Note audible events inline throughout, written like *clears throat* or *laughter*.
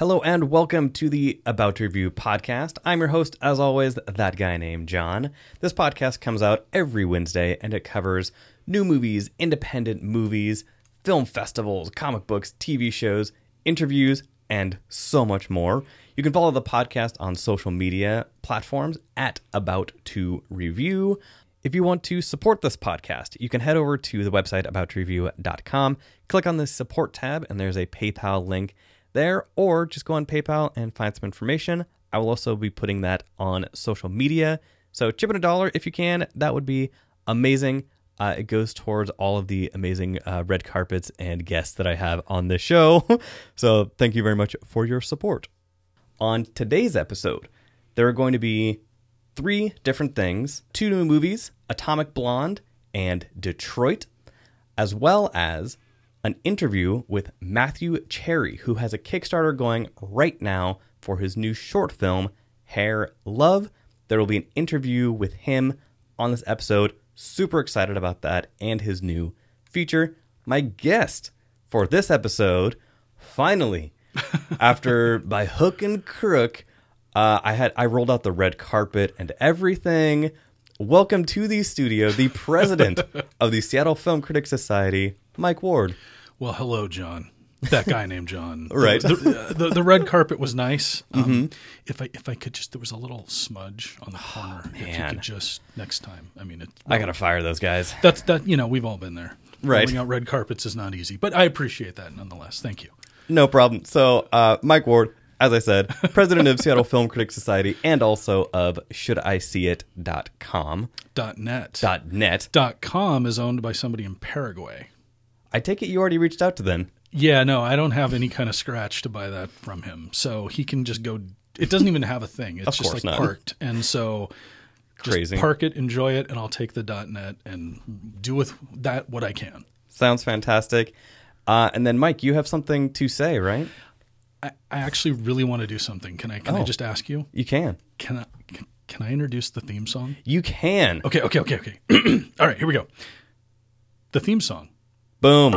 Hello and welcome to the About to Review podcast. I'm your host, as always, that guy named John. This podcast comes out every Wednesday and it covers new movies, independent movies, film festivals, comic books, TV shows, interviews, and so much more. You can follow the podcast on social media platforms at About to Review. If you want to support this podcast, you can head over to the website aboutreview.com, click on the support tab, and there's a PayPal link there, or just go on PayPal and find some information. I will also be putting that on social media. So chip in a dollar if you can. That would be amazing. Uh, it goes towards all of the amazing uh, red carpets and guests that I have on this show. *laughs* so thank you very much for your support. On today's episode, there are going to be three different things two new movies Atomic Blonde and Detroit, as well as an interview with Matthew Cherry, who has a Kickstarter going right now for his new short film, Hair Love. There will be an interview with him on this episode. Super excited about that and his new feature. My guest for this episode, finally, *laughs* after by hook and crook, uh, I had I rolled out the red carpet and everything. Welcome to the studio, the president *laughs* of the Seattle Film Critics Society, Mike Ward. Well, hello, John. That guy named John. *laughs* Right. The, the, the, the red carpet was nice. Um, mm-hmm. If I if I could just there was a little smudge on the corner. Oh, if you could just next time. I mean, it, well, I gotta fire those guys. That's that. You know, we've all been there. Right. Rolling out red carpets is not easy, but I appreciate that nonetheless. Thank you. No problem. So, uh, Mike Ward, as I said, president of Seattle Film Critics Society and also of shouldISeeIt.com. Dot net. Dot net. Dot com is owned by somebody in Paraguay. I take it you already reached out to them. Yeah, no, I don't have any kind of scratch to buy that from him. So he can just go. It doesn't even have a thing. It's of just like not. parked. And so Crazy. park it, enjoy it, and I'll take the .net and do with that what I can. Sounds fantastic. Uh, and then, Mike, you have something to say, right? I, I actually really want to do something. Can I? Can oh, I just ask you? You can. Can I? Can I introduce the theme song? You can. Okay. Okay. Okay. Okay. *clears throat* All right. Here we go. The theme song Boom.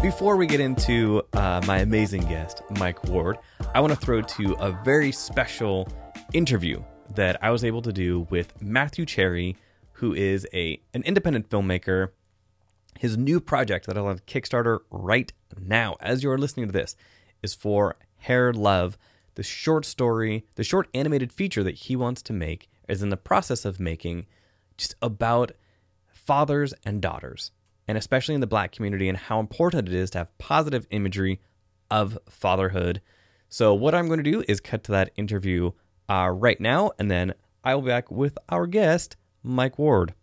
Before we get into uh, my amazing guest, Mike Ward, I want to throw to a very special interview that I was able to do with Matthew Cherry, who is a an independent filmmaker. His new project that I on Kickstarter right now, as you're listening to this, is for Hair Love the short story, the short animated feature that he wants to make is in the process of making just about fathers and daughters, and especially in the black community, and how important it is to have positive imagery of fatherhood. So, what I'm going to do is cut to that interview uh, right now, and then I will be back with our guest, Mike Ward.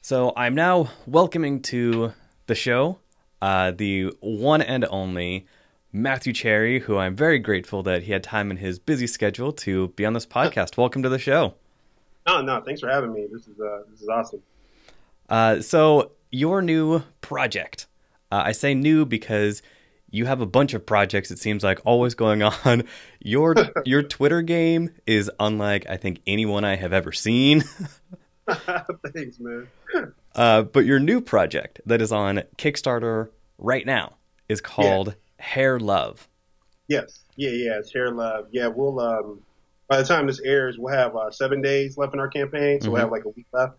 So, I'm now welcoming to the show uh, the one and only Matthew Cherry, who I'm very grateful that he had time in his busy schedule to be on this podcast. Welcome to the show. No, no, thanks for having me. This is uh, this is awesome. Uh, so your new project, uh, I say new because you have a bunch of projects. It seems like always going *laughs* on. Your *laughs* your Twitter game is unlike I think anyone I have ever seen. *laughs* thanks, man. Uh, but your new project that is on Kickstarter right now is called. Yeah Hair Love. Yes. Yeah, yeah, it's Hair Love. Yeah, we'll um by the time this airs, we'll have uh, seven days left in our campaign, so mm-hmm. we'll have like a week left.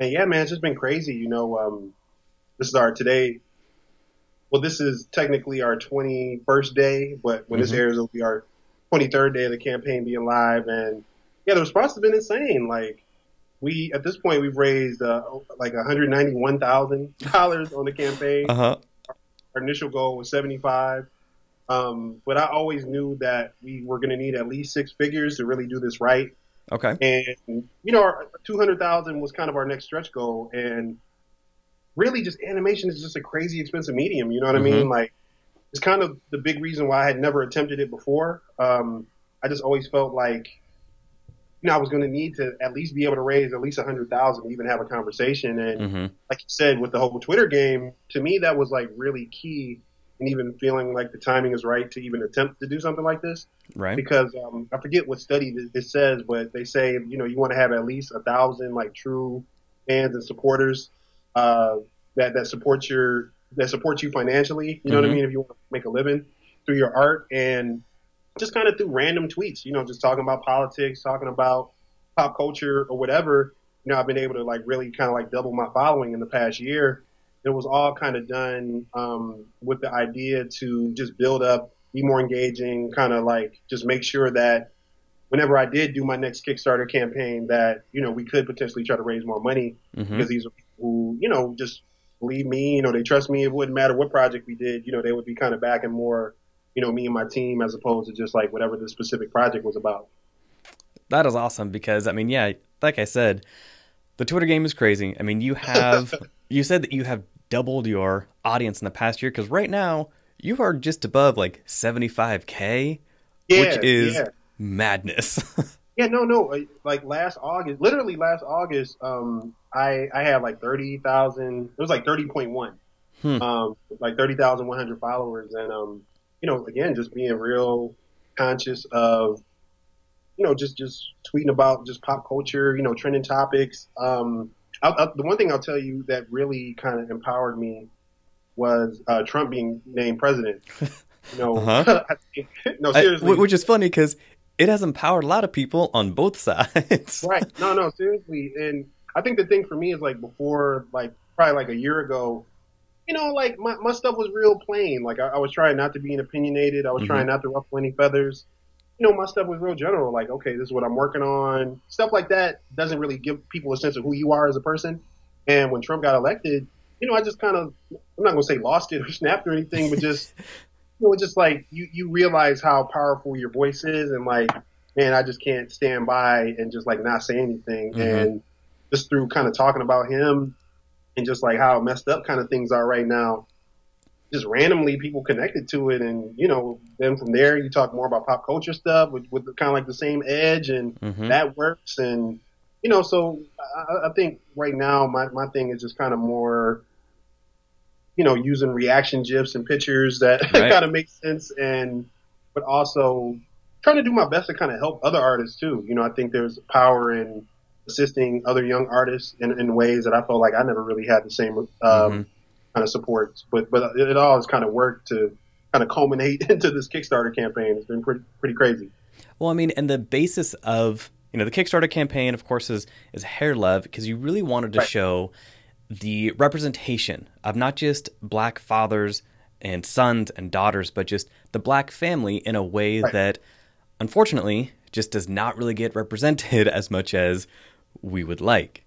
And yeah, man, it's just been crazy. You know, um, this is our today. Well, this is technically our 21st day, but when mm-hmm. this airs, it'll be our 23rd day of the campaign being live. And yeah, the response has been insane. Like we, at this point, we've raised uh, like $191,000 on the campaign. Uh-huh. Our initial goal was 75. Um, but I always knew that we were going to need at least six figures to really do this right. Okay. And, you know, our 200,000 was kind of our next stretch goal. And really just animation is just a crazy expensive medium. You know what mm-hmm. I mean? Like it's kind of the big reason why I had never attempted it before. Um, I just always felt like, you know, I was going to need to at least be able to raise at least a hundred thousand to even have a conversation. And mm-hmm. like you said, with the whole Twitter game, to me, that was like really key and even feeling like the timing is right to even attempt to do something like this. Right. Because, um, I forget what study it says, but they say, you know, you want to have at least a thousand like true fans and supporters uh, that that support your that support you financially. You know what I Mhm. mean? If you want to make a living through your art and just kind of through random tweets, you know, just talking about politics, talking about pop culture or whatever. You know, I've been able to like really kind of like double my following in the past year. It was all kind of done um, with the idea to just build up, be more engaging, kind of like just make sure that whenever I did do my next Kickstarter campaign, that you know we could potentially try to raise more money Mhm. because these are people who you know just believe me, you know they trust me. It wouldn't matter what project we did, you know they would be kind of backing more, you know me and my team as opposed to just like whatever the specific project was about. That is awesome because I mean, yeah, like I said, the Twitter game is crazy. I mean, you have *laughs* you said that you have doubled your audience in the past year because right now you are just above like 75k, Yeah, which is yeah. madness. *laughs* Yeah, no, no. Like last August, literally last August, um, I I had like thirty thousand. It was like thirty point one, Hmm. um, like thirty thousand one hundred followers, and um, you know, again, just being real conscious of, you know, just just tweeting about just pop culture, you know, trending topics. Um, I, I, the one thing I'll tell you that really kind of empowered me was uh, Trump being named president. *laughs* You know, Uh-huh. *laughs* I no, I- seriously, which is funny because it has empowered a lot of people on both *laughs* sides. right. No, no, seriously. And I think the thing for me is like before, like probably like a year ago, you know, like my, my stuff was real plain. Like I, I was trying not to be opinionated. I was Mhm. trying not to ruffle any feathers. You know, my stuff was real general. Like, okay, this is what I'm working on. Stuff like that doesn't really give people a sense of who you are as a person. And when Trump got elected, you know, I just kind of, I'm not going to say lost it or *laughs* snapped or anything, but just, *laughs* you know, it's just like you, you realize how powerful your voice is and like, man, I just can't stand by and just like not say anything. Mhm. And just through kind of talking about him and just like how messed up kind of things are right now, just randomly people connected to it. And, you know, then from there you talk more about pop culture stuff with, with kind of like the same edge and Mhm. that works. And, you know, so I, I think right now my, my thing is just kind of more, you know, using reaction gifs and pictures that *laughs* Right. kind of make sense and, but also trying to do my best to kind of help other artists too. You know, I think there's power in assisting other young artists in, in ways that I felt like I never really had the same, um, Mhm. kind of support, but, but it all has kind of worked to kind of culminate *laughs* into this Kickstarter campaign. It's been pretty, pretty crazy. Well, I mean, and the basis of you know the Kickstarter campaign, of course, is is hair love because you really wanted to Right. show the representation of not just black fathers and sons and daughters, but just the black family in a way Right. that, unfortunately, just does not really get represented *laughs* as much as we would like.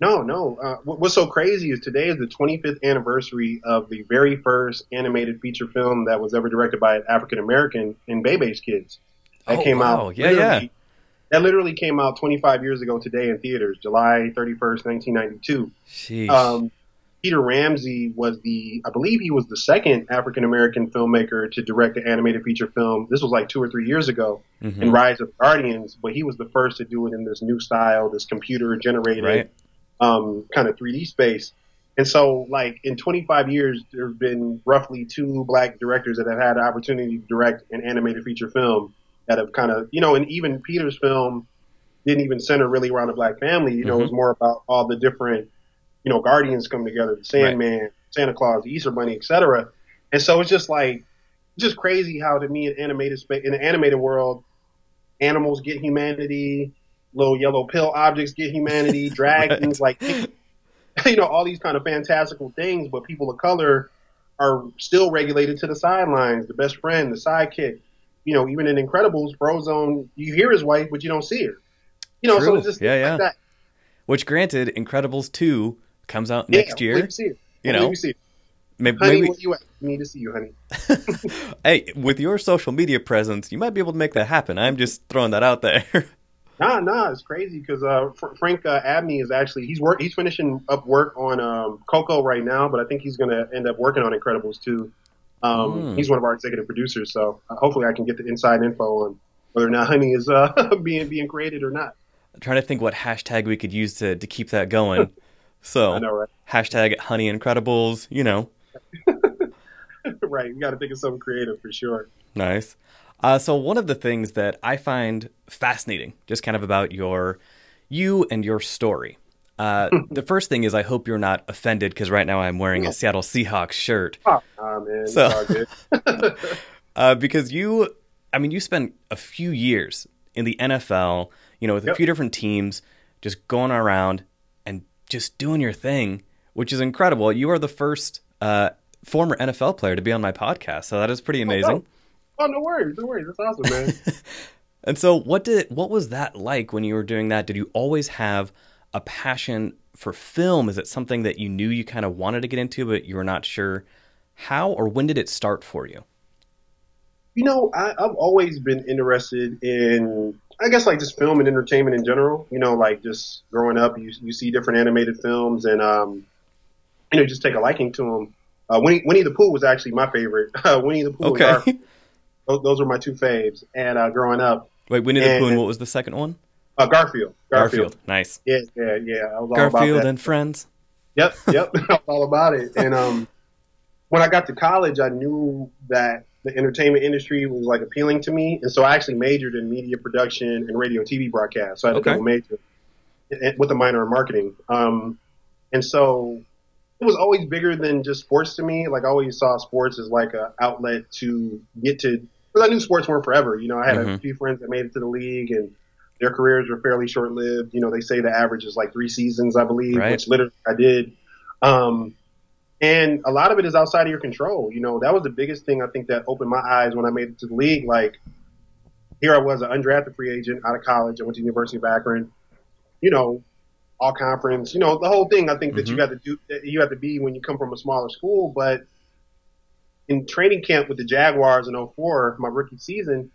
No, no. Uh, what's so crazy is today is the 25th anniversary of the very first animated feature film that was ever directed by an African American in Bebe's Kids. That Oh, came wow. out. Yeah, yeah. That literally came out 25 years ago today in theaters, July 31st, 1992. Sheesh. Um, Peter Ramsey was the, I believe he was the second African American filmmaker to direct an animated feature film. This was like two or three years ago Mhm. in Rise of Guardians, but he was the first to do it in this new style, this computer generated Right. um, kind of 3D space. And so, like in 25 years, there have been roughly two black directors that have had the opportunity to direct an animated feature film that have kind of, you know, and even Peter's film didn't even center really around a black family. You know, it was more about all the different, you know, guardians coming together, the Sandman, Santa Claus, the Easter Bunny, etc. And so it's just like, just crazy how to me in animated space, in the animated world, animals get humanity, little yellow pill objects get humanity, *laughs* dragons, like *laughs* you know, all these kind of fantastical things, but people of color are still regulated to the sidelines. The best friend, the sidekick, you know, even in Incredibles, Frozone, you hear his wife, but you don't see her. You know, so it's just Yeah, like yeah. that. Which, granted, Incredibles two comes out Yeah, next year. You know, to see it. maybe, honey, maybe you at? Need to see you, honey. *laughs* hey, with your social media presence, you might be able to make that happen. I'm just throwing that out there. *laughs* Nah, nah, it's crazy because uh, Fr- Frank uh, Abney is actually he's work he's finishing up work on um, Coco right now, but I think he's going to end up working on Incredibles too. Um, Mm. He's one of our executive producers, so uh, hopefully I can get the inside info on whether or not Honey is uh, *laughs* being being created or not. I'm trying to think what hashtag we could use to, to keep that going. So know, right? hashtag Honey Incredibles, you know, *laughs* right, we got to think of something creative for sure. nice. Uh, so one of the things that I find fascinating, just kind of about your you and your story, Uh, *laughs* the first thing is I hope you're not offended because right now I'm wearing a Seattle Seahawks shirt. Oh, man. So- It's all good. *laughs* Uh, because you, I mean, you spent a few years in the NFL, you know, with a Yep. few different teams, just going around just doing your thing, which is incredible. You are the first uh, former NFL player to be on my podcast, so that is pretty amazing. oh, no worries. No worries. That's awesome, man. *laughs* And so, what did what was that like when you were doing that? Did you always have a passion for film? Is it something that you knew you kind of wanted to get into, but you were not sure how, or when did it start for you? You know, I, I've always been interested in, I guess, like just film and entertainment in general. You know, like just growing up, you you see different animated films, and um, you know, just take a liking to them. Uh, Winnie, Winnie the Pooh was actually my favorite. *laughs* Uh, Winnie the Pooh. Okay. Garfield. Those, those were my two faves. And uh, growing up, Wait, Winnie the Pooh, and And- what was the second one? uh, Garfield. Garfield. Nice. Yeah, yeah, yeah. I was all about Garfield and Friends. Yep, yep. *laughs* *laughs* I was all about it. And um, when I got to college, I knew that the entertainment industry was like appealing to me, and so I actually majored in media production and radio TV broadcast. So I had Okay. a double major with a minor in marketing. Um, and so it was always bigger than just sports to me. Like I always saw sports as like a outlet to get to. Because I knew sports weren't forever. You know, I had a Mhm. few friends that made it to the league, and their careers were fairly short lived. You know, they say the average is like three seasons, I believe, Right. which literally I did. Um, and a lot of it is outside of your control. You know, that was the biggest thing I think that opened my eyes when I made it to the league. Like, here I was, an undrafted free agent out of college. I went to University of Akron. You know, all conference. You know, the whole thing. I think that you Mhm. got to do. that You have to be when you come from a smaller school. But in training camp with the Jaguars in 04, my rookie season,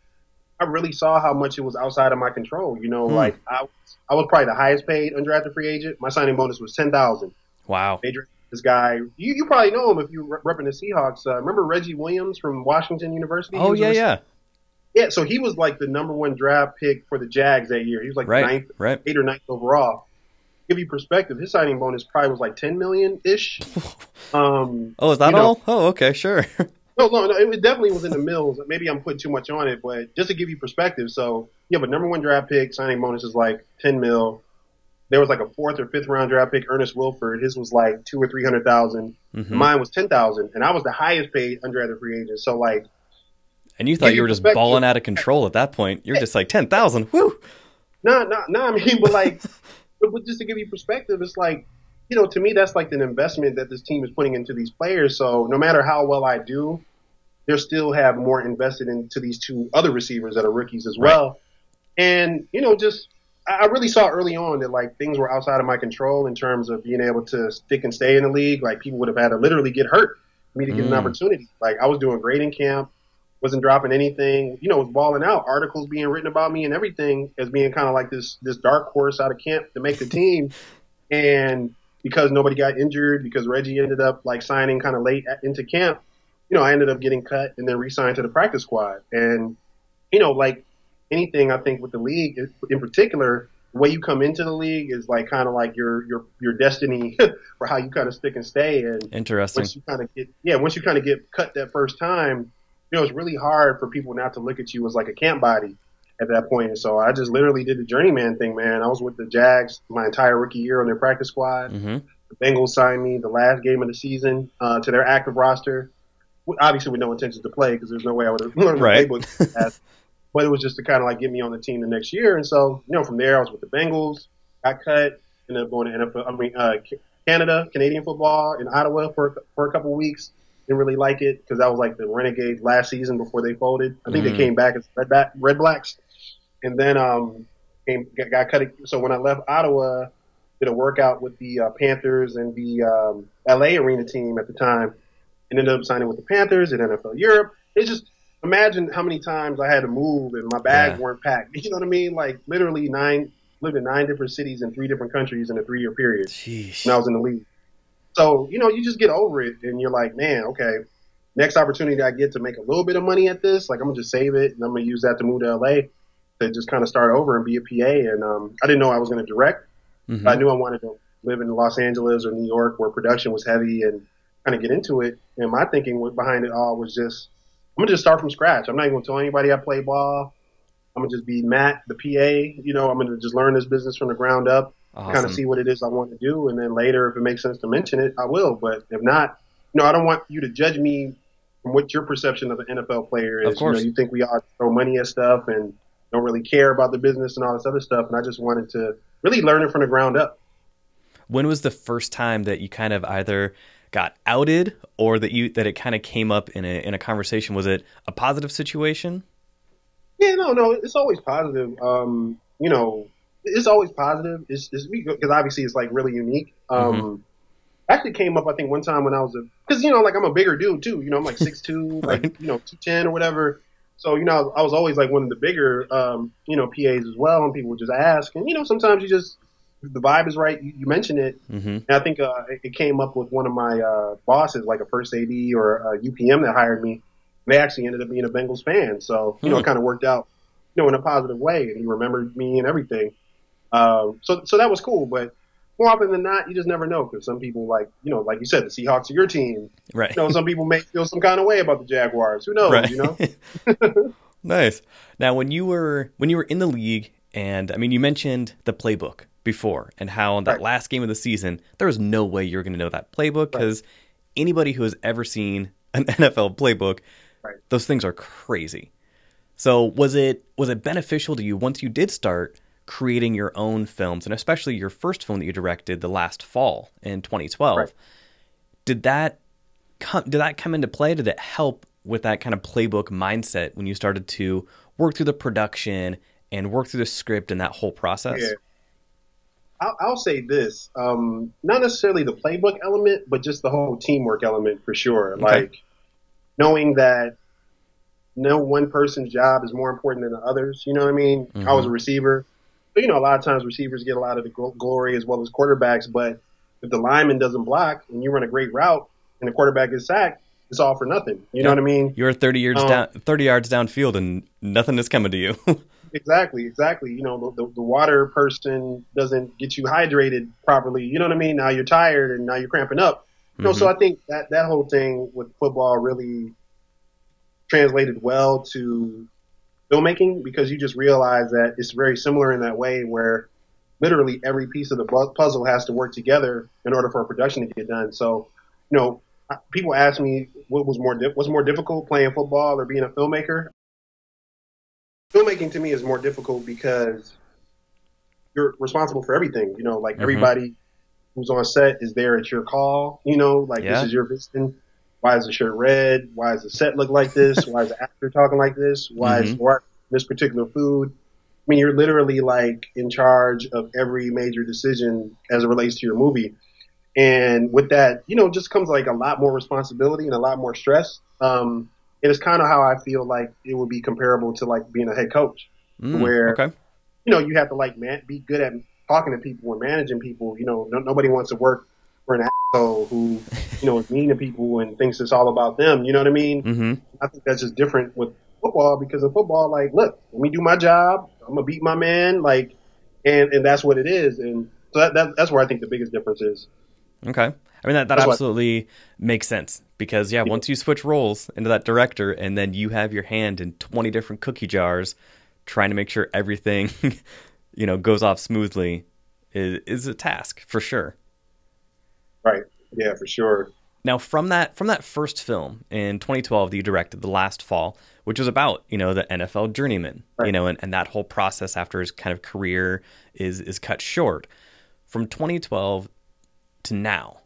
I really saw how much it was outside of my control. You know, Hmm. like I, was- I was probably the highest paid undrafted free agent. My signing bonus was ten thousand. Wow. They drafted this guy. You, you probably know him if you re- repping the Seahawks. Uh, remember Reggie Williams from Washington University? Oh yeah, yeah. yeah. So he was like the number one draft pick for the Jags that year. He was like Right, ninth, right. eight or ninth overall. Give you perspective, his signing bonus probably was like ten million ish. *laughs* Um, Oh, is that you know- all? Oh, okay, sure. *laughs* no, no, no, it definitely was in the mills. Maybe I'm putting too much on it, but just to give you perspective, so you have a number one draft pick, signing bonus is like ten mil. There was like a fourth or fifth round draft pick, Ernest Wilford. His was like two or three hundred thousand. Mhm. Mine was ten thousand, and I was the highest paid undrafted free agent. So like, And you thought you were just balling out of control at that point. You're just like ten thousand. Woo. nah, nah, nah. I mean, but like, *laughs* but, just to give you perspective, it's like, you know, to me, that's like an investment that this team is putting into these players. So no matter how well I do, they'll still have more invested into these two other receivers that are rookies as well. And you know, just I really saw early on that like things were outside of my control in terms of being able to stick and stay in the league. Like people would have had to literally get hurt for me to get an Mm. opportunity. Like I was doing great in camp, wasn't dropping anything. You know, was balling out. Articles being written about me and everything as being kind of like this this dark horse out of camp to make the *laughs* team. and because nobody got injured, because Reggie ended up like signing kind of late at- into camp, you know, I ended up getting cut and then re-signed to the practice squad. And you know, like anything, I think with the league in particular, the way you come into the league is like kind of like your your your destiny *laughs* for how you kind of stick and stay. And Interesting. once you kind of get yeah, once you kind of get cut that first time, you know, it's really hard for people not to look at you as like a camp body at that point. And so I just literally did the journeyman thing, man. I was with the Jags my entire rookie year on their practice squad. hmm The Bengals signed me the last game of the season uh, to their active roster. Obviously, with no intentions to play because there's no way I would have *laughs* learned Right. the playbook. *laughs* but it was just to kind of like get me on the team the next year. And so, you know, from there I was with the Bengals, got cut, ended up going to NFL. I mean, uh, Canada, Canadian football in Ottawa for for a couple of weeks. Didn't really like it because that was like the Renegades last season before they folded. I think Mhm. they came back as Red, Ba- Red Blacks, and then um came got, got cut. So when I left Ottawa, did a workout with the uh, Panthers and the um, LA Arena team at the time, and ended up signing with the Panthers in NFL Europe. It's just imagine how many times I had to move and my bags Yeah. weren't packed. *laughs* You know what I mean? Like literally nine, lived in nine different cities in three different countries in a three year period Jeez. when I was in the league. So, you know, you just get over it and you're like, man, okay, next opportunity I get to make a little bit of money at this, like I'm gonna just save it and I'm gonna use that to move to LA to just kind of start over and be a PA. And um, I didn't know I was gonna direct. Mhm. I knew I wanted to live in Los Angeles or New York where production was heavy and kind of get into it. And my thinking behind it all was just, I'm gonna just start from scratch. I'm not even gonna tell anybody I play ball. I'm gonna just be Matt, the PA. You know, I'm gonna just learn this business from the ground up. Awesome. kind of see what it is I want to do, and then later, if it makes sense to mention it, I will. But if not, you know, I don't want you to judge me from what your perception of an NFL player is. Of course. You know, you think we all throw money at stuff and don't really care about the business and all this other stuff, and I just wanted to really learn it from the ground up. When was the first time that you kind of either got outed or that you that it kind of came up in a in a conversation? Was it a positive situation? Yeah, no, no, it's always positive. Um, you know, it's always positive. It's because obviously it's like really unique. Um, actually came up I think one time when I was a because you know like I'm a bigger dude too. You know I'm like six *laughs* two, Right. like you know two ten or whatever. So you know I was always like one of the bigger um, you know PAs as well, and people would just ask, and you know sometimes you just the vibe is right. You, you mention it, Mm-hmm. and I think uh, it, it came up with one of my uh, bosses, like a first AD or a UPM that hired me. They actually ended up being a Bengals fan, so you know Hmm. it kind of worked out, you know, in a positive way, and he remembered me and everything. Um, so so that was cool, but more often than not, you just never know because some people like you know, like you said, the Seahawks are your team. Right. You know, some people may feel some kind of way about the Jaguars. Who knows? right. You know, *laughs* nice. Now, when you were when you were in the league, and I mean, you mentioned the playbook before, and how on that Right. last game of the season, there was no way you're going to know that playbook because anybody who has ever seen an *laughs* NFL playbook, Right. those things are crazy. So, was it was it beneficial to you once you did start creating your own films, and especially your first film that you directed, the last fall in 2012? Right. Did that come, did that come into play? Did it help with that kind of playbook mindset when you started to work through the production and work through the script and that whole process? Yeah. I'll, I'll say this: um, not necessarily the playbook element, but just the whole teamwork element for sure. Okay. Like knowing that no one person's job is more important than the others. You know what I mean? Mhm. I was a receiver, but you know, a lot of times receivers get a lot of the glory as well as quarterbacks. But if the lineman doesn't block and you run a great route and the quarterback is sacked, it's all for nothing. You know what I mean? You're 30 yards Um, down, 30 yards downfield, and nothing is coming to you. *laughs* Exactly, exactly. You know, the, the, the water person doesn't get you hydrated properly. You know what I mean? Now you're tired and now you're cramping up. You know, so mm-hmm. I think that that whole thing with football really translated well to filmmaking because you just realize that it's very similar in that way where literally every piece of the puzzle has to work together in order for a production to get done. So, you know, people ask me what was more what's more difficult playing football or being a filmmaker. Filmmaking to me is more difficult because you're responsible for everything. You know, like Mhm. everybody who's on set is there at your call. You know, like Yeah. this is your vision. Why is the shirt red? Why does the set look like this? *laughs* Why is the actor talking like this? Why is Mhm. why this particular food? I mean, you're literally like in charge of every major decision as it relates to your movie. And with that, you know, just comes like a lot more responsibility and a lot more stress. Um, and it's kind of how I feel like it would be comparable to like being a head coach, Mm, where okay. you know you have to like man be good at talking to people and managing people. You know, no, nobody wants to work for an asshole who you know is mean to people and thinks it's all about them. You know what I mean? hmm I think that's just different with football because in football, like, look, let me do my job. I'm gonna beat my man, like, and and that's what it is. And so that, that that's where I think the biggest difference is. Okay. I mean, that, that That's what- absolutely makes sense because, yeah, once you switch roles into that director and then you have your hand in 20 different cookie jars trying to make sure everything, *laughs* you know, goes off smoothly is, is a task for sure. Right? Yeah, for sure. Now, from that from that first film in 2012 that you directed, The Last Fall, which was about you know the NFL journeyman, you know, and, and that whole process after his kind of career is is cut short. From 2012 to now,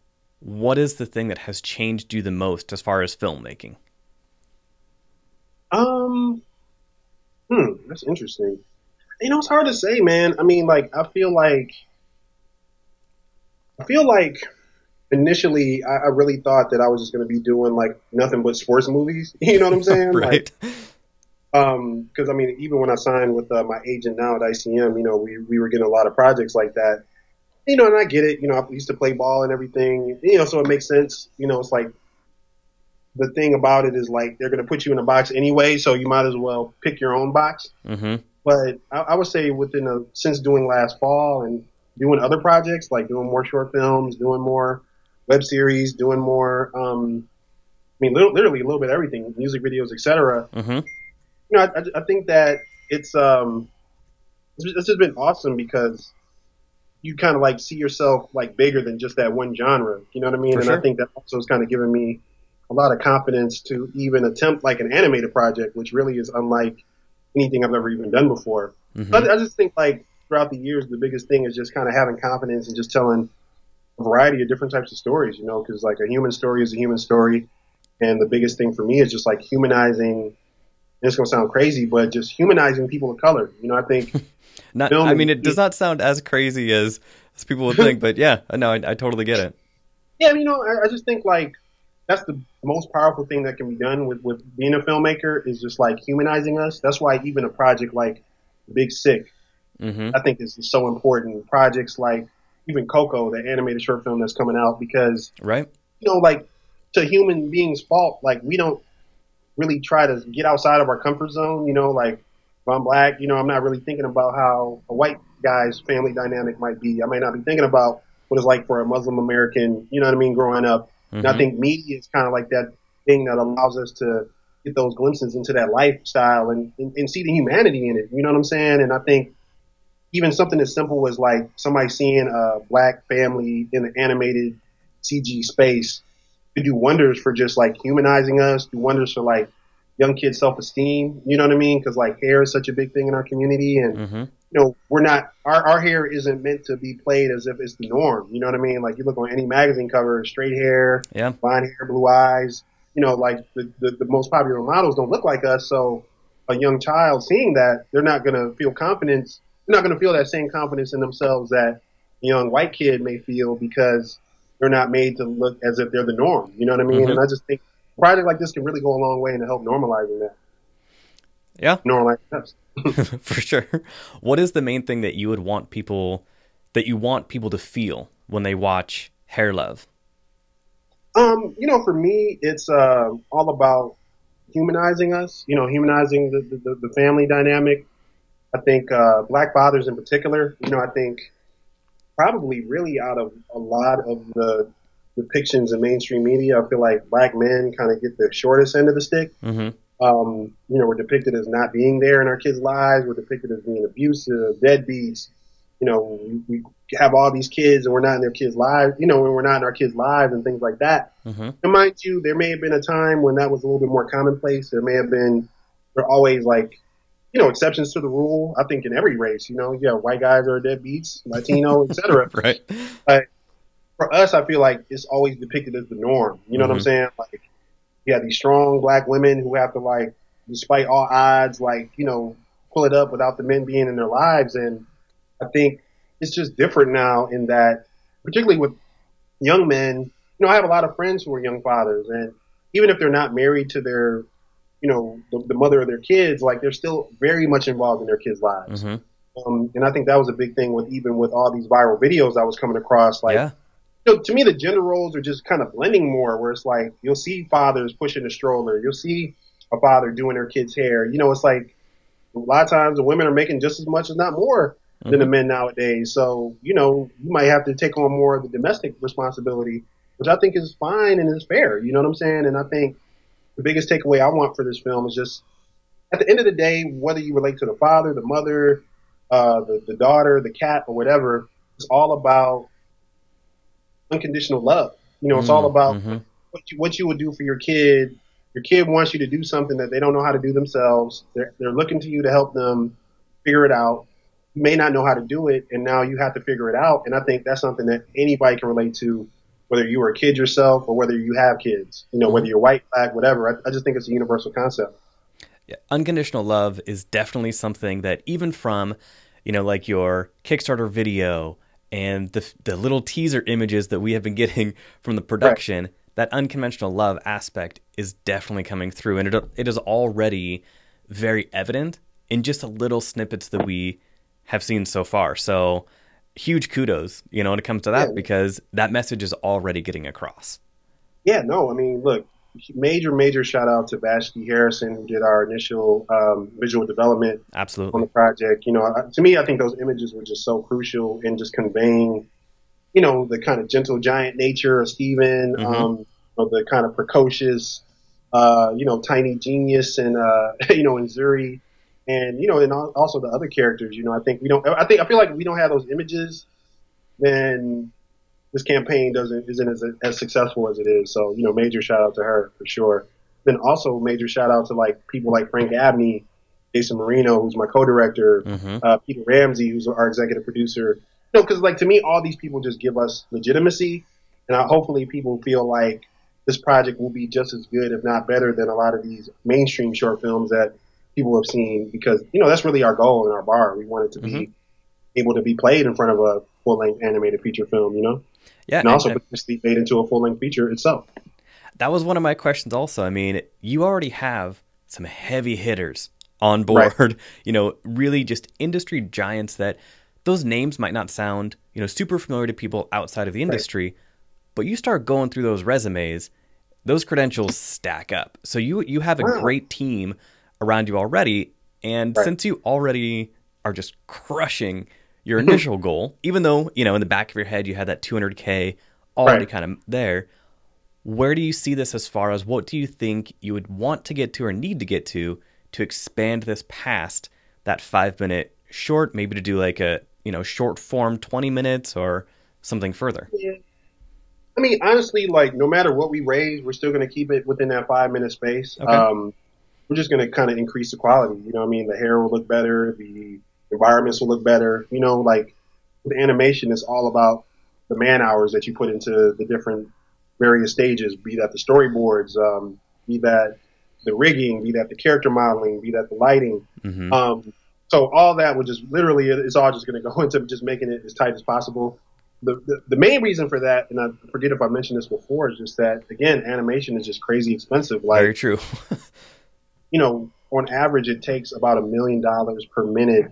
what is the thing that has changed you the most as far as filmmaking? Um, hmm, that's interesting. You know, it's hard to say, man. I mean, like, I feel like, I feel like initially I, I really thought that I was just going to be doing like nothing but sports movies. *laughs* You know what I'm saying? *laughs* Like, right? Um, because I mean, even when I signed with uh, my agent now at ICM, you know, we we were getting a lot of projects like that. You know, and I get it. You know, I used to play ball and everything. You know, so it makes sense. You know, it's like the thing about it is like they're going to put you in a box anyway, so you might as well pick your own box. hmm But I, I would say within a since doing last fall and doing other projects like doing more short films, doing more web series, doing more. Um, I mean, lit- literally a little bit of everything, music videos, etc hmm you know, I, I think that it's um, it's it's just been awesome because you kind of like see yourself like bigger than just that one genre. You know what I mean? For and sure. I think that also has kind of given me a lot of confidence to even attempt like an animated project, which really is unlike anything I've ever even done before. Mhm. But I just think like throughout the years, the biggest thing is just kind of having confidence and just telling a variety of different types of stories, you know, because like a human story is a human story. And the biggest thing for me is just like humanizing. It's gonna sound crazy, but just humanizing people of color. You know, I think *laughs* Not, I mean, it does not sound as crazy as, as people would *laughs* think, but yeah, no, I, I totally get it. Yeah, you know, I, I just think like that's the most powerful thing that can be done with with being a filmmaker is just like humanizing us. That's why even a project like Big Sick, hmm I think is so important. Projects like even Coco, the animated short film that's coming out, because Right? you know, like to human beings' fault, like we don't really try to get outside of our comfort zone. You know, like if I'm black, you know, I'm not really thinking about how a white guy's family dynamic might be. I might not be thinking about what it's like for a Muslim American, you know what I mean, growing up. And I Mhm. think media is kind of like that thing that allows us to get those glimpses into that lifestyle and, and, and see the humanity in it. You know what I'm saying? And I think even something as simple as like somebody seeing a black family in the animated CG space could do wonders for just like humanizing us, do wonders for like young kids' self esteem. You know what I mean? Because like hair is such a big thing in our community, and Mhm. you know we're not our our hair isn't meant to be played as if it's the norm. You know what I mean? Like you look on any magazine cover, straight hair, Yeah. blonde hair, blue eyes. You know, like the, the, the most popular models don't look like us. So a young child seeing that, they're not going to feel confidence. They're not going to feel that same confidence in themselves that a young white kid may feel because they're not made to look as if they're the norm. You know what I mean? Mhm. And I just think a project like this can really go a long way in to help normalizing that. Yeah. Normalizing us. *laughs* *laughs* for sure. What is the main thing that you would want people that you want people to feel when they watch Hair Love? Um, you know, for me, it's uh, all about humanizing us. You know, humanizing the the, the family dynamic. I think uh, black fathers in particular. You know, I think probably really out of a lot of the depictions in mainstream media, I feel like black men kind of get the shortest end of the stick. hmm Um, you know, we're depicted as not being there in our kids' lives. We're depicted as being abusive, deadbeats. You know, we, we have all these kids and we're not in their kids' lives. You know, when we're not in our kids' lives and things like that. hmm And mind you, there may have been a time when that was a little bit more commonplace. There may have been, there are always like, you know, exceptions to the rule. I think in every race, you know, you have white guys are deadbeats, Latino, etc. *laughs* cetera. Right. For us, I feel like it's always depicted as the norm. You know what I'm Mhm. saying? Like, you have these strong black women who have to like, despite all odds, like, you know, pull it up without the men being in their lives. And I think it's just different now in that, particularly with young men, you know, I have a lot of friends who are young fathers and even if they're not married to their, you know, the, the mother of their kids, like they're still very much involved in their kids' lives. hmm Um, and I think that was a big thing with even with all these viral videos I was coming across. Like, yeah. you know, to me, the gender roles are just kind of blending more. Where it's like you'll see fathers pushing a stroller, you'll see a father doing their kid's hair. You know, it's like a lot of times the women are making just as much, if not more, than the men nowadays. So you know, you might have to take on more of the domestic responsibility, which I think is fine and is fair. You know what I'm saying? And I think the biggest takeaway I want for this film is just at the end of the day, whether you relate to the father, the mother, uh, the, the daughter, the cat, or whatever, it's all about unconditional love. You know, it's all about Mhm. what you, what you would do for your kid. Your kid wants you to do something that they don't know how to do themselves. They're, they're looking to you to help them figure it out. You may not know how to do it, and now you have to figure it out. And I think that's something that anybody can relate to, whether you were a kid yourself or whether you have kids. You know, whether you're white, black, whatever. I, I just think it's a universal concept. Yeah, unconditional love is definitely something that even from you know like your kickstarter video and the the little teaser images that we have been *laughs* getting from the production that unconventional love aspect is definitely coming through and it, it is already very evident in just the little snippets that we have seen so far so huge kudos you know when it comes to that Yeah. because that message is already getting across Yeah, no, I mean, look, major, major shout out to Vashti Harrison who did our initial um, visual development absolutely on the project. You know, to me, I think those images were just so crucial in just conveying, you know, the kind of gentle giant nature of Steven, Mhm. um, you know, the kind of precocious, uh, you know, tiny genius and, uh, *laughs* you know, and Zuri. And, you know, and also the other characters, you know, I think we don't, I think, I feel like we don't have those images then this campaign doesn't isn't as, as successful as it is. So you know, major shout out to her for sure. Then also major shout out to like people like Frank Abney, Jason Marino, who's my co-director, mm-hmm. uh, Peter Ramsey, who's our executive producer. You know, because like to me, all these people just give us legitimacy, and I, hopefully people feel like this project will be just as good, if not better, than a lot of these mainstream short films that people have seen. Because you know that's really our goal in our bar. We want it to mm-hmm. be able to be played in front of a full length animated feature film. You know, yeah, and, and also potentially made into a full length feature itself. That was one of my questions. Also, I mean, you already have some heavy hitters on board. Right. *laughs* You know, really just industry giants that those names might not sound you know super familiar to people outside of the industry. Right but you start going through those resumes, those credentials stack up. So you you have a wow. great team around you already, and right. since you already are just crushing your initial goal, even though you know in the back of your head you had that 200k already right. kind of there. Where do you see this as far as what do you think you would want to get to or need to get to to expand this past that five minute short, maybe to do like a you know short form 20 minutes or something further? Yeah. I mean, honestly, like no matter what we raise, we're still going to keep it within that five minute space. Okay. Um, we're just going to kind of increase the quality. You know, I mean, the hair will look better, the environments will look better. You know, like with animation, is all about the man hours that you put into the different various stages. Be that the storyboards, um, be that the rigging, be that the character modeling, be that the lighting. Mm-hmm. Um, so all that would just literally, it's all just going *laughs* to go into just making it as tight as possible the, the, main reason for that, and I forget if I mentioned this before, is just that again, animation is just crazy expensive. Like, Very true. *laughs* you know, on average, it takes about a million dollars per minute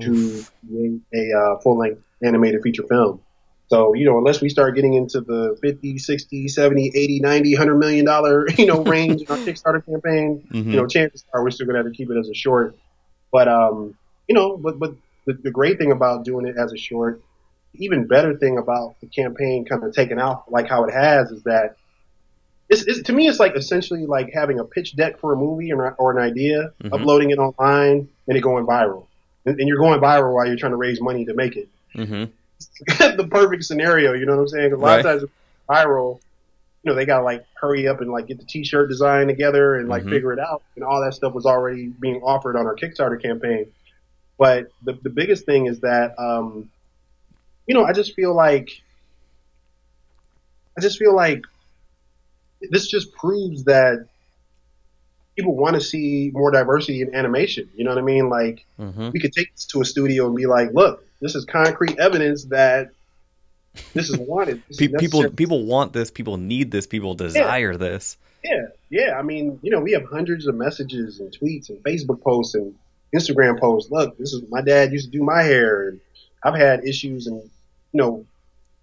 to make a uh, full length animated feature film. So, you know, unless we start getting into the 50, 60, 70, 80, 90, 100 million dollar, *laughs* you know, range in our Kickstarter campaign, mm-hmm. you know, chances are we're still going to have to keep it as a short. But, um, you know, but, but the, the great thing about doing it as a short even better thing about the campaign kind of taking out like how it has is that it's, it's, to me it's like essentially like having a pitch deck for a movie or, or an idea, mm-hmm. uploading it online, and it going viral. And, and, you're going viral while you're trying to raise money to make it. Mm-hmm. *laughs* the perfect scenario, you know what I'm saying? Because a lot right. of times it's viral, you know, they gotta like hurry up and like get the t-shirt design together and like mm-hmm. figure it out, and all that stuff was already being offered on our Kickstarter campaign. But the the biggest thing is that um, you know, I just feel like, I just feel like this just proves that people want to see more diversity in animation. You know what I mean? Like, mm-hmm. we could take this to a studio and be like, look, this is concrete evidence that this is wanted. This is people, people want this. People need this. People desire yeah. this. Yeah, yeah. I mean, you know, we have hundreds of messages and tweets and Facebook posts and Instagram posts. Look, this is my dad used to do my hair, and I've had issues and you know,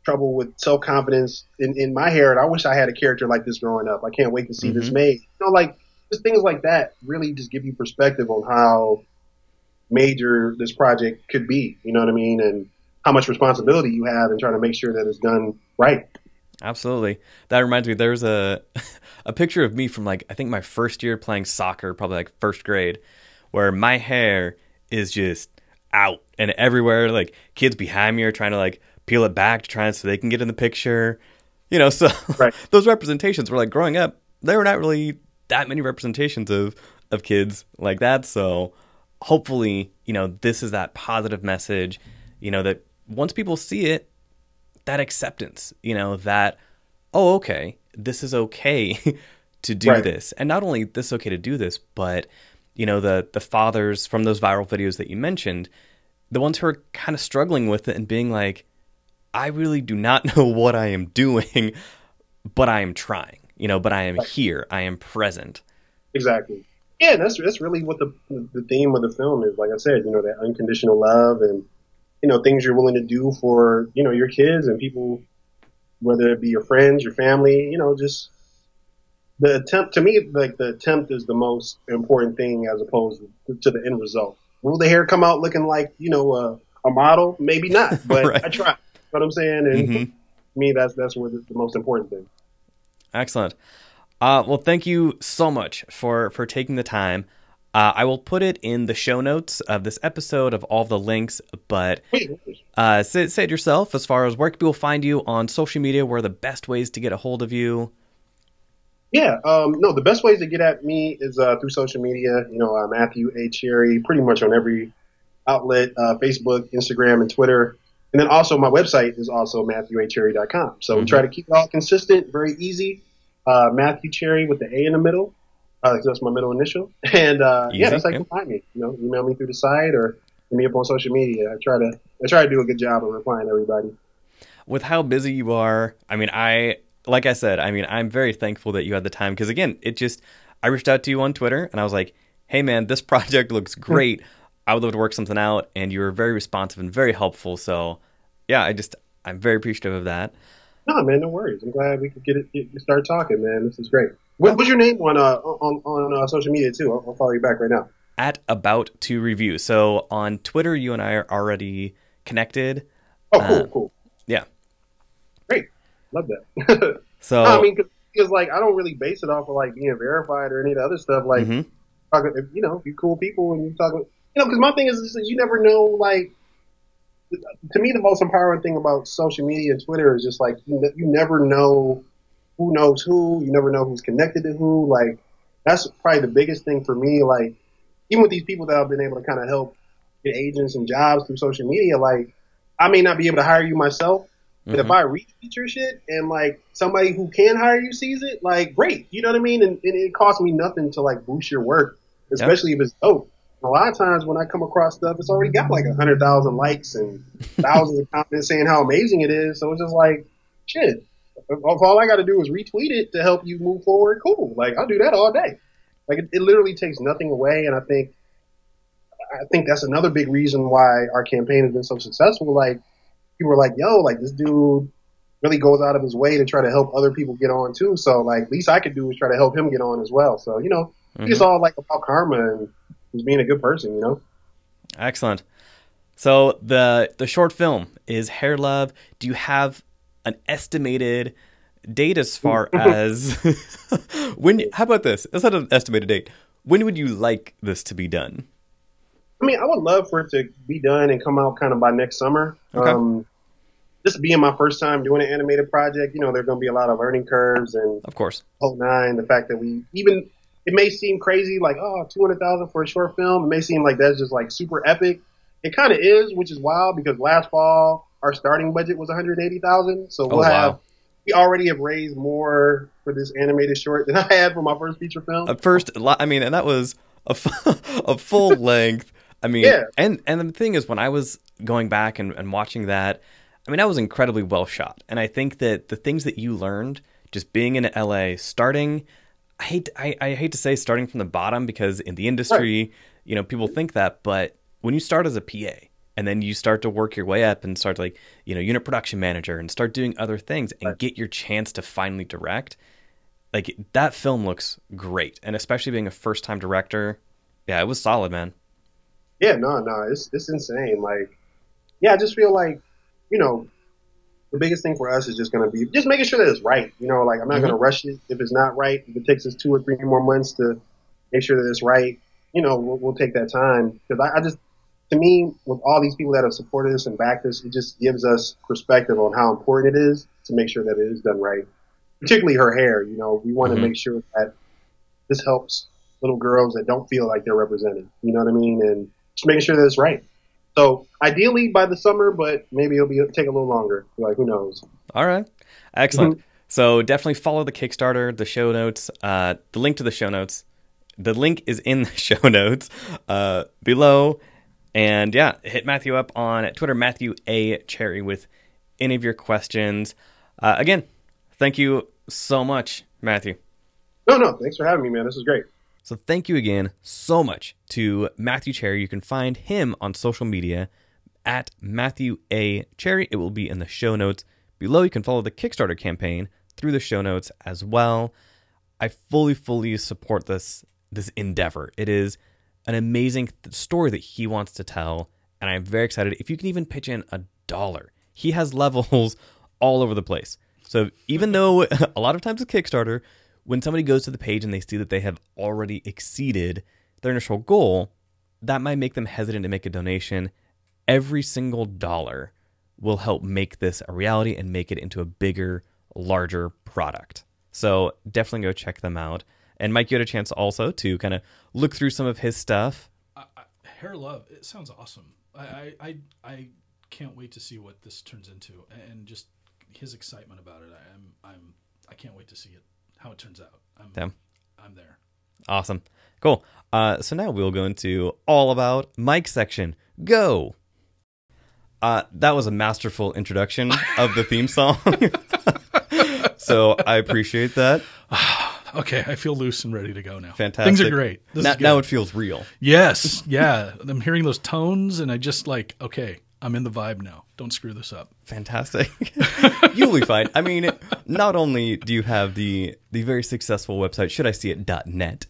trouble with self confidence in, in my hair, and I wish I had a character like this growing up. I can't wait to see mm-hmm. this made. You know, like just things like that really just give you perspective on how major this project could be. You know what I mean? And how much responsibility you have in trying to make sure that it's done right. Absolutely. That reminds me. There's a *laughs* a picture of me from like I think my first year playing soccer, probably like first grade, where my hair is just out and everywhere. Like kids behind me are trying to like peel it back to try and so they can get in the picture. You know, so right. *laughs* those representations were like growing up, there were not really that many representations of of kids like that. So hopefully, you know, this is that positive message, you know, that once people see it, that acceptance, you know, that oh, okay, this is okay *laughs* to do right. this. And not only this okay to do this, but you know, the the fathers from those viral videos that you mentioned, the ones who are kind of struggling with it and being like, I really do not *laughs* know what I am doing, but I am trying, you know, but I am here, I am present. Exactly. Yeah, that's that's really what the the theme of the film is. Like I said, you know, that unconditional love and you know things you're willing to do for you know your kids and people, whether it be your friends, your family. You know, just the attempt. To me, like the attempt is the most important thing as opposed to the end result. Will the hair come out looking like you know a, a model? Maybe not, *laughs* but right. I try what I'm saying? And mm-hmm. me, that's that's what the, the most important thing. Excellent. Uh, well, thank you so much for for taking the time. Uh, I will put it in the show notes of this episode of all the links, but uh, say, say it yourself as far as where people find you on social media, where are the best ways to get a hold of you? Yeah, um, no, the best ways to get at me is uh, through social media. You know, uh, Matthew A. Cherry, pretty much on every outlet, uh, Facebook, Instagram, and Twitter. And then also my website is also matthewacherry.com. So we try to keep it all consistent, very easy. Uh, Matthew Cherry with the A in the middle. Uh, that's my middle initial. *laughs* And, uh, Easy, yeah, that's how you yeah. find me. You know, email me through the site or hit me up on social media. I try to, I try to do a good job of replying to everybody. with how busy you are, I mean, I like I said, I mean, I'm very thankful that you had the time because again, it just I reached out to you on Twitter and I was like, "Hey man, this *laughs* project looks great. I would love to work something out." And you were very responsive and very helpful. So, yeah, I just I'm very appreciative of that. No, man, no worries. I'm glad we could get it, get, start talking, man. This is great. What, what's your name on, uh, on, on, uh, social media too? I'll, I'll follow you back right now. At about to review. So on Twitter, you and I are already connected. Oh, cool, Uh, cool. Yeah. Great. Love that. *laughs* So I mean, because like I don't really base it off of like being verified or any of the other stuff. Like, Mhm. talking, you know, if you're cool people and you talking, you know, because my thing is, is you never know. Like, to me, the most empowering thing about social media and Twitter is just like you, you never know who knows who. You never know who's connected to who. Like, that's probably the biggest thing for me. Like, even with these people that I've been able to kind of help get agents and jobs through social media, like, I may not be able to hire you myself. But if mm-hmm. I retweet your shit and like somebody who can hire you sees it, like great, you know what I mean? And, and it costs me nothing to like boost your work, especially if it's dope. A lot of times when I come across stuff, it's already got like a hundred thousand likes and *laughs* thousands of comments saying how amazing it is. So it's just like, shit. If, all I got to do is retweet it to help you move forward, cool. Like I'll do that all day. Like it, it literally takes nothing away, and I think, I think that's another big reason why our campaign has been so successful. Like people are like, yo, like this dude really goes out of his way to try to help other people get on too. So like, least I could do is try to help him get on as well. So you know, it's mm-hmm. all like about karma and just being a good person. You know. Excellent. So the the short film is Hair Love. Do you have an estimated date as far *laughs* as *laughs* when? How about this? It's not an estimated date. When would you like this to be done? I mean, I would love for it to be done and come out kind of by next summer. Okay. Um, this being my first time doing an animated project, you know, there's going to be a lot of learning curves and Of course. whole nine. The fact that we even it may seem crazy, like oh, two hundred thousand for a short film. It may seem like that's just like super epic. It kind of is, which is wild because last fall our starting budget was one hundred eighty thousand. So oh, we'll Oh, wow. have we already have raised more for this animated short than *laughs* I had for my first feature film. At first, I mean, and that was a, f- *laughs* a full *laughs* length. I mean, Yeah. and and the thing is, when I was going back and, and watching that, I mean, that was incredibly well shot. And I think that the things that you learned just being in LA, starting, I hate I, I hate to say starting from the bottom because in the industry, you know, people think that, but when you start as a PA and then you start to work your way up and start like you know unit production manager and start doing other things and get your chance to finally direct like that film looks great. And especially being a first time director yeah it was solid man. Yeah, no, no, it's it's insane. Like, yeah, I just feel like, you know, the biggest thing for us is just going to be just making sure that it's right. You know, like I'm not Mhm. going to rush it if it's not right. If it takes us two or three more months to make sure that it's right, you know, we'll, we'll take that time because I, I just, to me, with all these people that have supported us and backed us, it just gives us perspective on how important it is to make sure that it is done right. Particularly her hair. You know, we want to make sure that this helps little girls that don't feel like they're represented. You know what I mean? And just making sure that it's right. So ideally by the summer, but maybe it'll be take a little longer. Like who knows? all right excellent *laughs* so definitely follow the kickstarter the show notes uh, the link to the show notes the link is in the *laughs* show notes uh, below and yeah hit matthew up on twitter matthew a cherry with any of your questions uh, again thank you so much matthew No, no. Thanks for having me, man. This is great. So thank you again so much to Matthew Cherry. You can find him on social media at Matthew A. Cherry. It will be in the show notes below. You can follow the Kickstarter campaign through the show notes as well. I fully, fully support this this endeavor. It is an amazing th- story that he wants to tell, and I'm very excited. If you can even pitch in a dollar, he has *laughs* levels all over the place. So even though *laughs* a lot of times with Kickstarter, when somebody goes to the page and they see that they have already exceeded their initial goal, that might make them hesitant to make a donation. Every single dollar will help make this a reality and make it into a bigger, larger product. So definitely go check them out. And Mike, you had a chance also to kind of look through some of his stuff. I, I, Hair Love, it sounds awesome. I, I, I, can't wait to see what this turns into, and just his excitement about it. I, am I'm, I can't wait to see it, how it turns out. I'm, Damn. I'm there. Awesome. Cool. Uh, so now we'll go into all about Mike section. Go. Uh, that was a masterful introduction of the theme *laughs* song. *laughs* so I appreciate that. *sighs* Okay, I feel loose and ready to go now. Fantastic. Things are great. Now, now it feels real. yes, yeah. I'm hearing those tones, and I just like, okay, I'm in the vibe now. Don't screw this up. Fantastic. *laughs* You'll be fine. I mean, not only do you have the the very successful website, should I see it.net,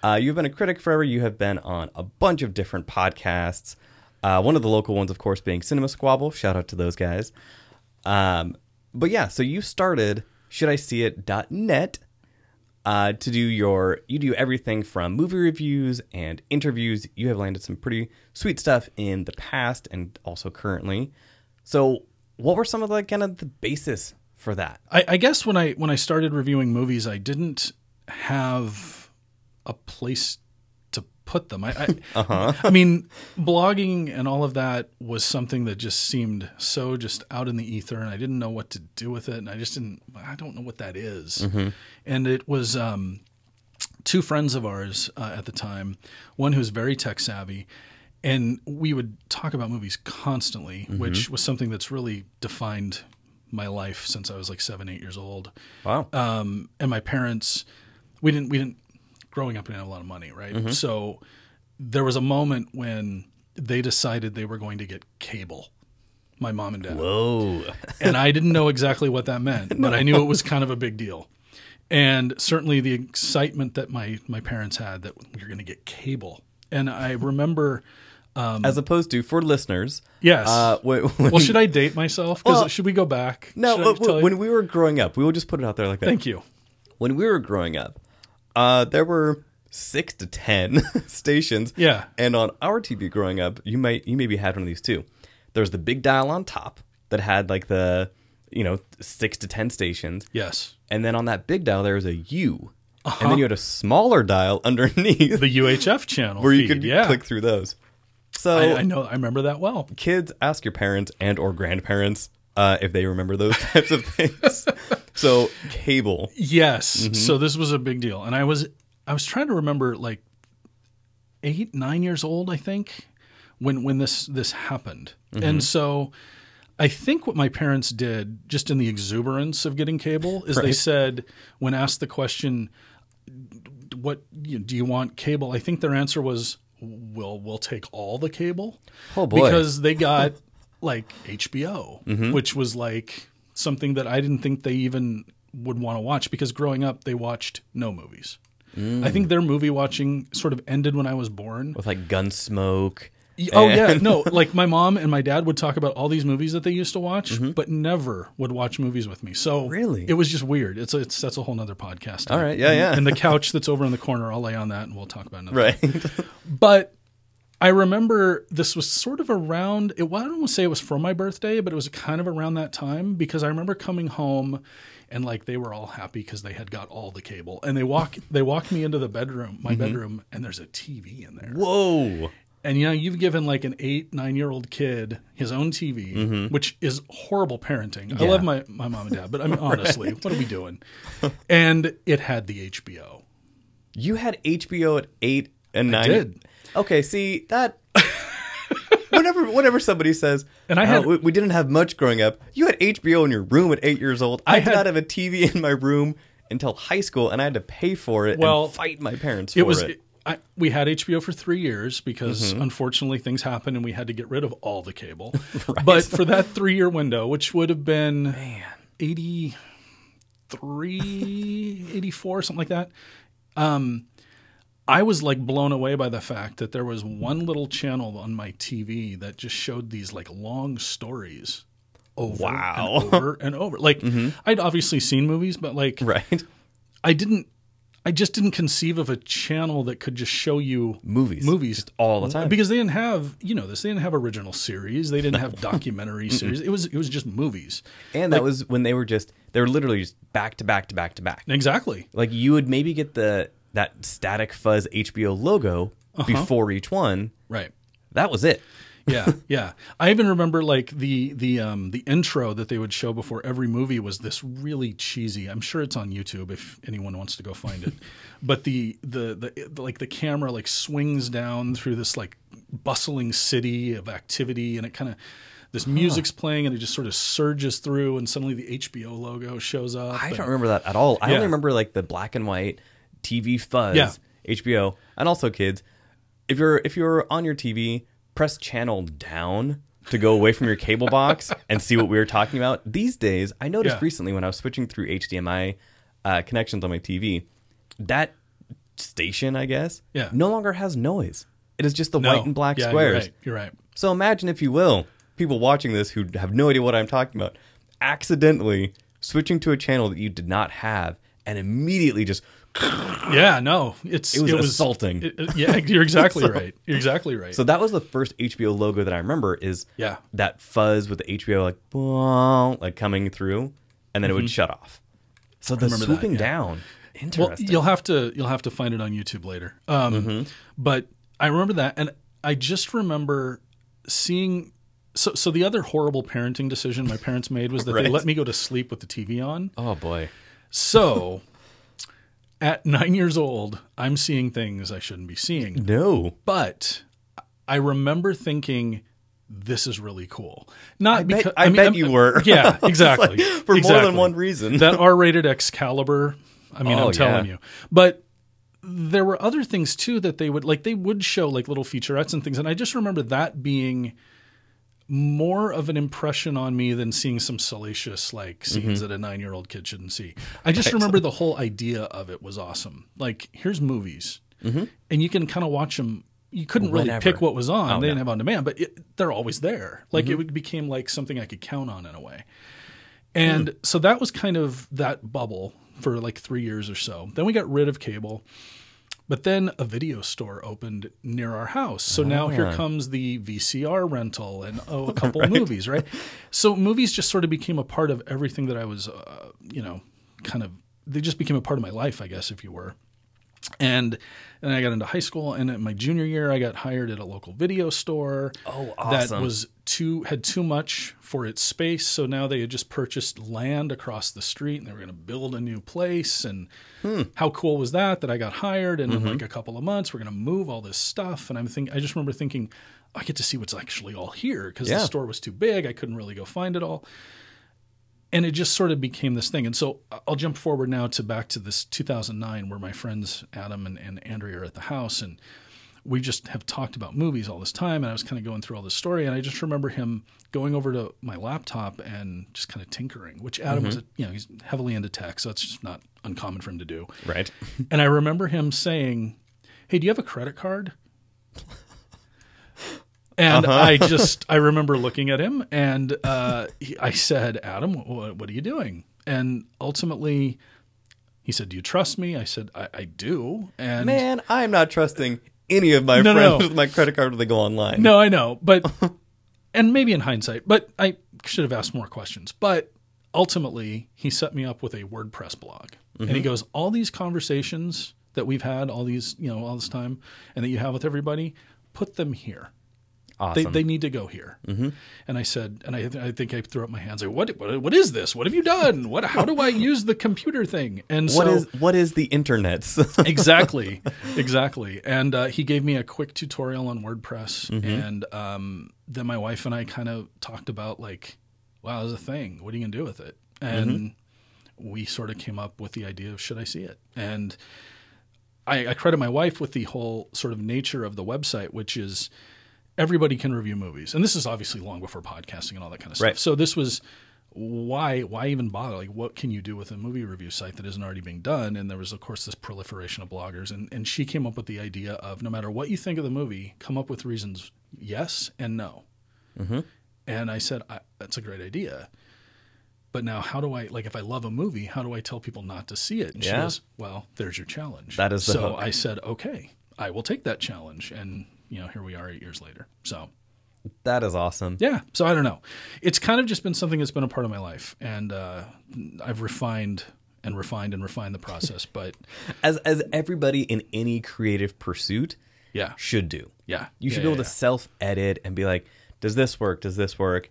uh, you've been a critic forever. You have been on a bunch of different podcasts. Uh, one of the local ones, of course, being Cinema Squabble. Shout out to those guys. Um, but yeah, so you started should I see it.net uh, to do your you do everything from movie reviews and interviews. You have landed some pretty sweet stuff in the past and also currently. So, what were some of the kind of the basis for that? I, I guess when I when I started reviewing movies, I didn't have a place to put them. I I, *laughs* Uh-huh. I mean, blogging and all of that was something that just seemed so just out in the ether, and I didn't know what to do with it, and I just didn't. I don't know what that is. And it was um, two friends of ours uh, at the time, one who's very tech savvy, and we would talk about movies constantly, which was something that's really defined my life since I was like seven, eight years old. Wow. Um, and my parents, we didn't, we didn't, growing up, we didn't have a lot of money, right? So there was a moment when they decided they were going to get cable, my mom and dad Whoa. and I didn't know exactly what that meant, but I *laughs* knew it was kind of a big deal. And certainly the excitement that my my parents had that you're going to get cable. And I remember, As opposed to for listeners, yes. uh, *laughs* when, when- well, should I date myself? Well, should we go back? no, Should I but tell you? when we were growing up, we will just put it out there like that. thank you. When we were growing up, uh, there were six to ten *laughs* stations. Yeah. And on our TV growing up, you might you maybe had one of these too. There's the big dial on top that had like the you know six to ten stations, Yes, and then on that big dial there was a U, and then you had a smaller dial *laughs* underneath the UHF channel where you could yeah. click through those. So I, I know. I remember that well. kids ask your parents and or grandparents uh, if they remember those *laughs* types of things. so cable. Yes. Mm-hmm. So this was a big deal, and I was I was trying to remember like eight nine years old, I think, when when this this happened, Mm-hmm. and so. I think what my parents did, just in the exuberance of getting cable, is they said, when asked the question, "What you know, do you want cable?" I think their answer was, "We'll we'll take all the cable." Oh boy. Mm-hmm. because they got like HBO, which was like something that I didn't think they even would want to watch because growing up they watched no movies. Mm. I think their movie watching sort of ended when I was born. with like Gunsmoke. Oh yeah, no, like my mom and my dad would talk about all these movies that they used to watch, Mm-hmm. but never would watch movies with me. So Really? it was just weird. It's it's that's a whole other podcast. All right, yeah, And- yeah. And the couch that's over in the corner, I'll lay on that and we'll talk about another. Right. But I remember this was sort of around. It, well, I don't want to say it was for my birthday, but it was kind of around that time because I remember coming home and like they were all happy because they had got all the cable, and they walk they walked me into the bedroom, my bedroom, and there's a TV in there. Whoa. And you know, you've given like an eight, nine year old kid his own TV, mm-hmm. which is horrible parenting. I love my, my mom and dad, but I mean, *laughs* honestly, what are we doing? And it had the HBO. You had HBO at eight and nine. did. Okay, see that. *laughs* whenever, whenever somebody says, And I "Oh, we, we didn't have much growing up," you had HBO in your room at eight years old. I, I did had- not have a TV in my room until high school, and I had to pay for it Well, and fight my parents for It was. it. I, we had HBO for three years because unfortunately things happened and we had to get rid of all the cable. *laughs* But for that three year window, which would have been 83, *laughs* 84, something like that, um, I was like blown away by the fact that there was one little channel on my TV that just showed these like long stories over Wow. and over and over. Like I'd obviously seen movies, but like Right. I didn't I just didn't conceive of a channel that could just show you Movies. movies Just all the time. because they didn't have you know this they didn't have original series they didn't have documentary *laughs* series it was it was just movies and that was when they were just they were literally just back to back to back to back. exactly Like you would maybe get the that static fuzz HBO logo Uh-huh. before each one. right That was it. Yeah yeah i even remember like the the um the intro that they would show before every movie was this really cheesy i'm sure it's on youtube if anyone wants to go find it *laughs* but the the the like the camera like swings down through this like bustling city of activity and it kind of this music's playing and it just sort of surges through and suddenly the hbo logo shows up I and- don't remember that at all. I Yeah. only remember like the black and white TV fuzz, Yeah. HBO, and also kids. If you're if you're on your TV, press channel down to go away from your cable box *laughs* and see what we were talking about. These days, I noticed Yeah. recently when I was switching through HDMI uh, connections on my TV, that station, I guess, Yeah. no longer has noise. It is just the No. white and black Yeah, squares. You're right. You're right. So imagine, if you will, people watching this who have no idea what I'm talking about, accidentally switching to a channel that you did not have and immediately just Yeah, no, it's It was assaulting. it- it- yeah, you're exactly *laughs* right. You're exactly right. so that was the first HBO logo that I remember is Yeah. that fuzz with the HBO like "Bwong," like coming through and then it would shut off. So the Mm-hmm. that, swooping yeah. down. well, Interesting. you'll have to you'll have to find it on YouTube later. Um, Mm-hmm. But I remember that, and I just remember seeing. So, so the other horrible parenting decision my parents made was that they *laughs* let me go to sleep with the TV on. oh boy. So, *laughs* at nine years old, I'm seeing things I shouldn't be seeing. No. But I remember thinking, "This is really cool." Not I bet, because I mean, bet I'm- you were. Yeah, *laughs* exactly. For more than one reason. that R-rated Excalibur. I mean, Oh, I'm telling yeah. you. But there were other things too that they would like. They would show like little featurettes and things, and I just remember that being more of an impression on me than seeing some salacious like Mm-hmm. scenes that a nine year old kid shouldn't see. I just remember the whole idea of it was awesome. Like, here's movies, mm-hmm. and you can kind of watch them. You couldn't really pick what was on. Oh, they didn't have on demand, but it, they're always there. Like it mm-hmm. became like something I could count on in a way. Hmm. And so that was kind of that bubble for like three years or so. Then we got rid of cable. But then a video store opened near our house. So now here comes the VCR rental and oh, a *laughs* couple movies, right? So movies just sort of became a part of everything that I was, uh, you know, kind of, they just became a part of my life, I guess, if you were. And then I got into high school, and in my junior year, I got hired at a local video store. Oh, awesome! That was too had too much for its space, so now they had just purchased land across the street, and they were going to build a new place. And Hmm. how cool was that? That I got hired, and Mm-hmm. in like a couple of months, we're going to move all this stuff. And I'm thinking, I just remember thinking, I get to see what's actually all here because Yeah. the store was too big. I couldn't really go find it all and it just sort of became this thing. And so I'll jump forward now to back to this 2009, where my friends Adam and, and Andrea are at the house, and we just have talked about movies all this time. And I was kind of going through all this story, and I just remember him going over to my laptop and just kind of tinkering, which Adam was, a, you know, he's heavily into tech, so it's just not uncommon for him to do. Right. *laughs* And I remember him saying, "Hey, do you have a credit card?" And I *laughs* just I remember looking at him and uh, he, I said, "Adam, what, what are you doing?" And ultimately, he said, "Do you trust me?" I said, "I, I do." And Man, I'm not trusting any of my No, no, friends no. with my credit card when they go online. no, I know, but *laughs* and maybe in hindsight, but I should have asked more questions. But ultimately, he set me up with a WordPress blog, and he mm-hmm. goes, "All these conversations that we've had, all these you know, all this time, and that you have with everybody, put them here." They, Awesome. they need to go here. Mm-hmm. And I said, and I, I think I threw up my hands. Like, what, what, what is this? What have you done? What, how do I use the computer thing? And What so, is what is the internet? *laughs* exactly, exactly. And uh, he gave me a quick tutorial on WordPress, Mm-hmm. and um, then my wife and I kind of talked about like, wow, there's a thing. What are you gonna do with it? And Mm-hmm. we sort of came up with the idea of should I see it? And I, I credit my wife with the whole sort of nature of the website, which is everybody can review movies, and this is obviously long before podcasting and all that kind of stuff. Right. So this was why why even bother? Like, what can you do with a movie review site that isn't already being done? And there was, of course, this proliferation of bloggers, and and she came up with the idea of no matter what you think of the movie, come up with reasons yes and no. Mm-hmm. And I said I, that's a great idea. but now how do I like if I love a movie, how do I tell people not to see it? And she goes, "Well, there's your challenge." That is the so. hook. I said, "Okay, I will take that challenge." And you know, here we are eight years later. So That is awesome. yeah, so I don't know. It's kind of just been something that's been a part of my life, and uh, I've refined and refined and refined the process. *laughs* But As as everybody in any creative pursuit yeah, should do. yeah, You should yeah, be able yeah, to self edit and be like, does this work? Does this work?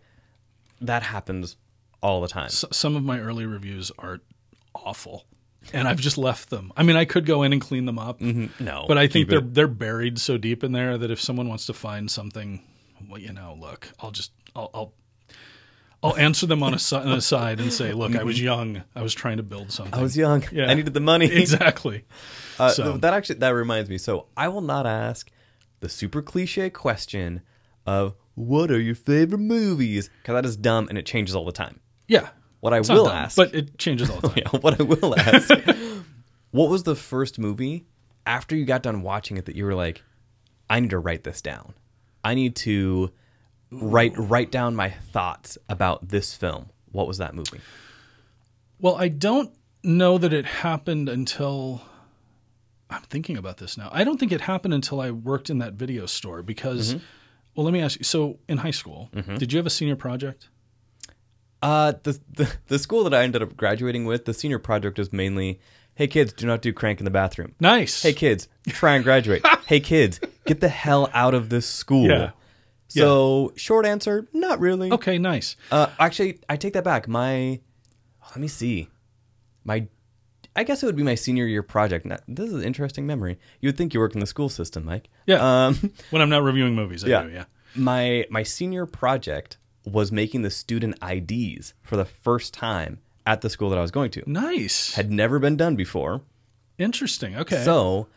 That happens all the time. S- some of my early reviews are awful, and I've just left them. I mean, I could go in and clean them up, No. but I think they're it- they're buried so deep in there that if someone wants to find something, well, you know, look, I'll just I'll. I'll I'll answer them on a, si- on a side and say, "Look, I was young. I was trying to build something. I was young. Yeah. I needed the money. *laughs* exactly." Uh, So- that actually that reminds me. So I will not ask the super cliche question of what are your favorite movies because that is dumb and it changes all the time. Yeah, What I It's will dumb, ask, but it changes all the *laughs* time. yeah, what I will *laughs* ask, what was the first movie after you got done watching it that you were like, I need to write this down. I need to write write down my thoughts about this film. What was that movie? Well, I don't know that it happened until I'm thinking about this now. I don't think it happened until I worked in that video store because mm-hmm. well, let me ask you. So, in high school, mm-hmm. did you have a senior project? Uh, the, the the school that I ended up graduating with, the senior project was mainly, hey kids, do not do crank in the bathroom. Nice. Hey kids, try and graduate. *laughs* hey kids, get the hell out of this school. Yeah. So short answer, not really. Okay, nice. Uh, actually, I take that back. My, let me see, my, I guess it would be my senior year project. Now, this is an interesting memory. You would think you work in the school system, Mike. Yeah. Um, *laughs* When I'm not reviewing movies, I yeah. do. Yeah. My my senior project was making the student IDs for the first time at the school that I was going to. Nice. Had never been done before. Interesting. Okay. So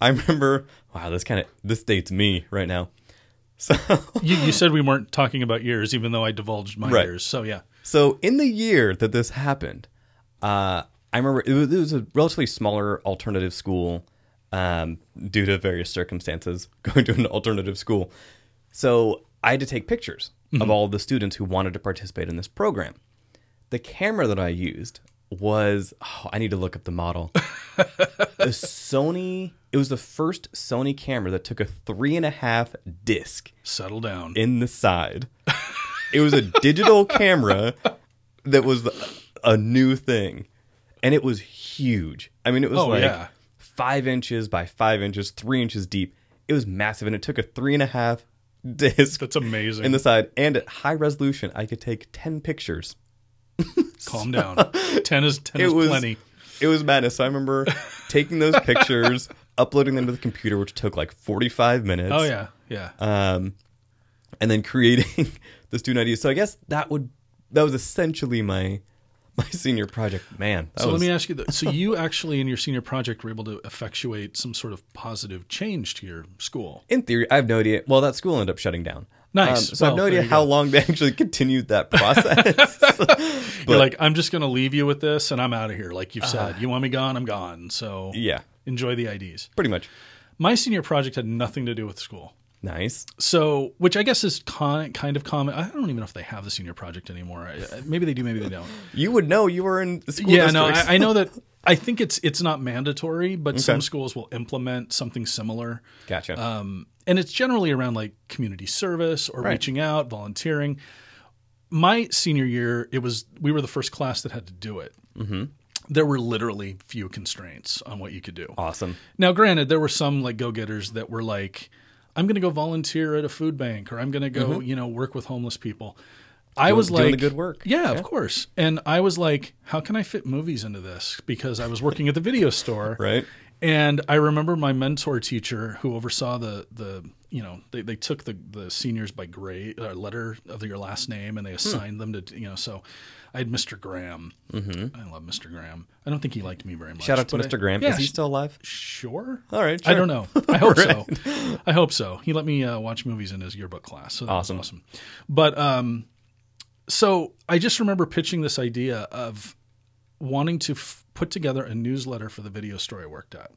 I remember, wow, this kind of this dates me right now. *laughs* So you, you said we weren't talking about years, even though I divulged my Right. years. So yeah. So in the year that this happened, uh, I remember it was, it was a relatively smaller alternative school um, due to various circumstances *laughs* going to an alternative school. So I had to take pictures of mm-hmm. all of the students who wanted to participate in this program. The camera that I used was oh, I need to look up the model. *laughs* the Sony. It was the first Sony camera that took a three and a half disc Settle down. in the side. It was a digital *laughs* camera that was a new thing, and it was huge. I mean, it was Oh, like yeah. five inches by five inches, three inches deep. It was massive, and it took a three and a half disc That's amazing. in the side, and at high resolution, I could take ten pictures. *laughs* Calm down. *laughs* ten is ten It is was plenty. It was madness. So I remember *laughs* taking those pictures, uploading them to the computer, which took like forty-five minutes. Oh yeah, yeah. um, and then creating the student ideas. So I guess that would that was essentially my *laughs* my senior project. Man, So was, let me ask you: this. So you actually, in your senior project, were able to effectuate some sort of positive change to your school. in theory, I have no idea. Well, that school ended up shutting down. Nice. Um, so I have no idea how go. long they *laughs* actually continued that process. *laughs* You're like, I'm just going to leave you with this, and I'm out of here. Like you've said, you want me gone, I'm gone. So yeah, enjoy the IDs. pretty much. My senior project had nothing to do with school. Nice. So, which I guess is con- kind of common. I don't even know if they have the senior project anymore. I- Maybe they do, maybe they don't. *laughs* You would know. You were in school. yeah, no, districts. I, I know that. I think it's it's not mandatory, but some schools will implement something similar. Gotcha. um, and it's generally around like community service or Right. reaching out, volunteering. My senior year, it was we were the first class that had to do it. Mm-hmm. There were literally few constraints on what you could do. awesome. Now, granted, there were some like go getters that were like, "I'm going to go volunteer at a food bank," or "I'm going to go, you know, work with homeless people." I was Mm-hmm. doing like, the good work. Yeah, of course. And I was like, "How can I fit movies into this?" Because I was working at the video store, *laughs* Right. and I remember my mentor teacher who oversaw the the you know they, they took the the seniors by grade or letter of your last name and they Hmm. assigned them to you know so I had Mr. Graham. Mm-hmm. I love Mr. Graham. I don't think he liked me very much. Shout out to but I- Mr. Graham. Yeah, Is he still alive? Sure. All right. I don't know. I hope *laughs* so. I hope so. He let me uh, watch movies in his yearbook class. So that Awesome. was awesome. But um, so I just remember pitching this idea of wanting to f- put together a newsletter for the video store I worked at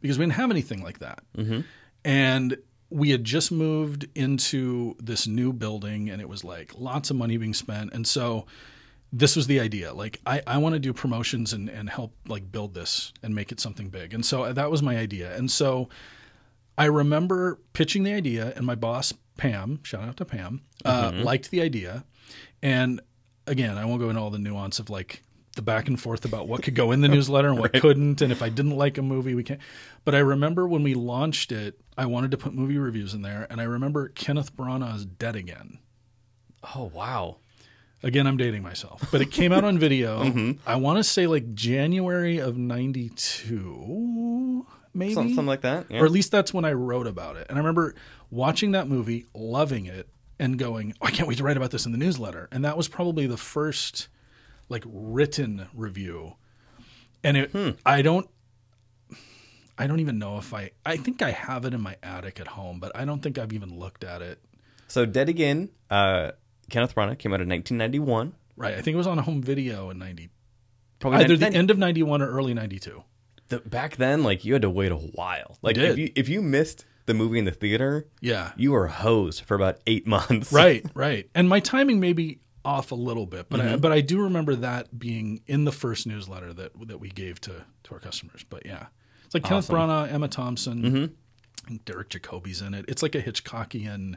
because we didn't have anything like that. And we had just moved into this new building and it was like lots of money being spent. And so this was the idea. Like I, I want to do promotions and, and help like build this and make it something big. And so that was my idea. And so I remember pitching the idea and my boss, Pam, shout out to Pam, uh, liked the idea. And again, I won't go into all the nuance of like the back and forth about what could go in the *laughs* newsletter and what couldn't. And if I didn't like a movie, we can't. But I remember when we launched it, I wanted to put movie reviews in there. And I remember Kenneth Branagh's Dead Again. Oh wow. Again, I'm dating myself, but it came out on video. *laughs* Mm-hmm. I want to say like January of '92, maybe Something like that. Yeah. or at least that's when I wrote about it. And I remember watching that movie, loving it, and going, oh, "I can't wait to write about this in the newsletter." And that was probably the first like written review. And it, Hmm. I don't, I don't even know if I. I think I have it in my attic at home, but I don't think I've even looked at it. So Dead Again, uh, Kenneth Branagh came out in 1991. Right, I think it was on a home video in '90, Probably either 90 the end of '91 or early '92. the- back then, like you had to wait a while. Like if you if you missed the movie in the theater, Yeah, you were hosed for about eight *laughs* months. right, right. And my timing may be off a little bit, but Mm-hmm. I, but I do remember that being in the first newsletter that that we gave to to our customers. But yeah, it's like Kenneth Branagh, Emma Thompson, Mm-hmm. I think Derek Jacobi's in it. It's like a Hitchcockian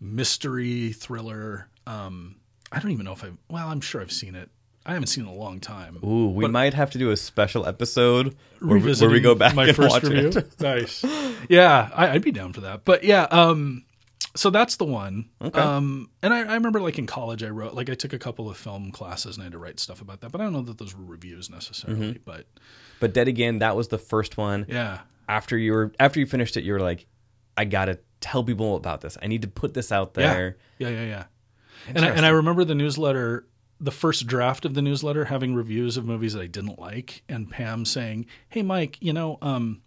mystery thriller. Um, I don't even know if I. Well, I'm sure I've seen it. I haven't seen it in a long time. Ooh, we might have to do a special episode where, we- where we go back my and first watch review. it. *laughs* nice. Yeah, I, I'd be down for that. But yeah, um, so that's the one. Okay. Um, and I, I remember like in college, I wrote like I took a couple of film classes and I had to write stuff about that. But I don't know that those were reviews necessarily. Mm-hmm. But But Dead Again, that was the first one. yeah, After you were after you finished it, you were like, I gotta tell people about this. I need to put this out there. yeah, yeah, yeah. And I, and I remember the newsletter, the first draft of the newsletter, having reviews of movies that I didn't like, and Pam saying, "Hey, Mike, you know, um,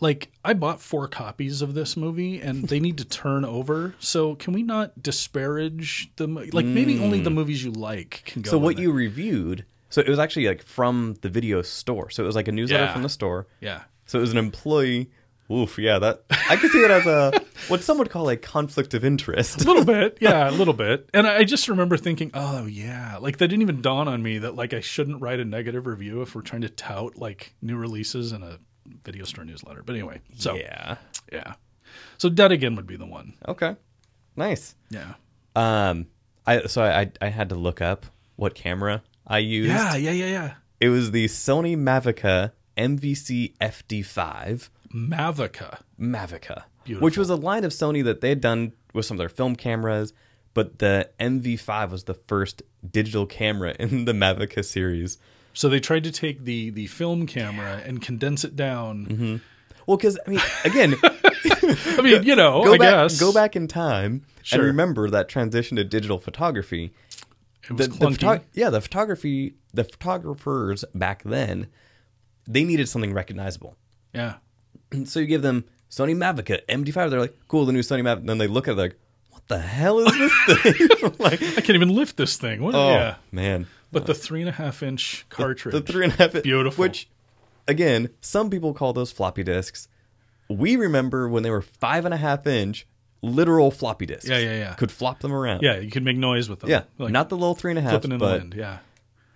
like I bought four copies of this movie, and they need to turn over. So can we not disparage the mo- like maybe only the movies you like can go? Mm. So what you reviewed, so it was actually like from the video store. So it was like a newsletter Yeah. from the store. yeah. So it was an employee. Oof, yeah, that I could see that as a *laughs* what some would call a conflict of interest. A little bit, *laughs* yeah, a little bit. And I just remember thinking, oh yeah, like that didn't even dawn on me that like I shouldn't write a negative review if we're trying to tout like new releases in a video store newsletter. But anyway, so yeah. Yeah. So Dead Again would be the one. Okay. Nice. Yeah. Um, I so I I had to look up what camera I used. Yeah, yeah, yeah, yeah. It was the Sony Mavica MVC FD5 Mavica. Mavica, Beautiful. which was a line of Sony that they had done with some of their film cameras, but the MV5 was the first digital camera *laughs* in the Mavica series. So they tried to take the the film camera and condense it down. Mm-hmm. Well, because I mean, again, *laughs* I mean, you know, go I back, guess go back in time Sure. and remember that transition to digital photography. It was the, the photo- yeah, the photography, the photographers back then, they needed something recognizable. yeah. *clears throat* So you give them Sony Mavica MD5. They're like, cool, the new Sony Mavic. Then they look at it like, what the hell is this thing? *laughs* like, I can't even lift this thing. What? oh Yeah. man, But the three and a half inch cartridge. the three and a half. Beautiful. Which, again, some people call those floppy disks. We remember when they were five and a half inch, literal floppy disks. Yeah, yeah, yeah. Could flop them around. yeah, you could make noise with them. yeah. Like Not the little three and a half, flipping in the but wind. Yeah.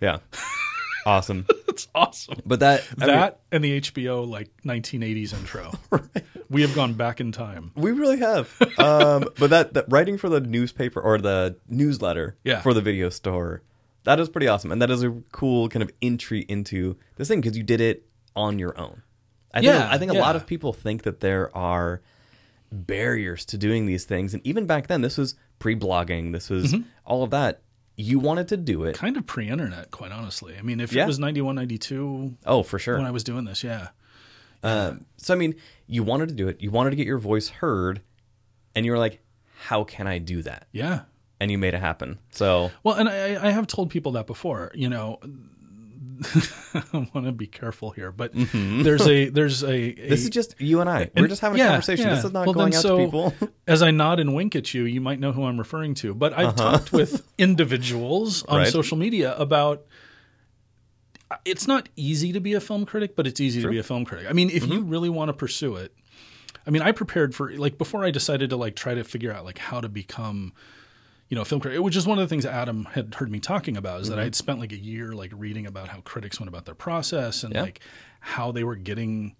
yeah, *laughs* awesome. That's awesome. But that I mean, that and the HBO like 1980s intro. *laughs* right. We have gone back in time. We really have. *laughs* Um, but that, that writing for the newspaper or the newsletter Yeah. for the video store, that is pretty awesome. And that is a cool kind of entry into this thing because you did it on your own. I think, Yeah, I think a lot of people think that there are barriers to doing these things. And even back then, this was pre blogging, this was Mm-hmm. all of that. You wanted to do it. Kind of pre-internet, quite honestly. I mean, if Yeah. it was 91, 92 Oh, for sure. when I was doing this, yeah. Um, so I mean, you wanted to do it. You wanted to get your voice heard, and you were like, "How can I do that?" Yeah. And you made it happen. So Well, and I, I have told people that before. You know, *laughs* I want to be careful here, but there's a there's a, *laughs* a Mm-hmm. this is just you and I. We're just having yeah, a conversation. yeah. This is not Well, going out so, to people. *laughs* as I nod and wink at you, you might know who I'm referring to. But I've talked with individuals on Uh-huh. Right. social media about. It's not easy to be a film critic, but it's easy to be a film critic. I mean, if Mm-hmm. you really want to pursue it, I mean, I prepared for like before I decided to like try to figure out like how to become, you know, film critic, which is one of the things Adam had heard me talking about, is that I had spent like a year like reading about how critics went about their process and Yeah. like how they were getting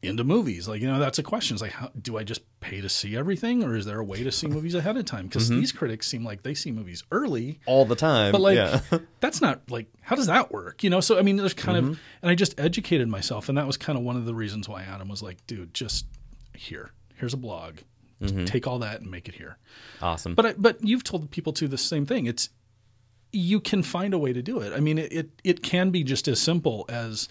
into movies. Like, you know, that's a question. It's like, how, do I just pay to see everything, or is there a way to see movies ahead of time? Because these critics seem like they see movies early, all the time. but like yeah. *laughs* that's not like how does that work? You know? So I mean, there's kind Mm-hmm. of, and I just educated myself, and that was kind of one of the reasons why Adam was like, dude, just here, here's a blog, Mm-hmm. take all that and make it here. awesome. But I, but you've told people too the same thing. It's you can find a way to do it. I mean, it it, it can be just as simple as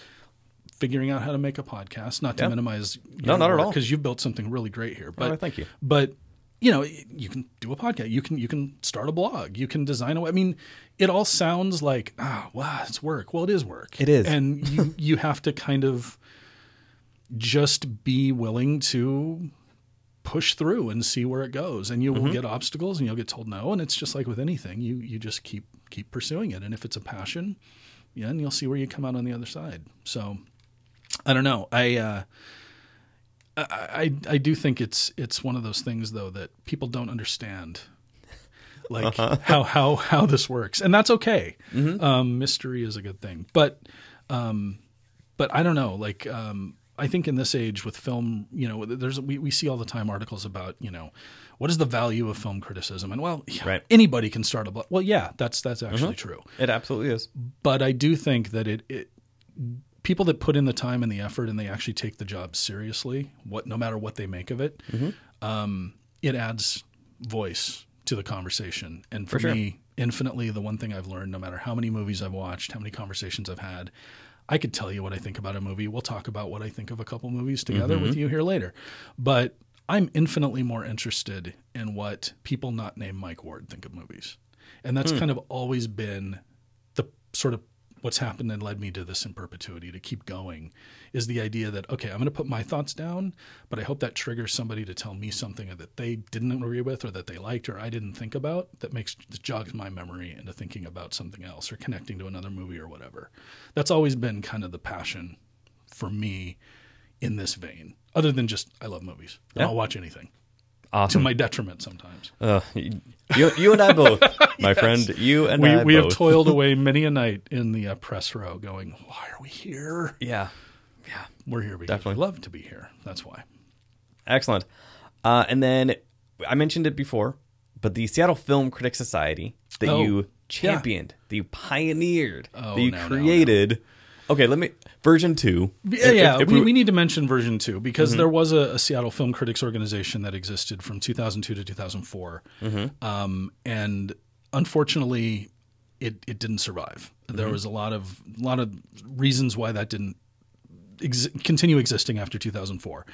figuring out how to make a podcast. Not to Yeah. minimize No, not at all. because you've built something really great here. But Oh, thank you. But you know, you can do a podcast. You can you can start a blog. You can design a. I mean, it all sounds like ah, wow, it's work. Well, it is work. It is. and you you have to kind of just be willing to push through and see where it goes. And you will get obstacles and you'll get told no. And it's just like with anything you you just keep keep pursuing it. And if it's a passion yeah and you'll see where you come out on the other side. So i don't know. I uh I, I I do think it's it's one of those things though that people don't understand, like *laughs* how how how this works, and that's okay. Um, mystery is a good thing, but um, but I don't know. Like um, I think in this age with film, you know, there's we, we see all the time articles about you know what is the value of film criticism, and well, yeah, Right. anybody can start a blog. Well, yeah, that's that's actually true it absolutely is. but I do think that it, it people that put in the time and the effort and they actually take the job seriously, what no matter what they make of it, um, it adds voice to the conversation. And for, sure. me, infinitely the one thing I've learned, no matter how many movies I've watched, how many conversations I've had, I could tell you what I think about a movie. We'll talk about what I think of a couple movies together with mm-hmm. you here later. But I'm infinitely more interested in what people not named Mike Ward think of movies. And that's hmm. kind of always been the sort of what's happened and led me to this in perpetuity to keep going is the idea that okay i'm going to put my thoughts down but i hope that triggers somebody to tell me something that they didn't agree with or that they liked or i didn't think about that makes that jogs my memory into thinking about something else or connecting to another movie or whatever. That's always been kind of the passion for me in this vein other than just i love movies. And Yeah. i'll watch anything. To my detriment sometimes. Uh, you, you and I both, *laughs* my friend. You and we, I we have toiled *laughs* away many a night in the uh, press row going why are we here? Yeah. Yeah. We're here because Definitely. we love to be here. That's why. Excellent. Uh, and then I mentioned it before, but the Seattle Film Critics Society that Oh, you championed, that you pioneered, Oh, that you no, no, created. Okay, let me version two. Yeah, If- yeah. if we, we need to mention version two because Mm-hmm. there was a, a Seattle Film Critics organization that existed from 2002 to 2004, Mm-hmm. um, and unfortunately, it it didn't survive. There Mm-hmm. was a lot of a lot of reasons why that didn't ex- continue existing after 2004,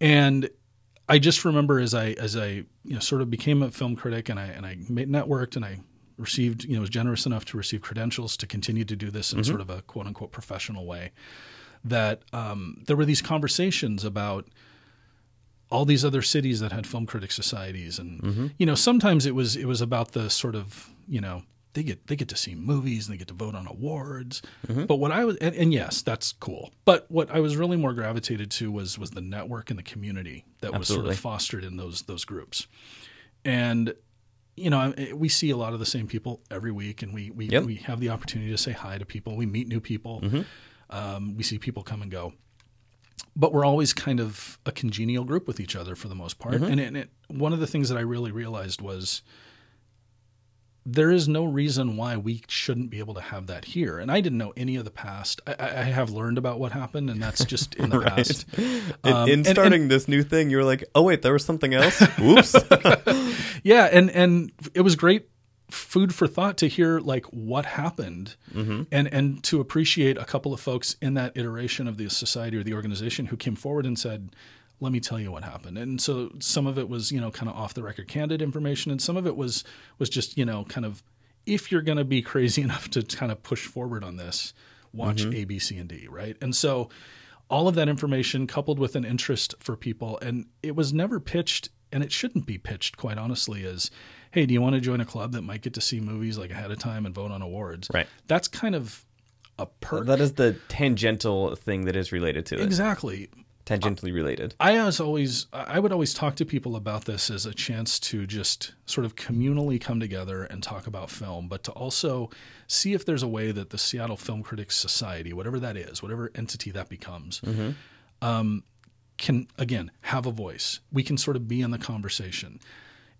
and I just remember as I as I you know sort of became a film critic and I and I made, networked and I received you know was generous enough to receive credentials to continue to do this in sort of a quote unquote professional way. That um, there were these conversations about all these other cities that had film critic societies. And you know sometimes it was it was about the sort of you know they get they get to see movies and they get to vote on awards. But what i was and, and yes that's cool. But what i was really more gravitated to was was the network and the community that was sort of fostered in those those groups. And you know we see a lot of the same people every week and we we, Yep. we have the opportunity to say hi to people. We meet new people. Mm-hmm. um, we see people come and go. But we're always kind of a congenial group with each other for the most part. And, it, and it, one of the things that I really realized was there is no reason why we shouldn't be able to have that here. And I didn't know any of the past. I, I have learned about what happened, and that's just in the *laughs* past. In, Um, in and- starting this new thing, you were like, "Oh wait, there was something else." *laughs* Whoops. *laughs* Yeah, and and it was great food for thought to hear like what happened and and to appreciate a couple of folks in that iteration of the society or the organization who came forward and said let me tell you what happened. And so some of it was you know kind of off the record candid information and some of it was was just you know kind of if you're going to be crazy *laughs* enough to kind of push forward on this watch mm-hmm. a b c and d right? And so all of that information coupled with an interest for people and it was never pitched and it shouldn't be pitched quite honestly as hey do you want to join a club that might get to see movies like ahead of time and vote on awards? Right. that's kind of a perk. that is the tangential thing that is related to it. exactly tangentially related. I was always I would always talk to people about this as a chance to just sort of communally come together and talk about film, but to also see if there's a way that the Seattle Film Critics Society, whatever that is, whatever entity that becomes, um, can again have a voice. We can sort of be in the conversation.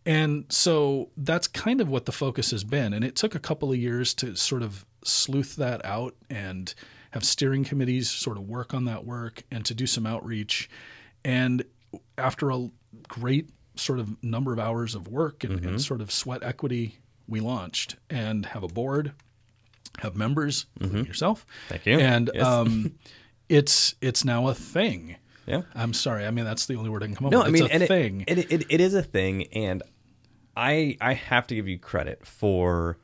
And so that's kind of what the focus has been. And it took a couple of years to sort of sleuth that out and have steering committees sort of work on that work and to do some outreach. And after a great sort of number of hours of work and, and sort of sweat equity, we launched and have a board, have members, including yourself. Thank you. And Yes. um, *laughs* it's it's now a thing. Yeah. I'm sorry. I mean, that's the only word I can come up with. No. I mean, it's a and it- thing. It, it, it is a thing, and I I have to give you credit for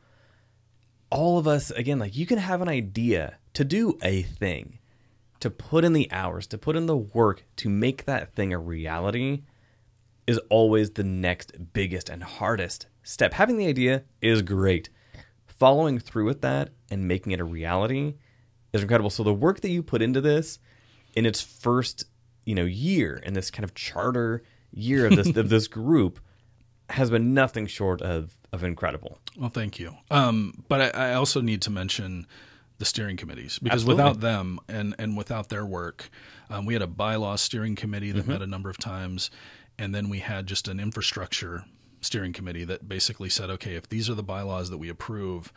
all of us. Again, like you can have an idea to do a thing, to put in the hours, to put in the work to make that thing a reality, is always the next biggest and hardest step. Having the idea is great. Following through with that and making it a reality is incredible. So the work that you put into this in its first, you know, year in this kind of charter year of this of this *laughs* group has been nothing short of of incredible. Well, thank you. Um, but I, I also need to mention the steering committees because Absolutely. without them and, and without their work, um, we had a bylaw steering committee that Mm-hmm. met a number of times, and then we had just an infrastructure steering committee that basically said, okay, if these are the bylaws that we approve,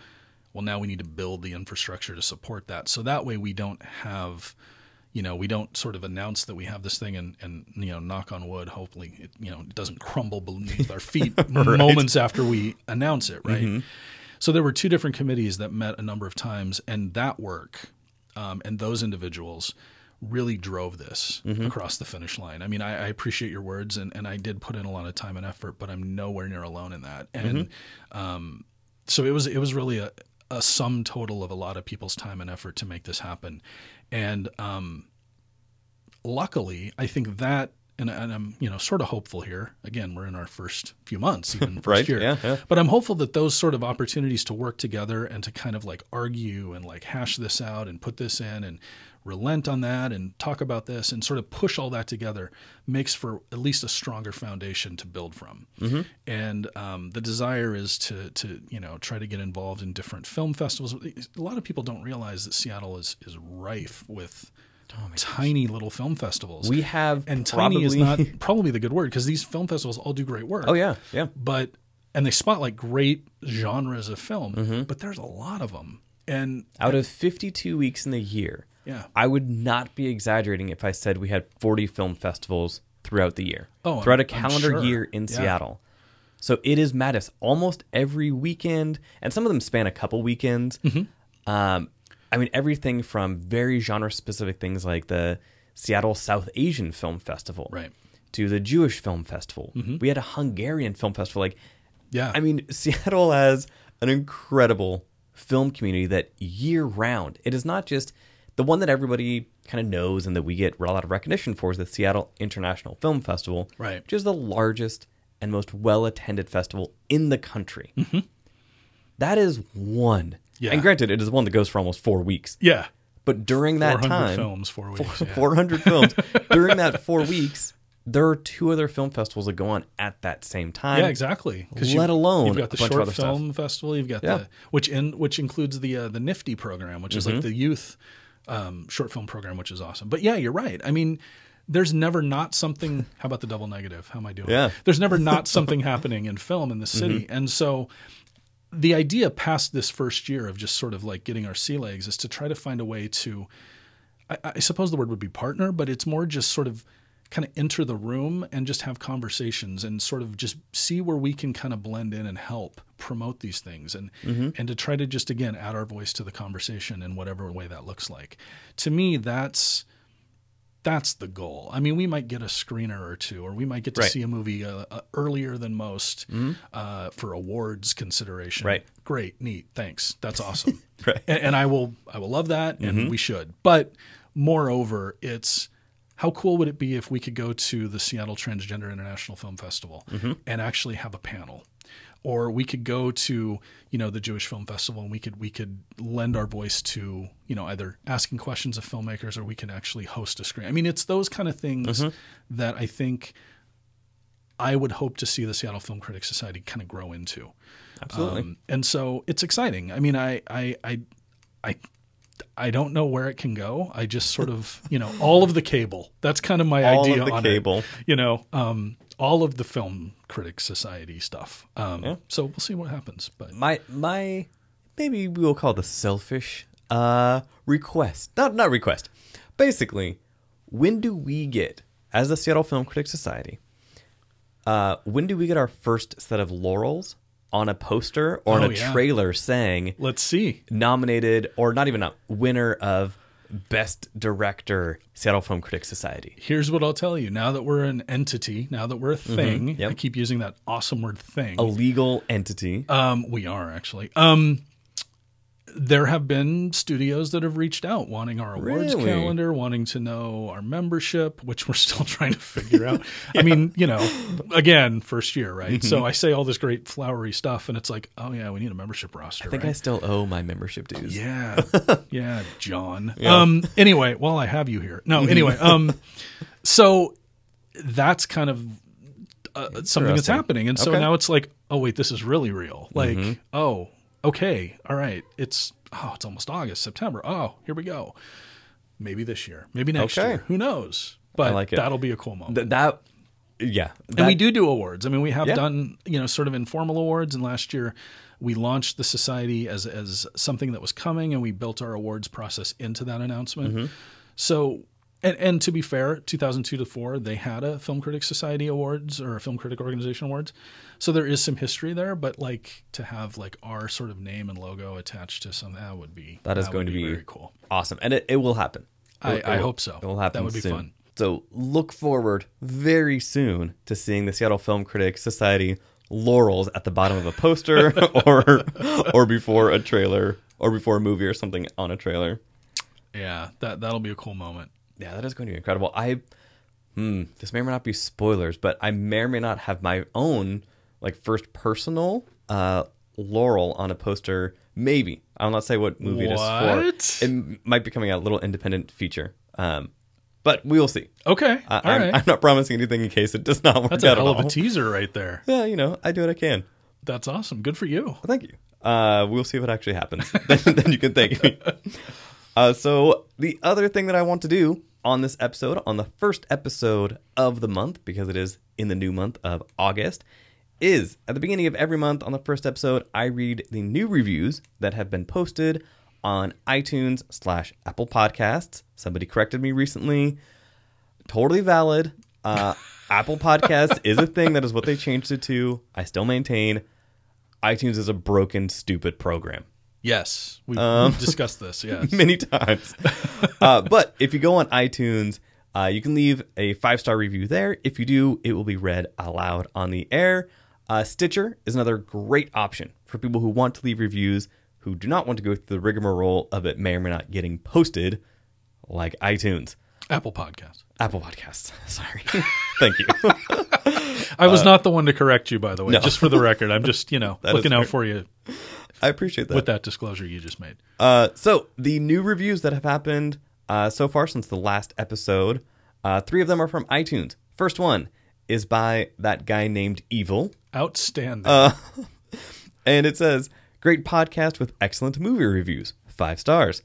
well, now we need to build the infrastructure to support that. So that way we don't have you know, we don't sort of announce that we have this thing and, and you know, knock on wood, hopefully it, you know, it doesn't crumble beneath our feet *laughs* moments after we announce it, right? So there were two different committees that met a number of times, and that work um, and those individuals really drove this across the finish line. I mean, I, I appreciate your words, and, and I did put in a lot of time and effort, but I'm nowhere near alone in that. And um, so it was it was really a, a sum total of a lot of people's time and effort to make this happen. And um, luckily, I think that, and, and I'm you know sort of hopeful here. Again, we're in our first few months, even *laughs* first Right, year. yeah, yeah. But I'm hopeful that those sort of opportunities to work together and to kind of like argue and like hash this out and put this in and relent on that and talk about this and sort of push all that together makes for at least a stronger foundation to build from. Mm-hmm. And um, the desire is to to you know try to get involved in different film festivals. A lot of people don't realize that Seattle is is rife with tiny little film festivals. Oh We have and probably, tiny is not probably *laughs* the good word because these film festivals all do great work Oh yeah, yeah. but and they spotlight great genres of film, Mm-hmm. but there's a lot of them. And Out of 52 weeks in the year, yeah, I would not be exaggerating if I said we had 40 film festivals throughout the year. Oh, throughout I'm- a calendar sure. year in Yeah. Seattle. So it is madness almost every weekend, and some of them span a couple weekends. Mm-hmm. Um, I mean, everything from very genre specific things like the Seattle South Asian Film Festival, Right. to the Jewish Film Festival. Mm-hmm. We had a Hungarian Film Festival. Like, yeah. I mean, *laughs* Seattle has an incredible film community that year round. It is not just the one that everybody kind of knows and that we get a lot of recognition for is the Seattle International Film Festival, Right. which is the largest and most well attended festival in the country. Mm-hmm. That is one. Yeah. And granted, it is one that goes for almost four weeks. yeah, But during that 400 time, films, four weeks. yeah. *laughs* 400 films, *laughs* during that four weeks, there are two other film festivals that go on at that same time. Yeah, exactly. Let alone you've got the a bunch of short other stuff. film festival. You've got Yeah. the which in which includes the uh, the Nifty program, which is like Mm-hmm. the youth um, short film program, which is awesome. But yeah, you're right. I mean, there's never not something. How about the double negative? How am I doing? Yeah. Mm-hmm. There's never not *laughs* something happening in film in the city, and so the idea past this first year of just sort of like getting our sea legs is to try to find a way to I, I suppose the word would be partner, but it's more just sort of kind of enter the room and just have conversations and sort of just see where we can kind of blend in and help promote these things and mm-hmm. and to try to just again add our voice to the conversation in whatever way that looks like. To me, that's that's the goal. I mean, we might get a screener or two, or we might get to Right. see a movie uh, uh, earlier than most uh, for awards consideration. Right. Great, neat, thanks. That's awesome. *laughs* Right. And, and I will, I will love that, and we should. But moreover, it's how cool would it be if we could go to the Seattle Transgender International Film Festival and actually have a panel, or we could go to you know the Jewish Film Festival and we could we could lend our voice to you know either asking questions of filmmakers or we could actually host a screen. I mean, it's those kind of things that I think I would hope to see the Seattle Film Critics Society kind of grow into. Absolutely. Um, and so it's exciting. I mean, I, I, I, I, I don't know where it can go. I just sort of, you know, all of the cable. That's kind of my All idea of the on cable. it. You know, um, all of the Film Critics Society stuff. Um, Yeah. So we'll see what happens. But my my maybe we will call the selfish uh request not not request basically when do we get as the seattle film critics society uh when do we get our first set of laurels on a poster or Oh, on a yeah. trailer saying let's see. nominated or not even a winner of best director seattle film critics society Here's what I'll tell you. Now that we're an entity, now that we're a thing, Mm-hmm. Yep. I keep using that awesome word thing. a legal entity Um, we are actually. Um, there have been studios that have reached out wanting our awards Really? calendar, wanting to know our membership, which we're still *laughs* trying to figure out. *laughs* I mean, you know, again, first year, right? Mm-hmm. So I say all this great flowery stuff, and it's like, oh yeah, we need a membership roster. i think i still owe my membership dues Yeah, *laughs* yeah, John. Um. Anyway, while I have you here, no. Anyway, um. So that's kind of uh, something that's happening, and so Okay. now it's like, oh wait, this is really real. Like, Mm-hmm. oh, okay, all right. It's oh, it's almost August, September. Oh, here we go. Maybe this year, maybe next Okay. year. Who knows? But like that'll be a cool moment. Th- that yeah And we do do awards. I mean, we have Yeah. done you know sort of informal awards, and last year we launched the society as as something that was coming, and we built our awards process into that announcement. Mm-hmm. So. And, and to be fair, 2002 to 4, they had a Film Critics Society Awards or a Film Critic Organization Awards. So there is some history there, but like to have like our sort of name and logo attached to something, that would be That is going to be very cool. awesome, and it, it will happen. I- It- I it will- hope so. It will happen. That would be soon. fun. So look forward very soon to seeing the Seattle Film Critics Society laurels at the bottom of a poster, *laughs* or or before a trailer, or before a movie or something on a trailer. Yeah, that that'll be a cool moment. Yeah, that is going to be incredible. I, hmm, this may or may not be spoilers, but I may or may not have my own like first personal uh, laurel on a poster. Maybe I'll not say what movie it is for. It might be coming out a little independent feature, um, but we will see. Okay, I, all I'm, right. I'm not promising anything in case it does not work That's out a hell of a teaser right there. *laughs* yeah, you know, I do what I can. That's awesome. Good for you. Well, thank you. Uh, we'll see if it actually happens. *laughs* then, then you can thank me. *laughs* Uh, so the other thing that I want to do on this episode, on the first episode of the month, because it is in the new month of August, is at the beginning of every month on the first episode, I read the new reviews that have been posted on iTunes slash Apple Podcasts. Somebody corrected me recently. Totally valid. Uh, *laughs* Apple Podcasts is a thing. That is what they changed it to. I still maintain iTunes is a broken, stupid program. Yes, we've, Um, discussed this. *laughs* Yes. many times. uh, but if you go on iTunes, uh, you can leave a five star review there. If you do, it will be read aloud on the air. Uh, Stitcher is another great option for people who want to leave reviews who do not want to go through the rigmarole of it may or may not getting posted, like iTunes. Apple Podcast. Apple Podcasts. *laughs* Sorry. *laughs* Thank you. I was not the one to correct you, by the way. no. Just for the record, I'm just you know looking out for you I appreciate that. with that disclosure you just made. Uh, so the new reviews that have happened uh, so far since the last episode, uh, three of them are from iTunes. First one is by that guy named Evil, Outstanding. Uh, *laughs* and it says, "Great podcast with excellent movie reviews, five stars."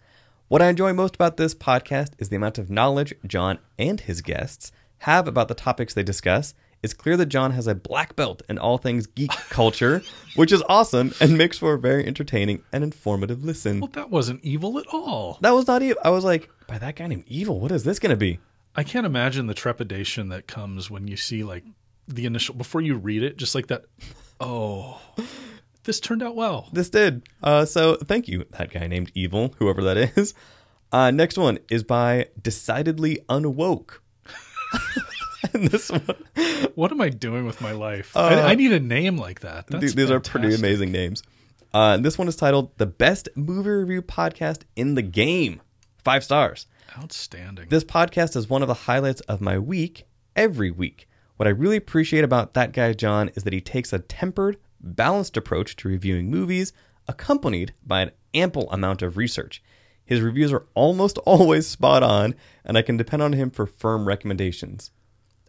What I enjoy most about this podcast is the amount of knowledge John and his guests have about the topics they discuss. It's clear that John has a black belt in all things geek culture, which is awesome and makes for a very entertaining and informative listen. well, that wasn't evil at all. That was not evil. I was like, by that guy named Evil, what is this going to be? I can't imagine the trepidation that comes when you see like the initial before you read it, just like that. Oh, this turned out well. This did. Uh, so thank you, that guy named Evil, whoever that is. Uh, next one is by Decidedly Unwoke. *laughs* *laughs* and this one, What am I doing with my life? I, I need a name like that. That's th- these are pretty amazing names. Uh, and this one is titled The Best Movie Review Podcast in the Game. Five stars. Outstanding. This podcast is one of the highlights of my week every week. What I really appreciate about that guy, John, is that he takes a tempered balanced approach to reviewing movies, accompanied by an ample amount of research. His reviews are almost *laughs* always spot on, and I can depend on him for firm recommendations.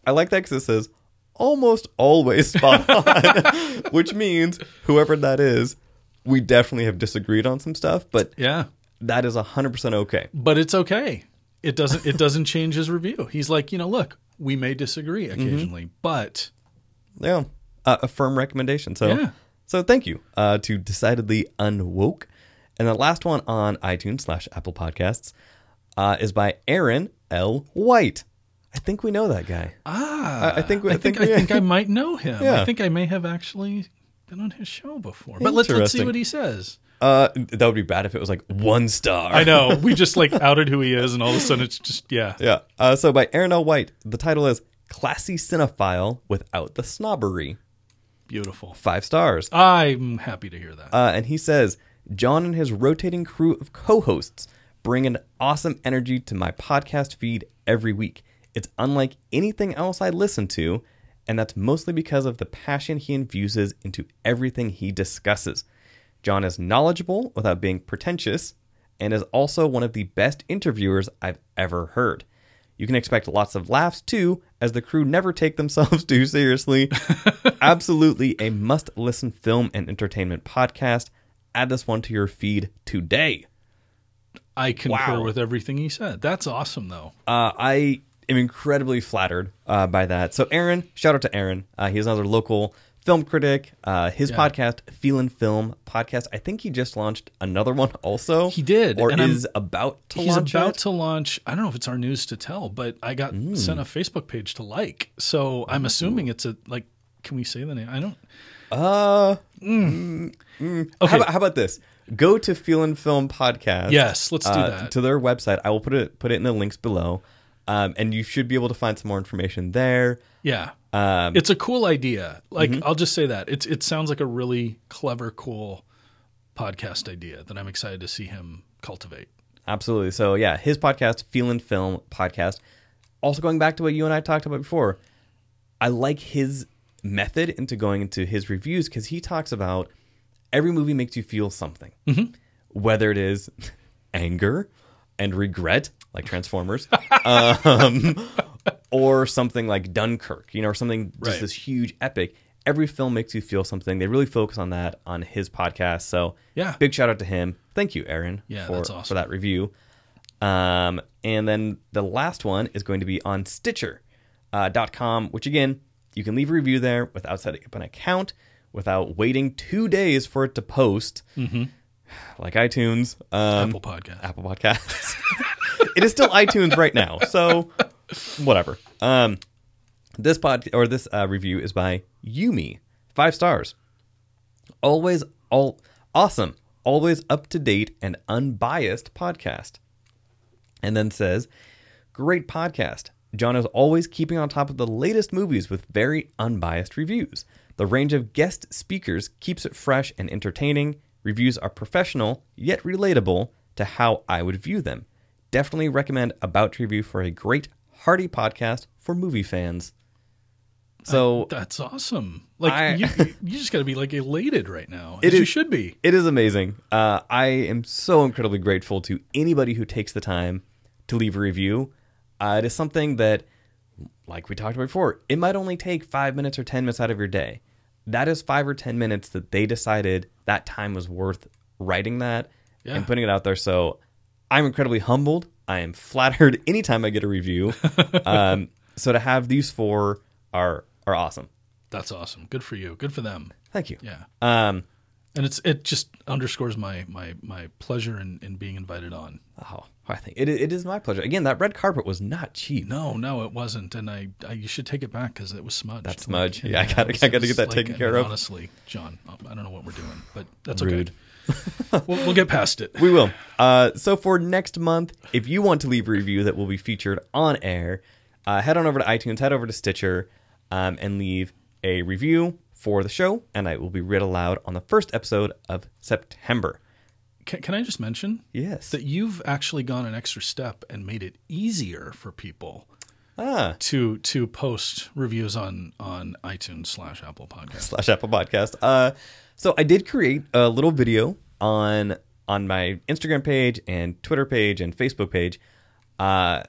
I like that because it says almost always spot on, *laughs* which means whoever that is, we definitely have disagreed on some stuff, but Yeah. that is 100% okay. But it's okay. It doesn't it doesn't change his review. He's like, you know, look, we may disagree occasionally, but Yeah, uh, a firm recommendation. So, Yeah. so thank you uh, to decidedly unwoke. And the last one on iTunes slash Apple Podcasts uh, is by Aaron L. White. I think we know that guy. ah, I- I think we- I I think think I think I *laughs* might know him. Yeah. I think I may have actually been on his show before. But let's let's see what he says. Uh, that would be bad if it was like one star. I know. We *laughs* just like outed who he is and all of a sudden it's just yeah. Yeah. Uh, so by Aaron L. White, the title is "Classy Cinephile Without the Snobbery." Beautiful. Five stars. I'm happy to hear that. Uh, and he says, John and his rotating crew of co hosts bring an awesome energy to my podcast feed every week. It's unlike anything else I listen to, and that's mostly because of the passion he infuses into everything he discusses. John is knowledgeable without being pretentious, and is also one of the best interviewers I've ever heard. You can expect lots of laughs too, as the crew never take themselves *laughs* too seriously. *laughs* Absolutely a must listen film and entertainment podcast. Add this one to your feed today. I concur wow. with everything he said. That's awesome though. Uh, I am incredibly flattered uh, by that. So, Aaron, shout out to Aaron. Uh, he's another local film critic. Uh, his Yeah. podcast, Feelin' Film Podcast, I think he just launched another one also. He did, Or and I'm- is about to He's launch about it. to launch. I don't know if it's our news to tell, but I got Hmm. sent a Facebook page to like. So I'm assuming it's a like. Can we say the name? I don't. Uh, mm, mm. Okay. How, about, how about this? Go to Feelin' Film Podcast. Yes, let's do uh, that. To their website. I will put it put it in the links below. Um, and you should be able to find some more information there. Yeah, Um, it's a cool idea. Like Mm-hmm. I'll just say that it's it sounds like a really clever, cool podcast idea that I'm excited to see him cultivate. Absolutely. So yeah, his podcast, Feelin' Film Podcast. Also going back to what you and I talked about before, I like his method into going into his reviews because he talks about every movie makes you feel something, whether it is *laughs* anger and regret, like Transformers, um, *laughs* or something like Dunkirk, you know, or something just Right. this huge epic. Every film makes you feel something. They really focus on that on his podcast. So Yeah. big shout out to him. Thank you, Aaron, Yeah, for, that's for that review. Um, and then the last one is going to be on Stitcher uh, dot com, which again, you can leave a review there without setting up an account, without waiting two days for it to post, *sighs* like iTunes, um, Apple Podcast. Apple Podcasts. *laughs* it is still iTunes right now, so whatever. Um, this pod or this uh, review is by Yumi, five stars. Always all awesome, always up to date and unbiased podcast. And then says, great podcast. John is always keeping on top of the latest movies with very unbiased reviews. The range of guest speakers keeps it fresh and entertaining. Reviews are professional yet relatable to how I would view them. Definitely recommend About Review for a great, hearty podcast for movie fans. So That's awesome. Like I- you, *laughs* you just got to be like elated right now. It as you should be. It is amazing. Uh, I am so incredibly grateful to anybody who takes the time to leave a review. Uh, it is something that, like we talked about before, it might only take five minutes or 10 minutes out of your day. That is five or 10 minutes that they decided that time was worth writing that Yeah. and putting it out there. So I'm incredibly humbled. I am flattered *laughs* anytime I get a review. um, so to have these four are are awesome. That's awesome. Good for you. Good for them. Thank you. Yeah. Um, And it's it just underscores my my my pleasure in, in being invited on. oh, I think it, it is my pleasure. Again, that red carpet was not cheap. No, no, it wasn't, and I, I you should take it back because it was smudged. That smudge. Yeah, I gotta- I gotta get that taken I care mean, of. Honestly, John, I don't know what we're doing, but that's Rude. okay. *laughs* we'll, we'll get past it. We will. Uh, so for next month, if you want to leave a review that will be featured on air, uh, head on over to iTunes, head over to Stitcher, um, and leave a review for the show, and it will be read aloud on the first episode of September. Can, can I just mention Yes. that you've actually gone an extra step and made it easier for people Ah, to to post reviews on on iTunes slash Apple Podcast. slash Apple Podcast. Uh, so I did create a little video on on my Instagram page and Twitter page and Facebook page. Uh,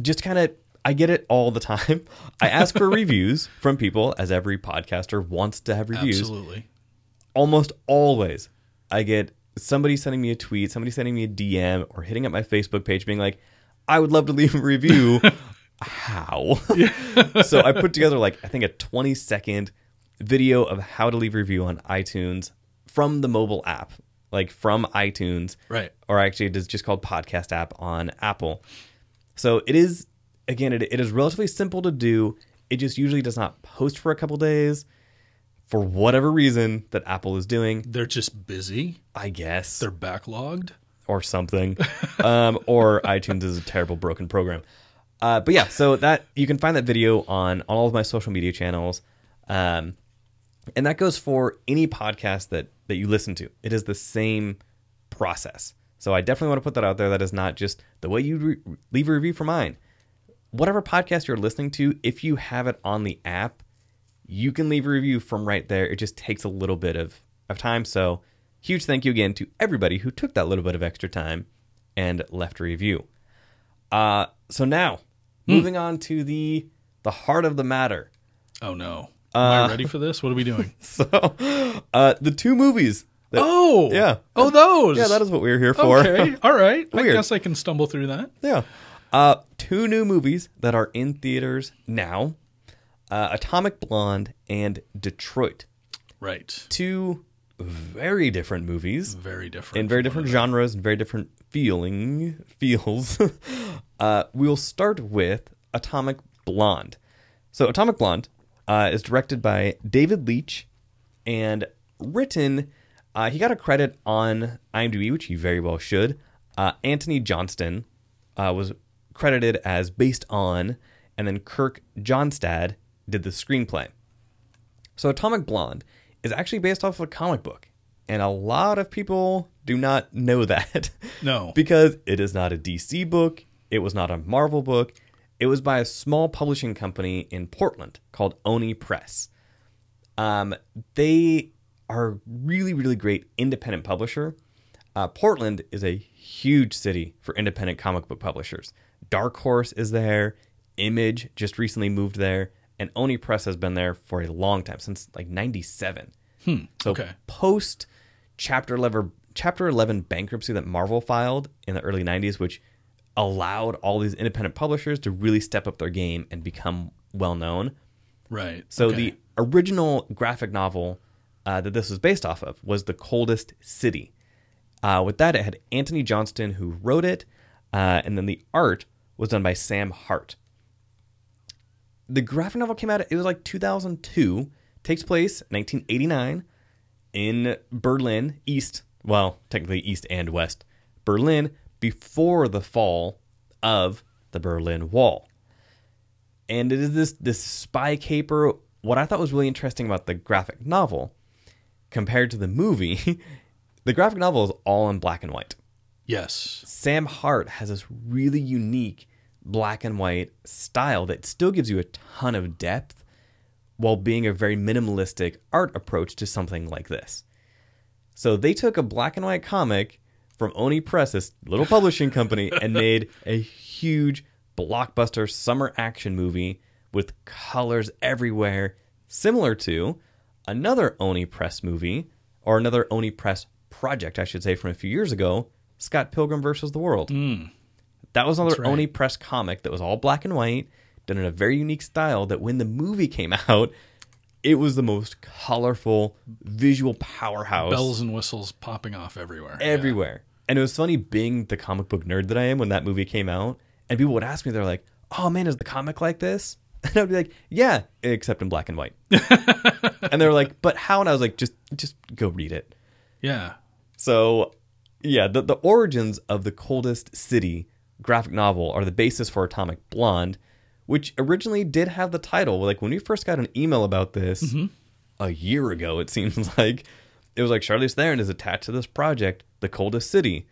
just kind of, I get it all the time. *laughs* I ask for reviews from people, as every podcaster wants to have reviews. Absolutely. Almost always, I get somebody sending me a tweet, somebody sending me a DM, or hitting up my Facebook page, being like, "I would love to leave a review." *laughs* How? *laughs* so I put together like I think a 20 second video of how to leave a review on iTunes from the mobile app, like from iTunes, Right. or actually it is just called Podcast app on Apple. So it is again, it, it is relatively simple to do. It just usually does not post for a couple days for whatever reason that Apple is doing. They're just busy. I guess They're backlogged. or something, *laughs* um, or iTunes is a terrible broken program. Uh, but yeah, so that you can find that video on, on all of my social media channels, um, and that goes for any podcast that that you listen to. It is the same process. So I definitely want to put that out there. That is not just the way you re- leave a review for mine. Whatever podcast you're listening to, if you have it on the app, you can leave a review from right there. It just takes a little bit of, of time. So, huge thank you again to everybody who took that little bit of extra time and left a review. Uh, so now, moving on to the the heart of the matter. Oh no. Am I ready for this? What are we doing? *laughs* So, uh, the two movies. That, Oh. Yeah. Oh, those. yeah, that is what we're here for. Okay. *laughs* All right. I Weird. guess I can stumble through that. Yeah. Uh, two new movies that are in theaters now uh, Atomic Blonde and Detroit. Right. Two very different movies Very different. in very from different genres and very different feeling *laughs* feels. uh, we'll start with Atomic Blonde. So, Atomic Blonde uh, is directed by David Leitch and written. Uh, he got a credit on IMDb, which he very well should. Uh, Anthony Johnston uh, was credited as based on, and then Kirk Johnstad did the screenplay. So Atomic Blonde is actually based off of a comic book, and a lot of people do not know *laughs* that. No. because it is not a DC book, it was not a Marvel book. It was by a small publishing company in Portland called Oni Press. Um, they are really, really great independent publisher. Uh, Portland is a huge city for independent comic book publishers. Dark Horse is there. Image just recently moved there, and Oni Press has been there for a long time since like '97. So okay. post Chapter 11, Chapter 11 bankruptcy that Marvel filed in the early '90s, which allowed all these independent publishers to really step up their game and become well known. Right. So Okay. the original graphic novel uh, that this was based off of was The Coldest City. Uh, with that, it had Anthony Johnston who wrote it, uh, and then the art was done by Sam Hart. The graphic novel came out, it was like 2002, takes place 1989 in Berlin, East, well, technically East and West, Berlin, before the fall of the Berlin Wall and it is this this spy caper. What I thought was really interesting about the graphic novel compared to the movie, *laughs* the graphic novel is all in black and white. yes. Sam Hart has this really unique black and white style that still gives you a ton of depth while being a very minimalistic art approach to something like this. So they took a black and white comic from Oni Press, this little publishing company, *laughs* and made a huge blockbuster summer action movie with colors everywhere, similar to another Oni Press movie, or another Oni Press project, I should say, from a few years ago Scott Pilgrim versus the World. Hmm. That was another right. Oni Press comic that was all black and white, done in a very unique style. That when the movie came *laughs* out, it was the most colorful visual powerhouse Bells and whistles popping off everywhere. Everywhere. And it was funny being the comic book nerd that I am when that movie came out, and people would ask me, they're like, "Oh man, is the comic like this?" *laughs* And I'd be like, "Yeah, except in black and white." *laughs* and they were like, "But how?" And I was like, "Just, just go read it." Yeah. So, yeah, the, the origins of the coldest city graphic novel are the basis for Atomic Blonde, which originally did have the title. Like when we first got an email about this mm-hmm. a year ago, it seems *laughs* like it was like Charlize Theron is attached to this project, The Coldest City,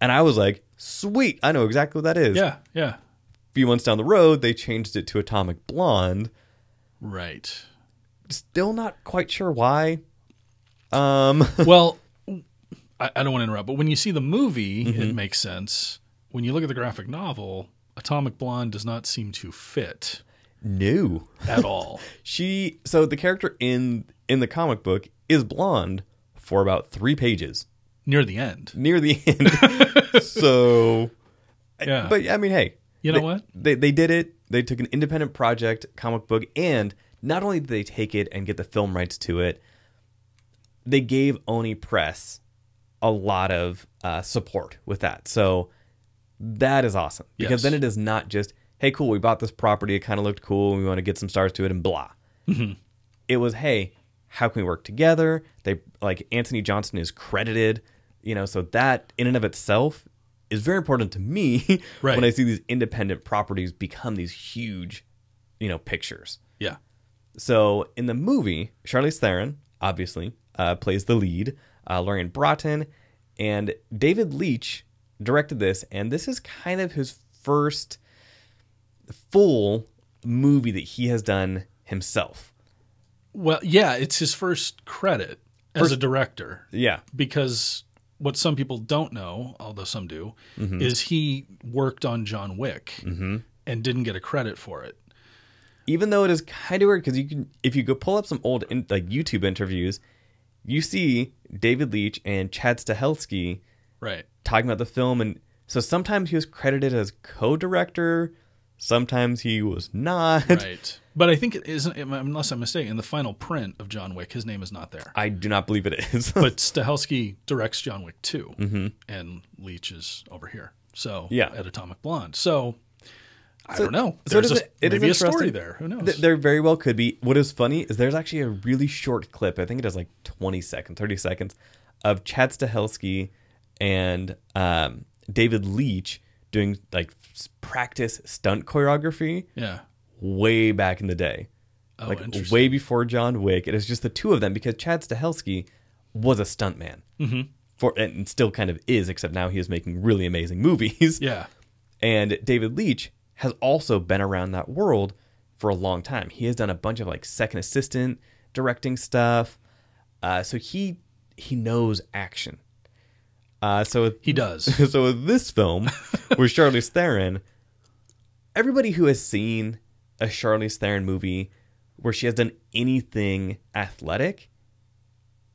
and I was like, sweet, I know exactly what that is. Yeah. Yeah. A few months down the road, they changed it to Atomic Blonde. Right. Still not quite sure why. Um, *laughs* Well, I, I don't want to interrupt, but when you see the movie, Mm-hmm. it makes sense. When you look at the graphic novel, Atomic Blonde does not seem to fit new. *laughs* at all. She so the character in in the comic book is blonde for about three pages Near the end. near the end. *laughs* so, Yeah. but I mean, hey, You know they, what? They they did it. They took an independent project, comic book, and not only did they take it and get the film rights to it, they gave Oni Press a lot of uh, support with that. So that is awesome because Yes. then it is not just hey, cool, we bought this property, it kind of looked cool, we want to get some stars to it, and blah. It was hey, how can we work together? They like Anthony Johnson is credited, you know, so that in and of itself is very important to me Right. *laughs* when I see these independent properties become these huge, you know, pictures. Yeah. So in the movie, Charlize Theron obviously uh, plays the lead. Uh, Lorraine Broughton and David Leitch directed this, and this is kind of his first full movie that he has done himself. Well, yeah, it's his first credit as a director Yeah, because what some people don't know, although some do, Mm-hmm. is he worked on John Wick and didn't get a credit for it. even though it is kind of weird because you can if you go pull up some old in, like YouTube interviews, you see David Leitch and Chad Stahelski Right. talking about the film, and so sometimes he was credited as co-director, sometimes he was not. Right. But I think it isn't, unless I'm mistaken, in the final print of John Wick, his name is not there. I do not believe it is. But *laughs* Stahelski directs John Wick 2, and Leitch is over here. So, Mm-hmm. Yeah. at Atomic Blonde. So, I So- don't know. so it There's is, a, it is maybe a story there. Who knows? Th- there very well could be. What is funny is there's actually a really short clip. I think it has like 20 seconds, 30 seconds of Chad Stahelski and um, David Leitch doing like practice stunt choreography yeah. way back in the day. Oh, like way before John Wick. It is just the two of them because Chad Stahelski was a stuntman. Mm-hmm. For and still kind of is, except now he is making really amazing *laughs* movies. Yeah. And David Leitch has also been around that world for a long time. He has done a bunch of like second assistant directing stuff. Uh, so he he knows action. Uh, so with, He does. *laughs* so with this film *laughs* with Charlize Theron, everybody who has seen a Charlize Theron movie where she has done anything athletic,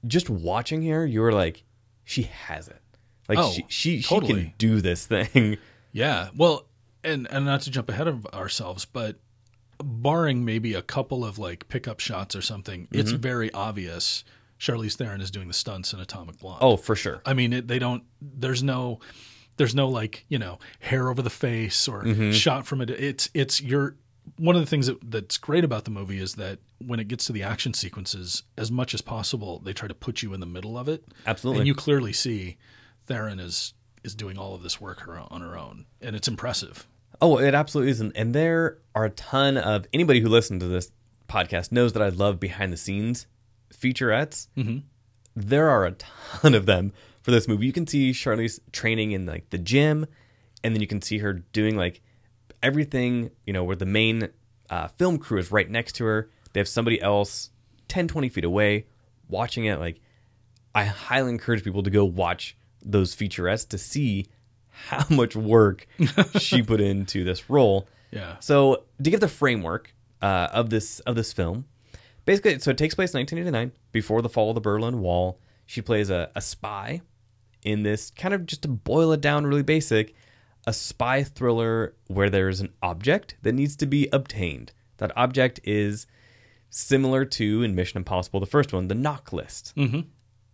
just watching her, you were like, she has it. Like Oh, she she, she totally. can do this thing. *laughs* Yeah. Well, and and not to jump ahead of ourselves, but barring maybe a couple of like pickup shots or something, it's Mm-hmm. very obvious Charlize Theron is doing the stunts in Atomic Blonde. Oh, for sure. I mean, it, they don't. There's no. There's no like you know hair over the face or Mm-hmm. shot from it. It's it's your one of the things that, that's great about the movie is that when it gets to the action sequences, as much as possible, they try to put you in the middle of it. Absolutely. and you clearly see Theron is is doing all of this work her, on her own, and it's impressive. Oh, it absolutely isn't. And there are a ton of anybody who listens to this podcast knows that I love behind the scenes featurettes. Mm-hmm. There are a ton of them for this movie. You can see Charlize training in like the gym, and then you can see her doing like everything. You know, where the main uh, film crew is right next to her. They have somebody else 10, 20 feet away watching it. Like, I highly encourage people to go watch those featurettes to see how *laughs* much work *laughs* she put into this role. Yeah. So to give the framework uh, of this of this film, basically, so it takes place in 1989, before the fall of the Berlin Wall. She plays a, a spy in this kind of just to boil it down really basic, a spy thriller where there's an object that needs to be obtained. That object is similar to in Mission Impossible, the first one, the NOC list, mm-hmm.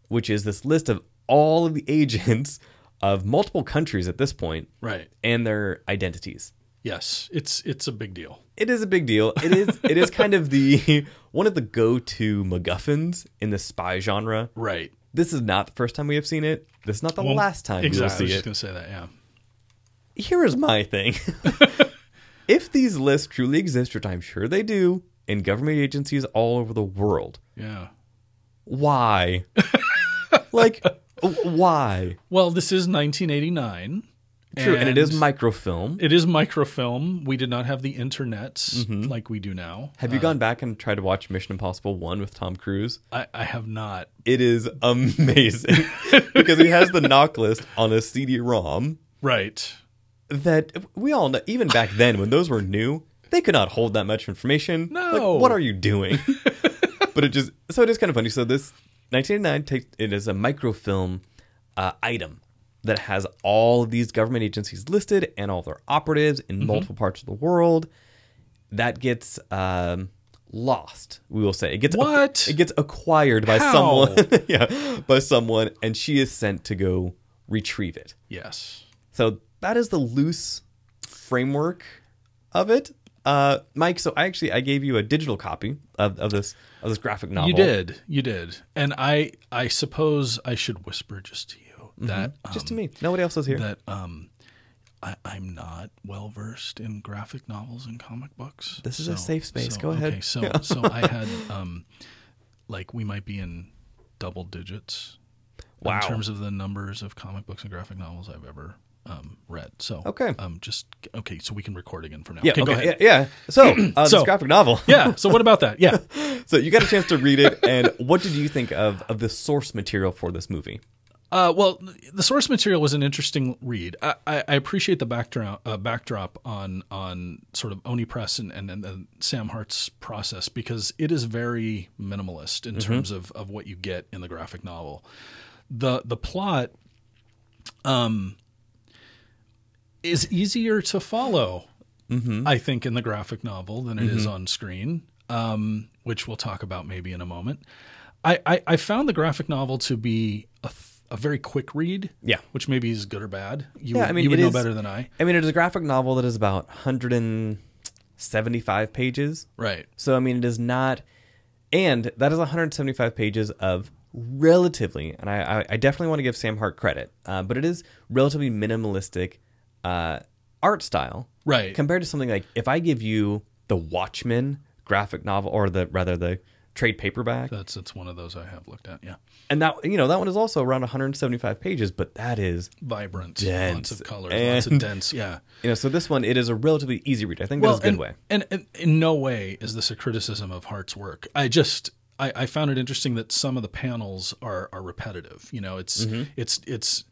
which is this list of all of the agents of multiple countries at this point Right. and their identities. Yes. It's it's a big deal. It is a big deal. It is it is kind of the *laughs* one of the go-to MacGuffins in the spy genre. Right. This is not the first time we have seen it. This is not the Well, last time exactly. we I will was see just going to say that. Yeah. Here is my thing. *laughs* if these lists truly exist, which I'm sure they do, in government agencies all over the world, Yeah. why? *laughs* like, why? Well, this is 1989. True, and, it is microfilm. it is microfilm. We did not have the internet Mm-hmm. like we do now. Have you gone back and tried to watch Mission Impossible 1 with Tom Cruise? I, I have not. It is amazing *laughs* because he has the NOC list on a CD-ROM Right. that we all know, even back then when those were new, they could not hold that much information. No. Like, what are you doing? *laughs* but it just, so it is kind of funny. So this 1989 takes, it is a microfilm uh, item that has all of these government agencies listed and all their operatives in Mm-hmm. multiple parts of the world. That gets um, lost. We will say it gets What? it gets acquired by How? someone. *laughs* yeah, by someone, and she is sent to go retrieve it. Yes. So that is the loose framework of it. Uh, Mike, so I actually I gave you a digital copy of, of this of this graphic novel. You did. You did. And I I suppose I should whisper just to you that Mm-hmm. just to um, me. Nobody else is here. that um I, I'm not well versed in graphic novels and comic books. This is a safe space. so- Go ahead. Okay, so *laughs* so I had um like we might be in double digits Wow. in terms of the numbers of comic books and graphic novels I've ever um, read. So Okay. um just okay, so we can record again from now. yeah, okay, go okay, ahead. yeah, yeah. So, *clears throat* uh, So- this graphic novel. *laughs* Yeah. So what about that? Yeah. *laughs* so you got a chance to read it, and what did you think of of the source material for this movie? Uh, well, the source material was an interesting read. I, I, I appreciate the backdrop, uh, backdrop on on sort of Oni Press and, and, and Sam Hart's process because it is very minimalist in terms of, of what you get in the graphic novel. the The plot, um, is easier to follow, I think, in the graphic novel than it is on screen, um, which we'll talk about maybe in a moment. I, I, I found the graphic novel to be a, th- a very quick read. Yeah. Which maybe is good or bad. You Yeah, would, I mean, you would know is- better than I. I mean, it is a graphic novel that is about 175 pages. Right. So I mean, it is not, and that is 175 pages of relatively, and I, I, definitely want to give Sam Hart credit, uh, but it is relatively minimalistic uh, art style Right. compared to something like if I give you the Watchmen graphic novel, or the rather the trade paperback, That's that's one of those I have looked at. Yeah. and that you know that one is also around 175 pages, but that is Vibrant. Dense. Lots of colors. lots of dense. Yeah. *laughs* you know so this one it is a relatively easy read. I think that's a good and, way. And, and in no way is this a criticism of Hart's work. I just I, I found it interesting that some of the panels are are repetitive. You know, it's Mm-hmm. it's it's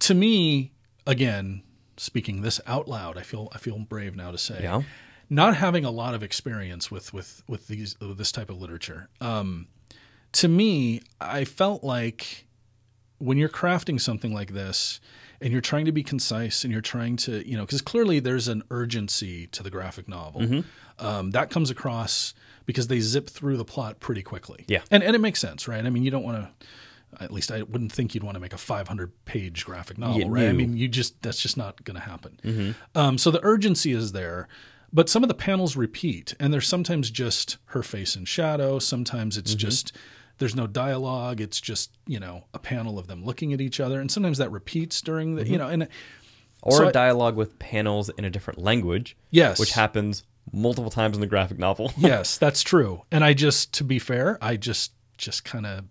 to me again speaking this out loud. I feel I feel brave now to say. Yeah. Not having a lot of experience with with with these with this type of literature. Um, to me, I felt like when you're crafting something like this and you're trying to be concise and you're trying to, you know, because clearly there's an urgency to the graphic novel. Mm-hmm. Um, that comes across because they zip through the plot pretty quickly. Yeah. And, and it makes sense, right? I mean, you don't want to, at least I wouldn't think you'd want to make a 500 page graphic novel, Yeah, right? I mean, you just, that's just not going to happen. Mm-hmm. Um, so the urgency is there. But some of the panels repeat, and they're sometimes just her face in shadow. Sometimes it's Mm-hmm. just there's no dialogue. It's just you know a panel of them looking at each other, and sometimes that repeats during the you know and Or So a I- dialogue with panels in a different language. Yes. Which happens multiple times in the graphic novel. *laughs* yes, that's true. And I just to be fair, I just just kind of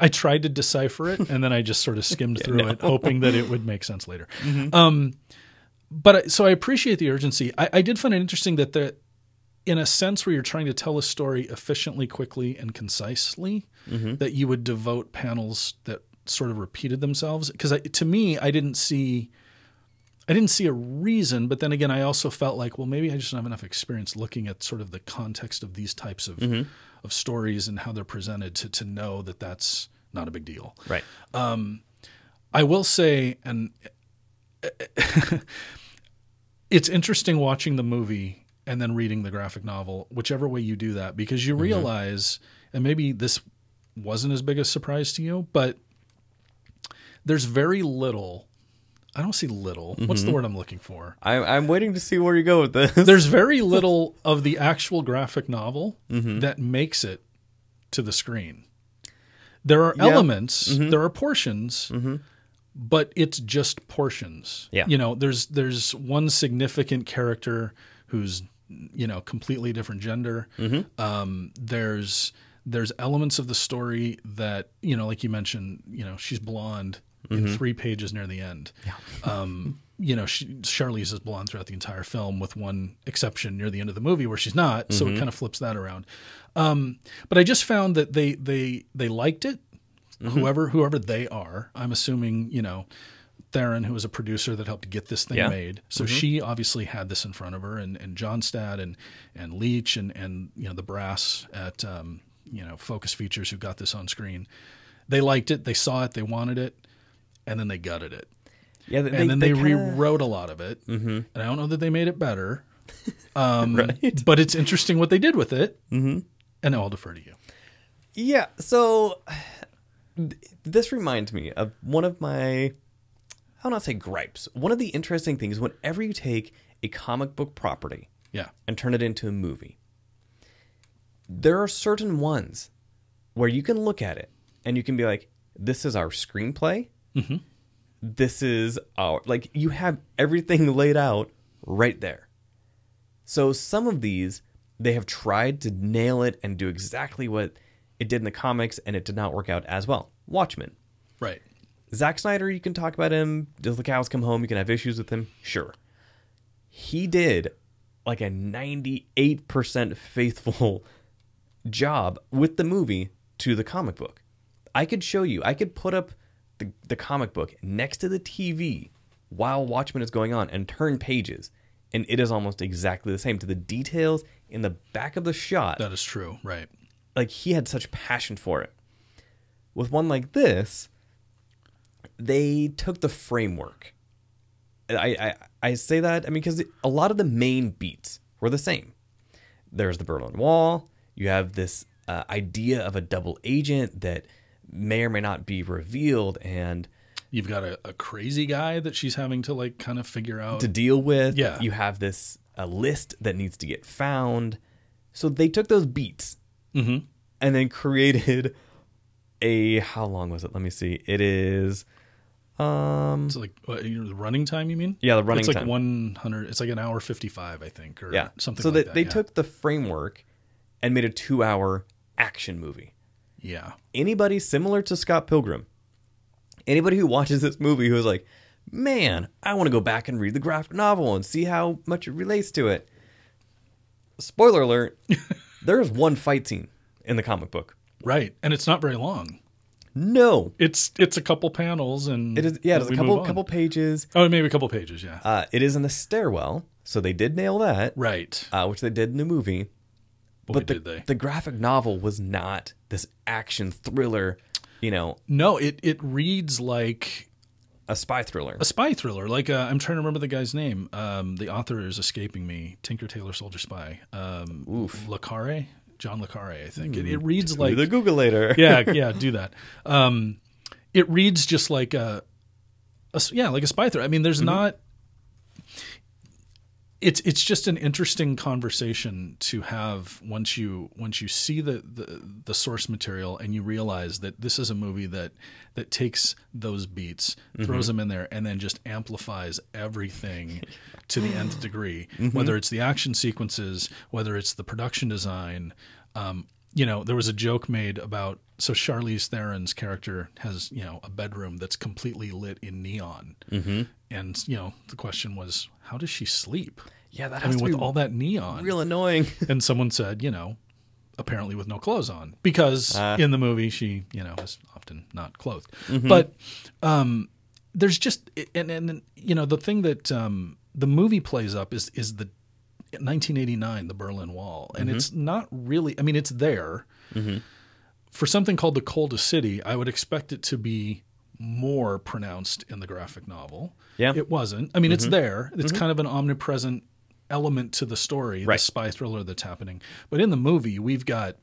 I tried to decipher it, and then I just sort of skimmed *laughs* through it, hoping that it would make sense later. Um, but uh, so I appreciate the urgency. I, I did find it interesting that the, in a sense, where you're trying to tell a story efficiently, quickly, and concisely, mm-hmm. that you would devote panels that sort of repeated themselves. Because to me, I didn't see. I didn't see a reason, but then again, I also felt like, well, maybe I just don't have enough experience looking at sort of the context of these types of mm-hmm. of stories and how they're presented to to know that that's not a big deal. Right. Um, I will say, and *laughs* uh, it's interesting watching the movie and then reading the graphic novel, whichever way you do that, because you mm-hmm. realize, and maybe this wasn't as big a surprise to you, but there's very little. I don't see little. What's the mm-hmm. word I'm looking for? I, I'm waiting to see where you go with this. *laughs* There's very little of the actual graphic novel mm-hmm. that makes it to the screen. There are Yeah. Mm-hmm. elements, there are portions, but it's just portions. Yeah. You know, there's there's one significant character who's you know completely different gender. Mm-hmm. Um, there's there's elements of the story that you know, like you mentioned, you know, she's blonde Mm-hmm. in three pages near the end. Yeah. *laughs* Um, you know, she, Charlize is blonde throughout the entire film, with one exception near the end of the movie where she's not. So it kind of flips that around. Um, but I just found that they they they liked it. Whoever whoever they are, I'm assuming you know. Theron, who was a producer that helped get this thing Yeah. made, so she obviously had this in front of her, and and Johnstad and and Leitch and and you know the brass at um, you know Focus Features who got this on screen. They liked it, they saw it, they wanted it, and then they gutted it Yeah, and then they, kinda- rewrote a lot of it. Mm-hmm. And I don't know that they made it better, *laughs* um, Right. but it's interesting what they did with it. Mm-hmm. And I'll defer to you. Yeah, so this reminds me of one of my I'll not say gripes. One of the interesting things whenever you take a comic book property Yeah, and turn it into a movie, there are certain ones where you can look at it and you can be like, this is our screenplay. Mm-hmm. This is our, like, you have everything *laughs* laid out right there. So some of these, they have tried to nail it and do exactly what it did in the comics, and it did not work out as well. Watchmen. right. Zack Snyder, you can talk about him. Does the cows come home? You can have issues with him. Sure. He did like a 98% faithful *laughs* job with the movie to the comic book. I could show you, I could put up the, the comic book next to the TV while Watchmen is going on and turn pages, and it is almost exactly the same to the details in the back of the shot That is true. Right. Like he had such passion for it. With one like this, they took the framework. I I, I say that I mean because a lot of the main beats were the same. There's the Berlin Wall. You have this uh, idea of a double agent that may or may not be revealed and You've got a, a crazy guy that she's having to like kind of figure out. to deal with. Yeah. You have this a list that needs to get found. So they took those beats Mhm. and then created a how long was it? Let me see. It is um It's like what, the running time. You mean? yeah, the running time. it's like time. 100. It's like an hour 55, I think, or yeah. something so like they, that. they yeah. took the framework and made a 2-hour action movie. Yeah. Anybody similar to Scott Pilgrim, anybody who watches this movie who is like, "Man, I want to go back and read the graphic novel and see how much it relates to it." Spoiler alert, *laughs* there's one fight scene in the comic book. Right. And it's not very long. No, It's it's a couple panels and it is. Yeah, it's a couple couple pages. Oh, maybe a couple pages. Yeah. Uh, it is in a stairwell, so they did nail that, right. uh, which they did in the movie. Boy, but the, did they. the graphic novel was not this action thriller, you know, No, it it reads like a spy thriller. a spy thriller. Like uh, I'm trying to remember the guy's name. Um, the author is escaping me. Tinker Tailor Soldier Spy. Um, Oof. Le Carre, John Le Carre. I think it, it reads like the Google later. *laughs* yeah, *laughs* yeah. Do that. Um, it reads just like a, a yeah, like a spy thriller. I mean, there's Mm-hmm. not. It's it's just an interesting conversation to have once you once you see the, the the source material and you realize that this is a movie that that takes those beats, Mm-hmm. throws them in there, and then just amplifies everything to the nth *laughs* degree. Mm-hmm. Whether it's the action sequences, whether it's the production design, um, you know, there was a joke made about so Charlize Theron's character has you know a bedroom that's completely lit in neon, mm-hmm. and you know the question was how does she sleep? Yeah, that I mean, with all that neon, real annoying. *laughs* and someone said, you know, apparently with no clothes on because Ah. in the movie she, you know, is often not clothed. Mm-hmm. But um, there's just and and you know the thing that um, the movie plays up is is the 1989 the Berlin Wall, and Mm-hmm. it's not really. I mean, it's there for something called the coldest city. I would expect it to be more pronounced in the graphic novel. Yeah. it wasn't. I mean, it's there. It's kind of an omnipresent element to the story, Right. the spy thriller that's happening. But in the movie, we've got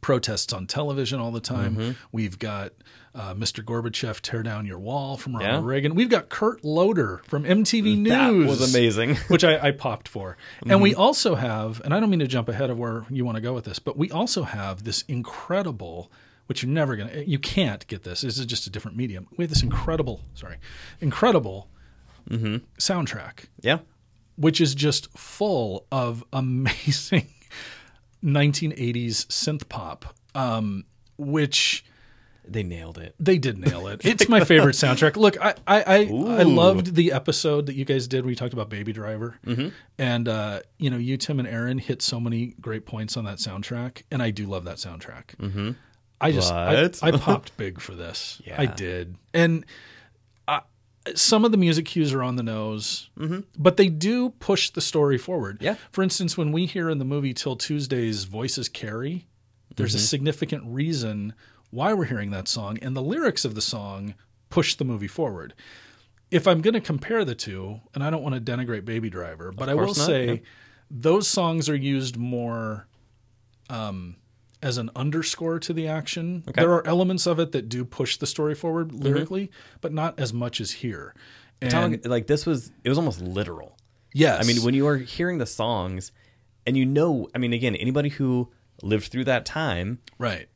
protests on television all the time. Mm-hmm. We've got uh, Mr. Gorbachev tear down your wall from Ronald Yeah. Reagan. We've got Kurt Loder from MTV News. That was amazing. *laughs* Which I, I popped for. And Mm-hmm. we also have, and I don't mean to jump ahead of where you want to go with this, but we also have this incredible, which you're never going to, you can't get this. This is just a different medium. We have this incredible, sorry, incredible Mm-hmm. soundtrack yeah. which is just full of *laughs* amazing 1980s synth pop, um, which they nailed it. They did nail it. *laughs* It's my favorite soundtrack. Look, I I I, I loved the episode that you guys did where you talked about Baby Driver, mm-hmm. and uh, you know you Tim and Aaron hit so many great points on that soundtrack, and I do love that soundtrack. Mm-hmm. I just I, I *laughs* popped big for this. Yeah. I did, and I, some of the music cues are on the nose, but they do push the story forward. Yeah. For instance, when we hear in the movie "Till Tuesday's" voices carry, there's a significant reason why we're hearing that song, and the lyrics of the song push the movie forward. If I'm going to compare the two, and I don't want to denigrate Baby Driver, but I will not, say yeah. those songs are used more um, as an underscore to the action. There are elements of it that do push the story forward mm-hmm. lyrically, but not as much as here. And Talking- like this was it was almost literal. yes, I mean, when you are hearing the songs and you know, I mean, again, anybody who lived through that time, right.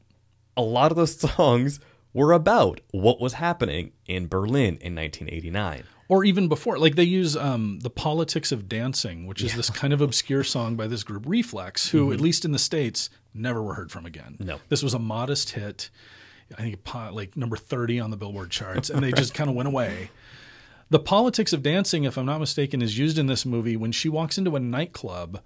a lot of those *laughs* songs were about what was happening in Berlin in 1989. Or even before like they use um, the politics of dancing which is this kind of obscure song by this group reflex who at least in the states never were heard from again. No. this was a modest hit. I think like number 30 on the billboard charts and they just kind of went away. The politics of dancing if i'm not mistaken is used in this movie when she walks into a nightclub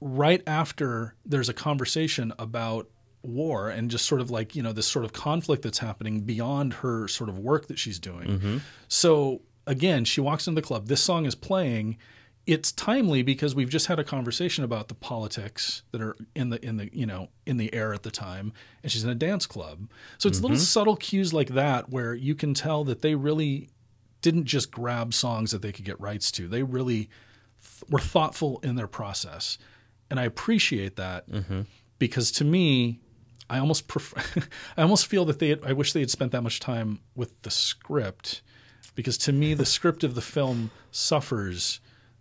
right after there's a conversation about war and just sort of like you know this sort of conflict that's happening beyond her sort of work that she's doing. Mm-hmm. So again she walks into the club. This song is playing. It's timely because we've just had a conversation about the politics that are in the in the you know in the air at the time and she's in a dance club. So it's little mm-hmm. subtle cues like that where you can tell that they really didn't just grab songs that they could get rights to. They really th- were thoughtful in their process. And i appreciate that mm-hmm. because to me i almost prefer *laughs* i almost feel that they had, i wish they had spent that much time with the script because to me the *laughs* script of the film suffers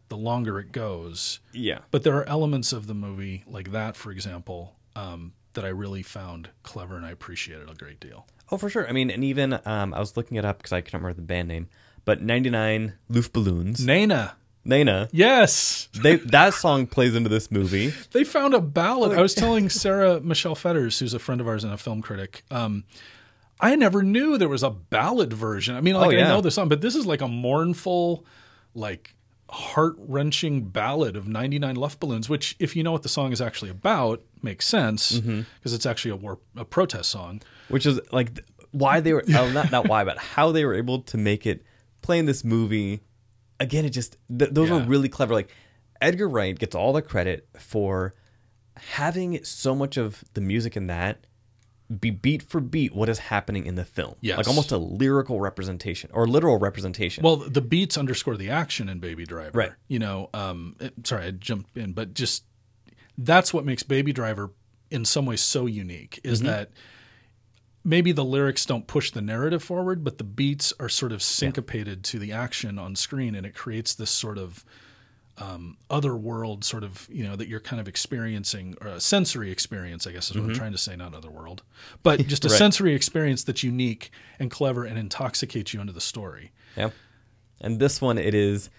the longer it goes Yeah. but there are elements of the movie like that for example um, that i really found clever and i appreciated a great deal Oh, for sure. I mean, and even um, I was looking it up because I can't remember the band name, but 99 Loof Luftballons, nena Nena, yes they, that song plays into this movie. They found a ballad. I was telling Sara Michelle Fetters, who's a friend of ours and a film critic. Um, I never knew there was a ballad version. I mean, like Oh, yeah. I know the song, but this is like a mournful, like heart wrenching ballad of 99 Luftballons, which, if you know what the song is actually about, makes sense because Mm-hmm. it's actually a war, a protest song. which is like why they were oh, not not why but how they were able to make it play in this movie again it just th- those Yeah. were really clever like edgar wright gets all the credit for having so much of the music in that be beat for beat what is happening in the film Yes. like almost a lyrical representation or literal representation Well, the beats underscore the action in Baby Driver. Right. You know, um, it- sorry, I jumped in, but just that's what makes Baby Driver in some ways so unique is Mm-hmm. that maybe the lyrics don't push the narrative forward, but the beats are sort of syncopated to the action on screen, and it creates this sort of um, other world, sort of you know that you're kind of experiencing, or a sensory experience, I guess is what I'm trying to say, not other world, but *laughs* just a Mm-hmm. Right. sensory experience that's unique and clever and intoxicates you into the story. Yeah. And this one, it is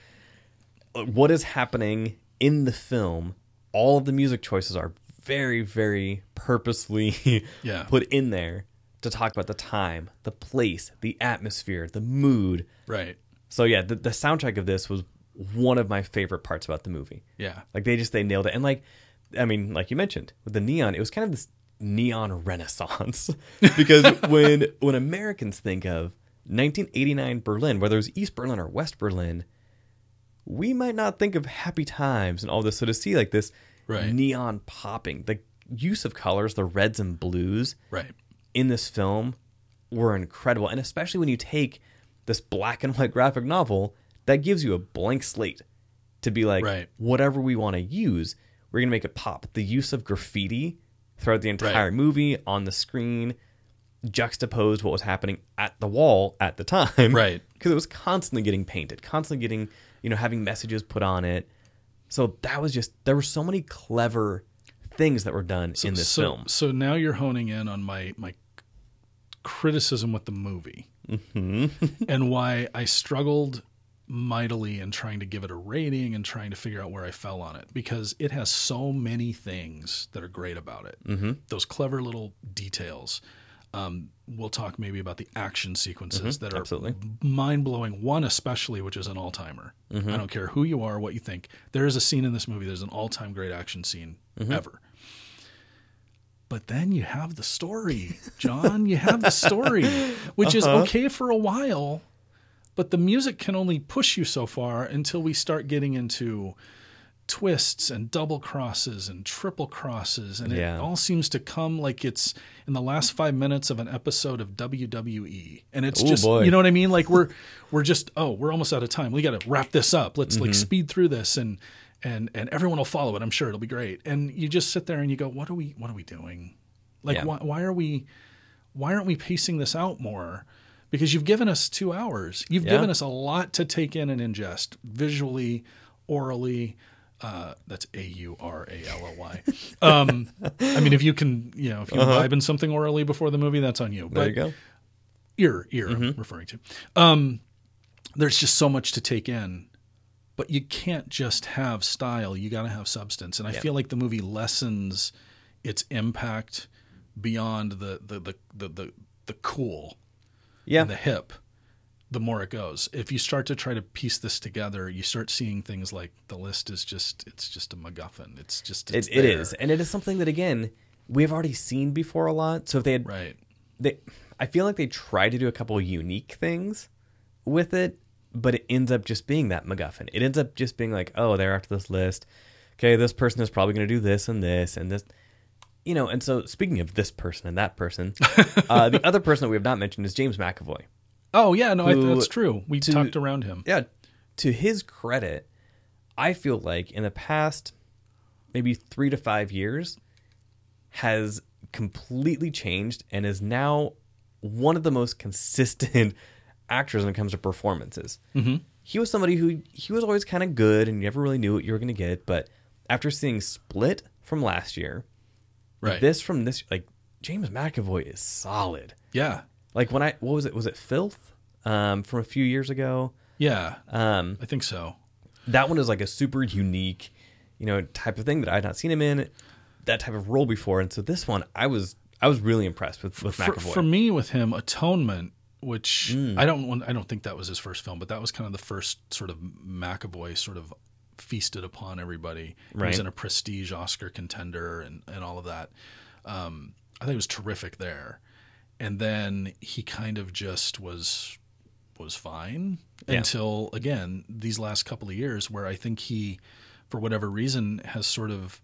uh, what is happening in the film. All of the music choices are very, very purposely *laughs* Yeah. put in there to talk about the time, the place, the atmosphere, the mood. Right. So yeah, the, the soundtrack of this was one of my favorite parts about the movie. Yeah. Like they just they nailed it, and like, I mean, like you mentioned with the neon, it was kind of this neon *laughs* renaissance *laughs* because when when Americans think of 1989 Berlin, whether it was East Berlin or West Berlin, we might not think of happy times and all this. So to see like this Right. neon popping, the use of colors, the reds and blues Right. In this film were incredible, and especially when you take this black and white graphic novel that gives you a blank slate to be like Right. whatever we want to use, we're gonna make it pop. The use of graffiti throughout the entire Right. movie on the screen juxtaposed what was happening at the wall at the time, Right. *laughs* Because it was constantly getting painted, constantly getting you know having messages put on it. So that was just there were so many clever things that were done in this so, film. So now you're honing in on my my criticism with the movie Mm-hmm. *laughs* and why I struggled mightily in trying to give it a rating and trying to figure out where I fell on it because it has so many things that are great about it. Mm-hmm. Those clever little details. Um, we'll talk maybe about the action sequences that are absolutely. mind blowing. One especially, which is an all timer. I don't care who you are, what you think. There is a scene in this movie. There's an all time great action scene ever. But then you have the story, John. you have the story, which is okay for a while, but the music can only push you so far until we start getting into twists and double crosses and triple crosses and Yeah. it all seems to come like it's in the last 5 minutes of an episode of WWE and it's Ooh, just boy. you know what I mean like we're we're just oh we're almost out of time we got to wrap this up let's Mm-hmm. like speed through this and and and everyone will follow it I'm sure it'll be great and you just sit there and you go what are we what are we doing like Yeah. why why are we why aren't we pacing this out more? Because you've given us two hours. You've Yeah. given us a lot to take in and ingest visually, orally. Uh, that's A U R A L L Y. *laughs* Um, I mean, if you can, you know, if you vibe in something orally before the movie, that's on you. Uh-huh. There But you go. ear, ear, I'm referring to. Um, there's just so much to take in, but you can't just have style. You got to have substance, and I feel like the movie lessens its impact beyond the the the the the, the cool Yeah. and the hip. The more it goes, if you start to try to piece this together, you start seeing things like the list is just—it's just a MacGuffin. It's just it's It, it is, and it is something that again we've already seen before a lot. So if they had, right. they, I feel like they tried to do a couple unique things with it, but it ends up just being that MacGuffin. It ends up just being like, oh, they're after this list. Okay, this person is probably going to do this and this and this, you know. And so speaking of this person and that person, *laughs* uh, the other person that we have not mentioned is James McAvoy. Oh yeah, no, I, that's true. We to- talked around him. yeah, to his credit, I feel like in the past maybe three to five years has completely changed and is now one of the most consistent actors when it comes to performances. Mm-hmm. He was somebody who he was always kind of good and you never really knew what you were going to get, but after seeing Split from last year, Right. this from this like James McAvoy is solid. Yeah. Like when I what was it? Was it Filth um, from a few years ago? Yeah. Um, I think so. that one is like a super unique, you know, type of thing that I had not seen him in that type of role before. And so this one, I was I was really impressed with with For, McAvoy. for me, with him, Atonement, which Mm. I don't want, I don't think that was his first film, but that was kind of the first sort of McAvoy sort of feasted upon everybody. He was in a prestige Oscar contender and and all of that. Um, I think it was terrific there. And then he kind of just was was fine Yeah. until again these last couple of years where I think he, for whatever reason, has sort of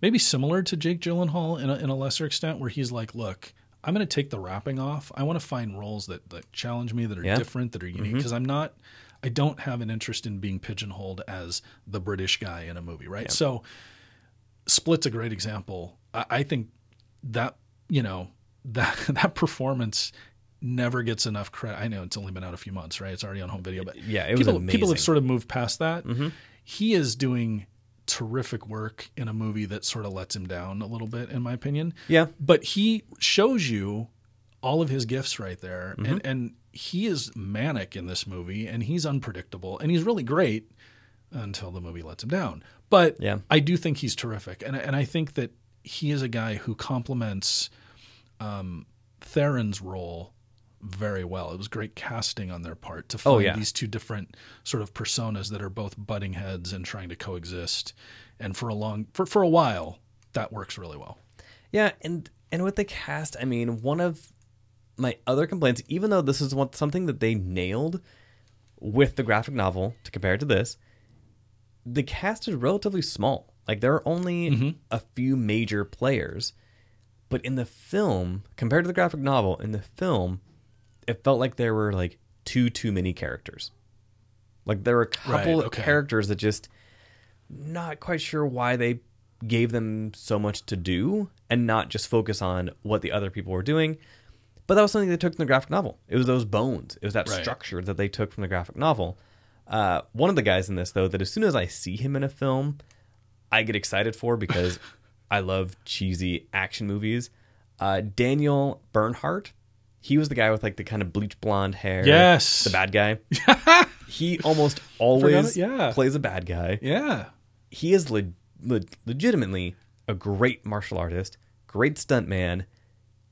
maybe similar to Jake Gyllenhaal in a, in a lesser extent, where he's like, "Look, I'm going to take the wrapping off. I want to find roles that that challenge me, that are Yeah. different, that are unique, mm-hmm. because I'm not." I don't have an interest in being pigeonholed as the British guy in a movie, right? So, Split's a great example. I, I think that you know *laughs* that that performance never gets enough credit. I know it's only been out a few months, right? It's already on home video, but Yeah, it was people, people have sort of moved past that. Mm-hmm. He is doing terrific work in a movie that sort of lets him down a little bit, in my opinion. Yeah. but he shows you all of his gifts right there, Mm-hmm. and and he is manic in this movie, and he's unpredictable, and he's really great until the movie lets him down. But Yeah. I do think he's terrific, and and I think that he is a guy who complements um, Theron's role very well. It was great casting on their part to oh, find Oh, yeah. these two different sort of personas that are both butting heads and trying to coexist. And for a long for for a while, that works really well. Yeah, and and with the cast, I mean, one of my other complaints, even though this is one, something that they nailed with the graphic novel to compare it to this, the cast is relatively small. Like there are only mm-hmm. a few major players, but in the film, compared to the graphic novel, in the film, it felt like there were like two too many characters. Like there were a couple Right, of characters that just not quite sure why they gave them so much to do and not just focus on what the other people were doing. But that was something they took from the graphic novel. It was those bones. It was that Right. structure that they took from the graphic novel. Uh, one of the guys in this, though, that as soon as I see him in a film, I get excited for because *laughs* I love cheesy action movies. Uh, Daniel Bernhardt, he was the guy with like the kind of bleach blonde hair. Yes. the bad guy. *laughs* he almost always yeah. plays a bad guy Yeah. he is le- le- legitimately a great martial artist, great stuntman,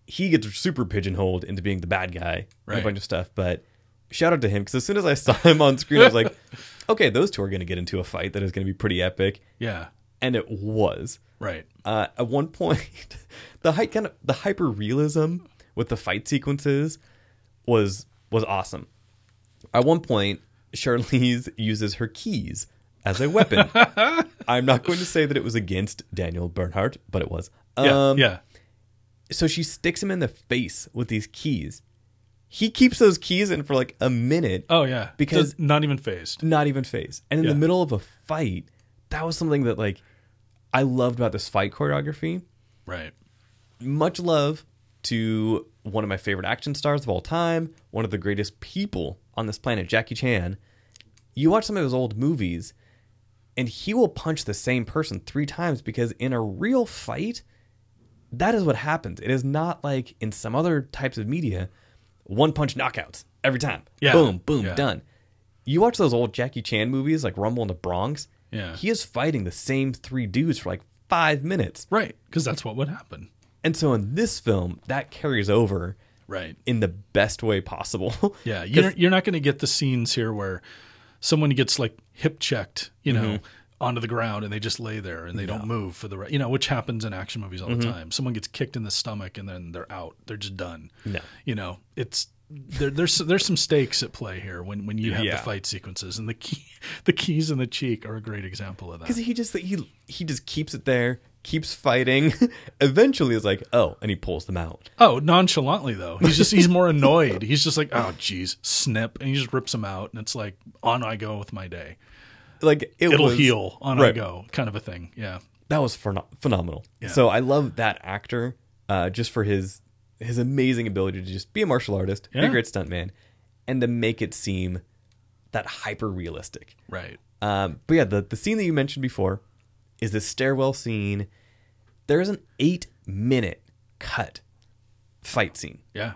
he gets super pigeonholed into being the bad guy Right. a bunch of stuff. But shout out to him because as soon as I saw *laughs* him on screen, I was like, *laughs* okay, those two are going to get into a fight that is going to be pretty epic, Yeah. and it was. Right. Uh, at one point, the hy- kind of the hyper realism with the fight sequences was was awesome. At one point, Charlize *laughs* uses her keys as a weapon. *laughs* I'm not going to say that it was against Daniel Bernhardt, but it was. Yeah. Um, yeah. So she sticks him in the face with these keys. He keeps those keys in for like a minute, Oh yeah. because- Just not even phased. not even phased. And in Yeah. the middle of a fight, that was something that like I loved about this fight choreography. Right. much love to one of my favorite action stars of all time, one of the greatest people on this planet, Jackie Chan. You watch some of his old movies, and he will punch the same person three times because in a real fight, that is what happens. It is not like in some other types of media, one punch knockouts every time. Yeah. Boom, boom, Yeah. done. You watch those old Jackie Chan movies like Rumble in the Bronx. Yeah. He is fighting the same three dudes for like five minutes. Right. Because that's what would happen. And so in this film, that carries over Right. in the best way possible. *laughs* Yeah. You're you're not going to get the scenes here where someone gets like hip checked, you know, Mm-hmm. onto the ground and they just lay there and they don't move for the re- you know, which happens in action movies all the Mm-hmm. time. Someone gets kicked in the stomach and then they're out. They're just done. No. You know, it's there, there's there's some stakes at play here when, when you have Yeah. the fight sequences and the key *laughs* the keys in the cheek are a great example of that. Because he just he he just keeps it there, keeps fighting. *laughs* Eventually, is like, oh, and he pulls them out. Oh, nonchalantly though. He's just he's more annoyed. He's just like, oh geez, snip, and he just rips them out, and it's like, on I go with my day. Like it It'll was, heal, on I go, kind of a thing. Yeah, That was phen- phenomenal. Yeah. So I love that actor, uh, just for his his amazing ability to just be a martial artist, be a great stuntman, and to make it seem that hyper realistic. right. Um, but yeah, the, the scene that you mentioned before is the stairwell scene. There is an eight minute cut fight scene. Yeah,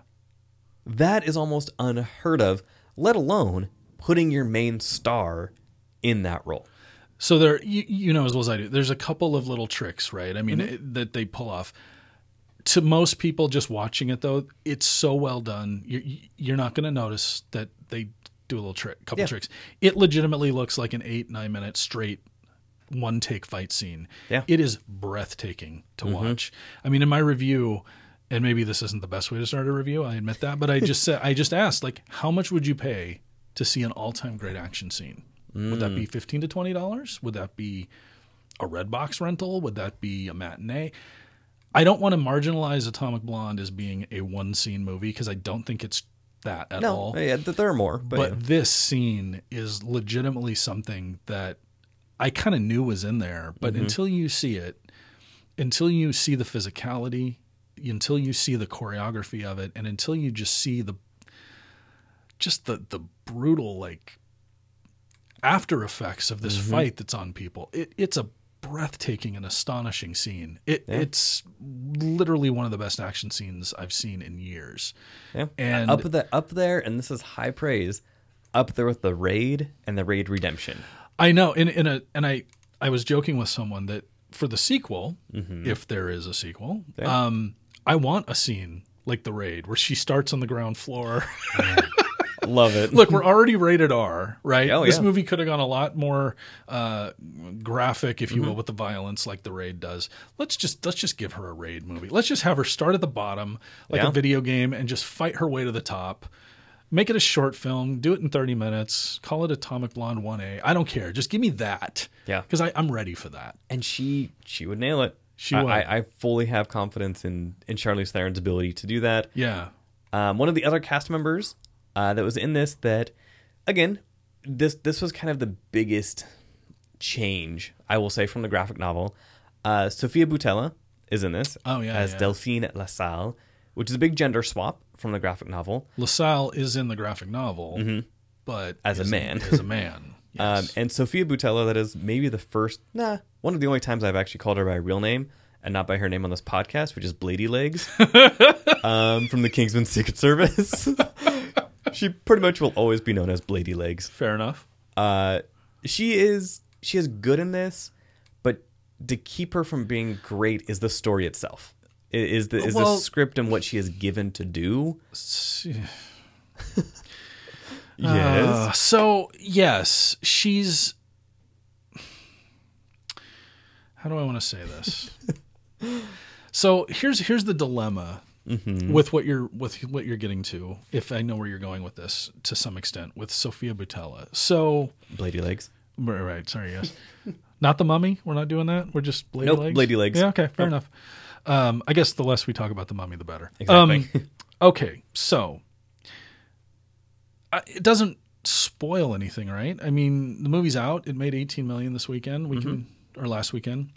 That is almost unheard of, let alone putting your main star in that role. so there, you, you know as well as I do. There's a couple of little tricks, right? I mean, Mm-hmm. it, that they pull off. To most people just watching it though, it's so well done. You're, you're not going to notice that they do a little trick, couple Yeah. tricks. It legitimately looks like an eight nine minute straight one take fight scene. Yeah. Mm-hmm. It is breathtaking to watch. I mean, in my review, and maybe this isn't the best way to start a review, I admit that, but I just *laughs* said I just asked like how much would you pay to see an all-time great action scene? Would that Mm. be 15 to 20 dollars? Would that be a red box rental? Would that be a matinee? I don't want to marginalize Atomic Blonde as being a one scene movie because I don't think it's that at No, all yeah, there are more, but, but yeah. this scene is legitimately something that I kind of knew was in there, but Mm-hmm. until you see it, until you see the physicality, until you see the choreography of it, and until you just see the just the the brutal like after effects of Mm-hmm. this fight that's on people, it, it's a breathtaking and astonishing scene. It it's literally one of the best action scenes I've seen in years. yeah. and- up the up there, and this is high praise, up there with the raid and the raid redemption. I know, in in a and I I was joking with someone that for the sequel, Mm-hmm. if there is a sequel, um, I want a scene like the raid where she starts on the ground floor. *laughs* Love it. Look, we're already rated R, right? Oh, this yeah. movie could have gone a lot more uh, graphic, if you Mm-hmm. will, with the violence, like the raid does. Let's just let's just give her a raid movie. Let's just have her start at the bottom, like Yeah. a video game, and just fight her way to the top. Make it a short film. Do it in thirty minutes. Call it Atomic Blonde One A. I don't care. Just give me that. Yeah. because I'm ready for that. and she she would nail it. She I, would. I, I fully have confidence in in Charlize Theron's ability to do that. Yeah, Um, one of the other cast members uh, that was in this that again this this was kind of the biggest change I will say from the graphic novel. Uh, Sophia Boutella is in this Oh, yeah, as yeah. Delphine LaSalle, which is a big gender swap from the graphic novel. LaSalle is in the graphic novel, but Mm-hmm. As a man. as a man. *laughs* Um, and Sophia Boutella, that is maybe the first, nah, one of the only times I've actually called her by her real name and not by her name on this podcast, which is Blady Legs *laughs* um, from the Kingsman Secret Service. *laughs* she pretty much will always be known as Blady Legs. Fair enough. Uh, she is she is good in this, but to keep her from being great is the story itself. Is the is Well- the script and what she is given to do? *sighs* Uh, so yes, she's. How do I want to say this? *laughs* so here's here's the dilemma with what you're with what you're getting to. If I know where you're going with this to some extent with Sophia Boutella. So Blady legs. right, sorry, yes, *laughs* not the Mummy. We're not doing that. We're just Lady Nope, Legs. Lady Legs. Yeah, okay, fair enough. Um, I guess the less we talk about the Mummy, the better. Exactly. Um, *laughs* okay, so I, it doesn't spoil anything, right? I mean, the movie's out. It made 18 million this weekend. We can or last weekend.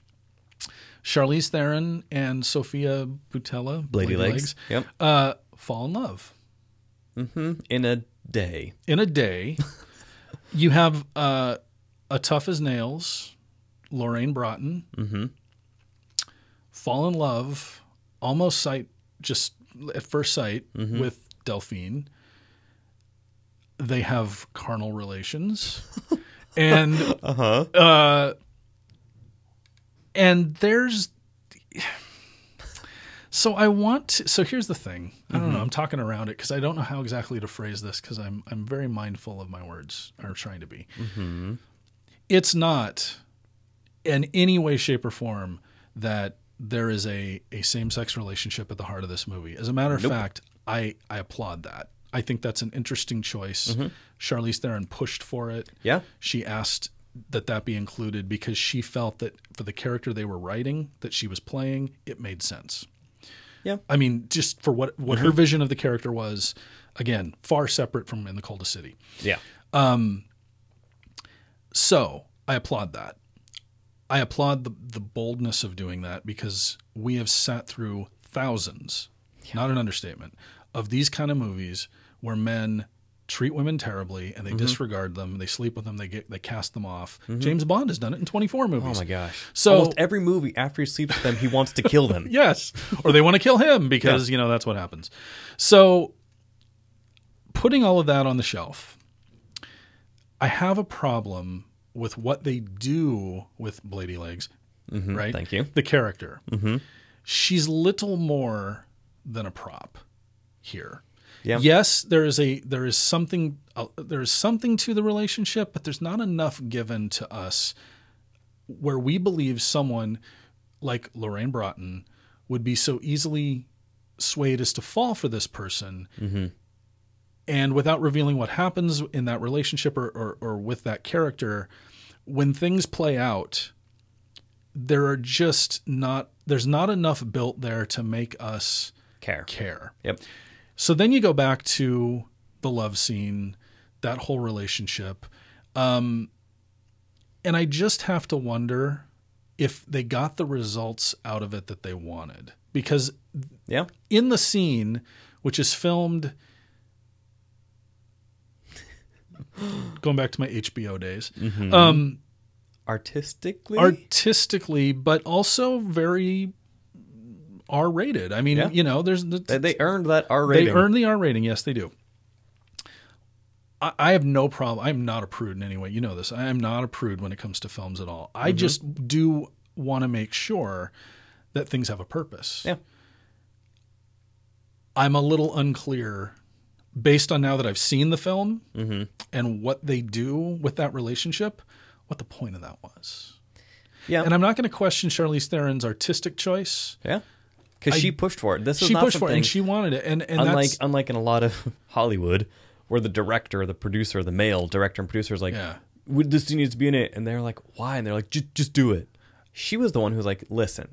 Charlize Theron and Sophia Boutella, Blady legs. Yep. uh, fall in love hmm In a day. in a day. *laughs* you have uh, a tough as nails, Lorraine Broughton, Mm-hmm. Fall in love, almost sight just at first sight Mm-hmm. with Delphine. They have carnal relations, *laughs* and Uh-huh. uh, and there's. So I want. To, so here's the thing. I don't know. I'm talking around it because I don't know how exactly to phrase this because I'm I'm very mindful of my words or trying to be. It's not in any way, shape, or form that there is a a same sex relationship at the heart of this movie. As a matter of fact, I I applaud that. I think that's an interesting choice. Charlize Theron pushed for it. Yeah. She asked that that be included because she felt that for the character they were writing that she was playing, it made sense. Yeah. I mean, just for what what her vision of the character was, again, far separate from in the coldest city. Yeah. Um So I applaud that. I applaud the the boldness of doing that because we have sat through thousands, not an understatement, of these kind of movies where men treat women terribly and they Mm-hmm. disregard them, they sleep with them, they get they cast them off. James Bond has done it in 24 movies. Oh my gosh. So- almost every movie after he sleeps with them, he wants to kill them. *laughs* Yes. Or they want to kill him because, you know, that's what happens. So putting all of that on the shelf, I have a problem with what they do with Blady Legs, mm-hmm. right? thank you. The character. Mm-hmm. She's little more than a prop here. Yeah. Yes, there is a there is something uh, there is something to the relationship, but there's not enough given to us where we believe someone like Lorraine Broughton would be so easily swayed as to fall for this person. Mm-hmm. And without revealing what happens in that relationship or, or, or with that character, when things play out, there are just not, there's not enough built there to make us Care. care. Yep. So then you go back to the love scene, that whole relationship. Um, and I just have to wonder if they got the results out of it that they wanted. Because Yeah. in the scene, which is filmed, *gasps* going back to my HBO days, um, Artistically. artistically, but also very R rated. I mean, Yeah. you know, there's the, they, earned that R rating. they earned the R rating. Yes, they do. I, I have no problem. I'm not a prude in any way. You know this. I am not a prude when it comes to films at all. I just do want to make sure that things have a purpose. Yeah. I'm a little unclear based on now that I've seen the film Mm-hmm. and what they do with that relationship, what the point of that was. Yeah. And I'm not going to question Charlize Theron's artistic choice. yeah. Because she pushed for it. This is She not pushed for it and she wanted it. And, and unlike that's, unlike in a lot of *laughs* Hollywood, where the director, the producer, the male director and producer is like, Yeah. "Would this needs to be in it?" And they're like, "Why?" And they're like, "Just just do it." She was the one who's like, "Listen,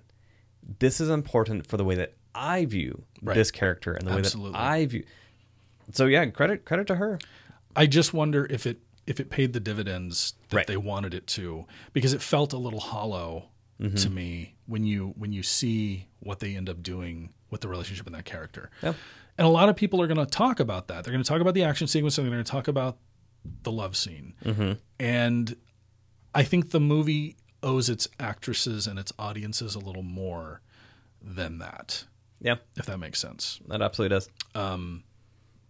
this is important for the way that I view Right. this character and the Absolutely. way that I view." So yeah, credit credit to her. I just wonder if it if it paid the dividends that Right. they wanted it to, because it felt a little hollow Mm-hmm. to me when you when you see what they end up doing with the relationship in that character. Yeah. And a lot of people are going to talk about that. They're going to talk about the action sequence and they're going to talk about the love scene. Mm-hmm. And I think the movie owes its actresses and its audiences a little more than that, Yeah, if that makes sense. that absolutely does.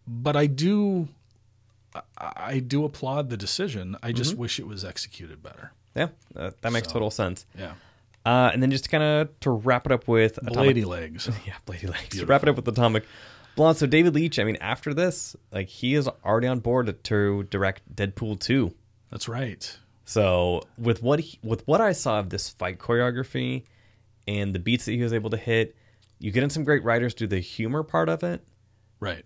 But I do, I, do applaud the decision. I Mm-hmm. just wish it was executed better. Yeah, that, that makes So- total sense. Yeah. Uh, and then just kind of to wrap it up with Atomic Blady *laughs* legs. Yeah, Blady Legs. To wrap it up with Atomic Blonde. So David Leitch, I mean, after this, like he is already on board to direct Deadpool two. That's right. So with what he, with what I saw of this fight choreography and the beats that he was able to hit, you get in some great writers do the humor part of it. Right.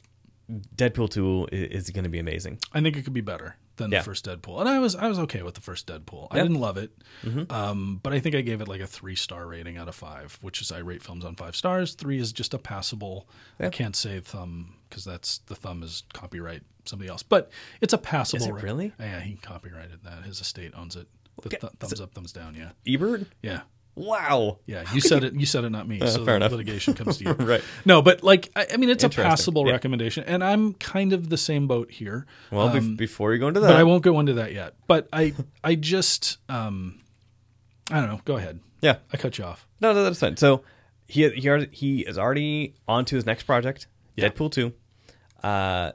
Deadpool two is, is going to be amazing. I think it could be better than Yeah. the first Deadpool, and I was I was okay with the first Deadpool. I didn't love it, Mm-hmm. um, but I think I gave it like a three star rating out of five, which is I rate films on five stars. Three is just a passable. I can't say thumb because that's the thumb is copyright somebody else, but it's a passable. Is it really? Yeah, he copyrighted that. His estate owns it. The th- thumbs up, thumbs down. Yeah, Ebert. yeah. Wow. Yeah, you said it. You said it, not me. *laughs* so Uh, fair the enough. litigation comes to you. *laughs* Right. No, but like, I, I mean, it's a passable Yeah. recommendation, and I'm kind of the same boat here. Well, Um, before you go into that, but I won't go into that yet. But I, I just, um, I don't know. Go ahead. yeah, I cut you off. no, no, that's fine. So he he already, he is already on to his next project, Yeah. Deadpool two. Uh,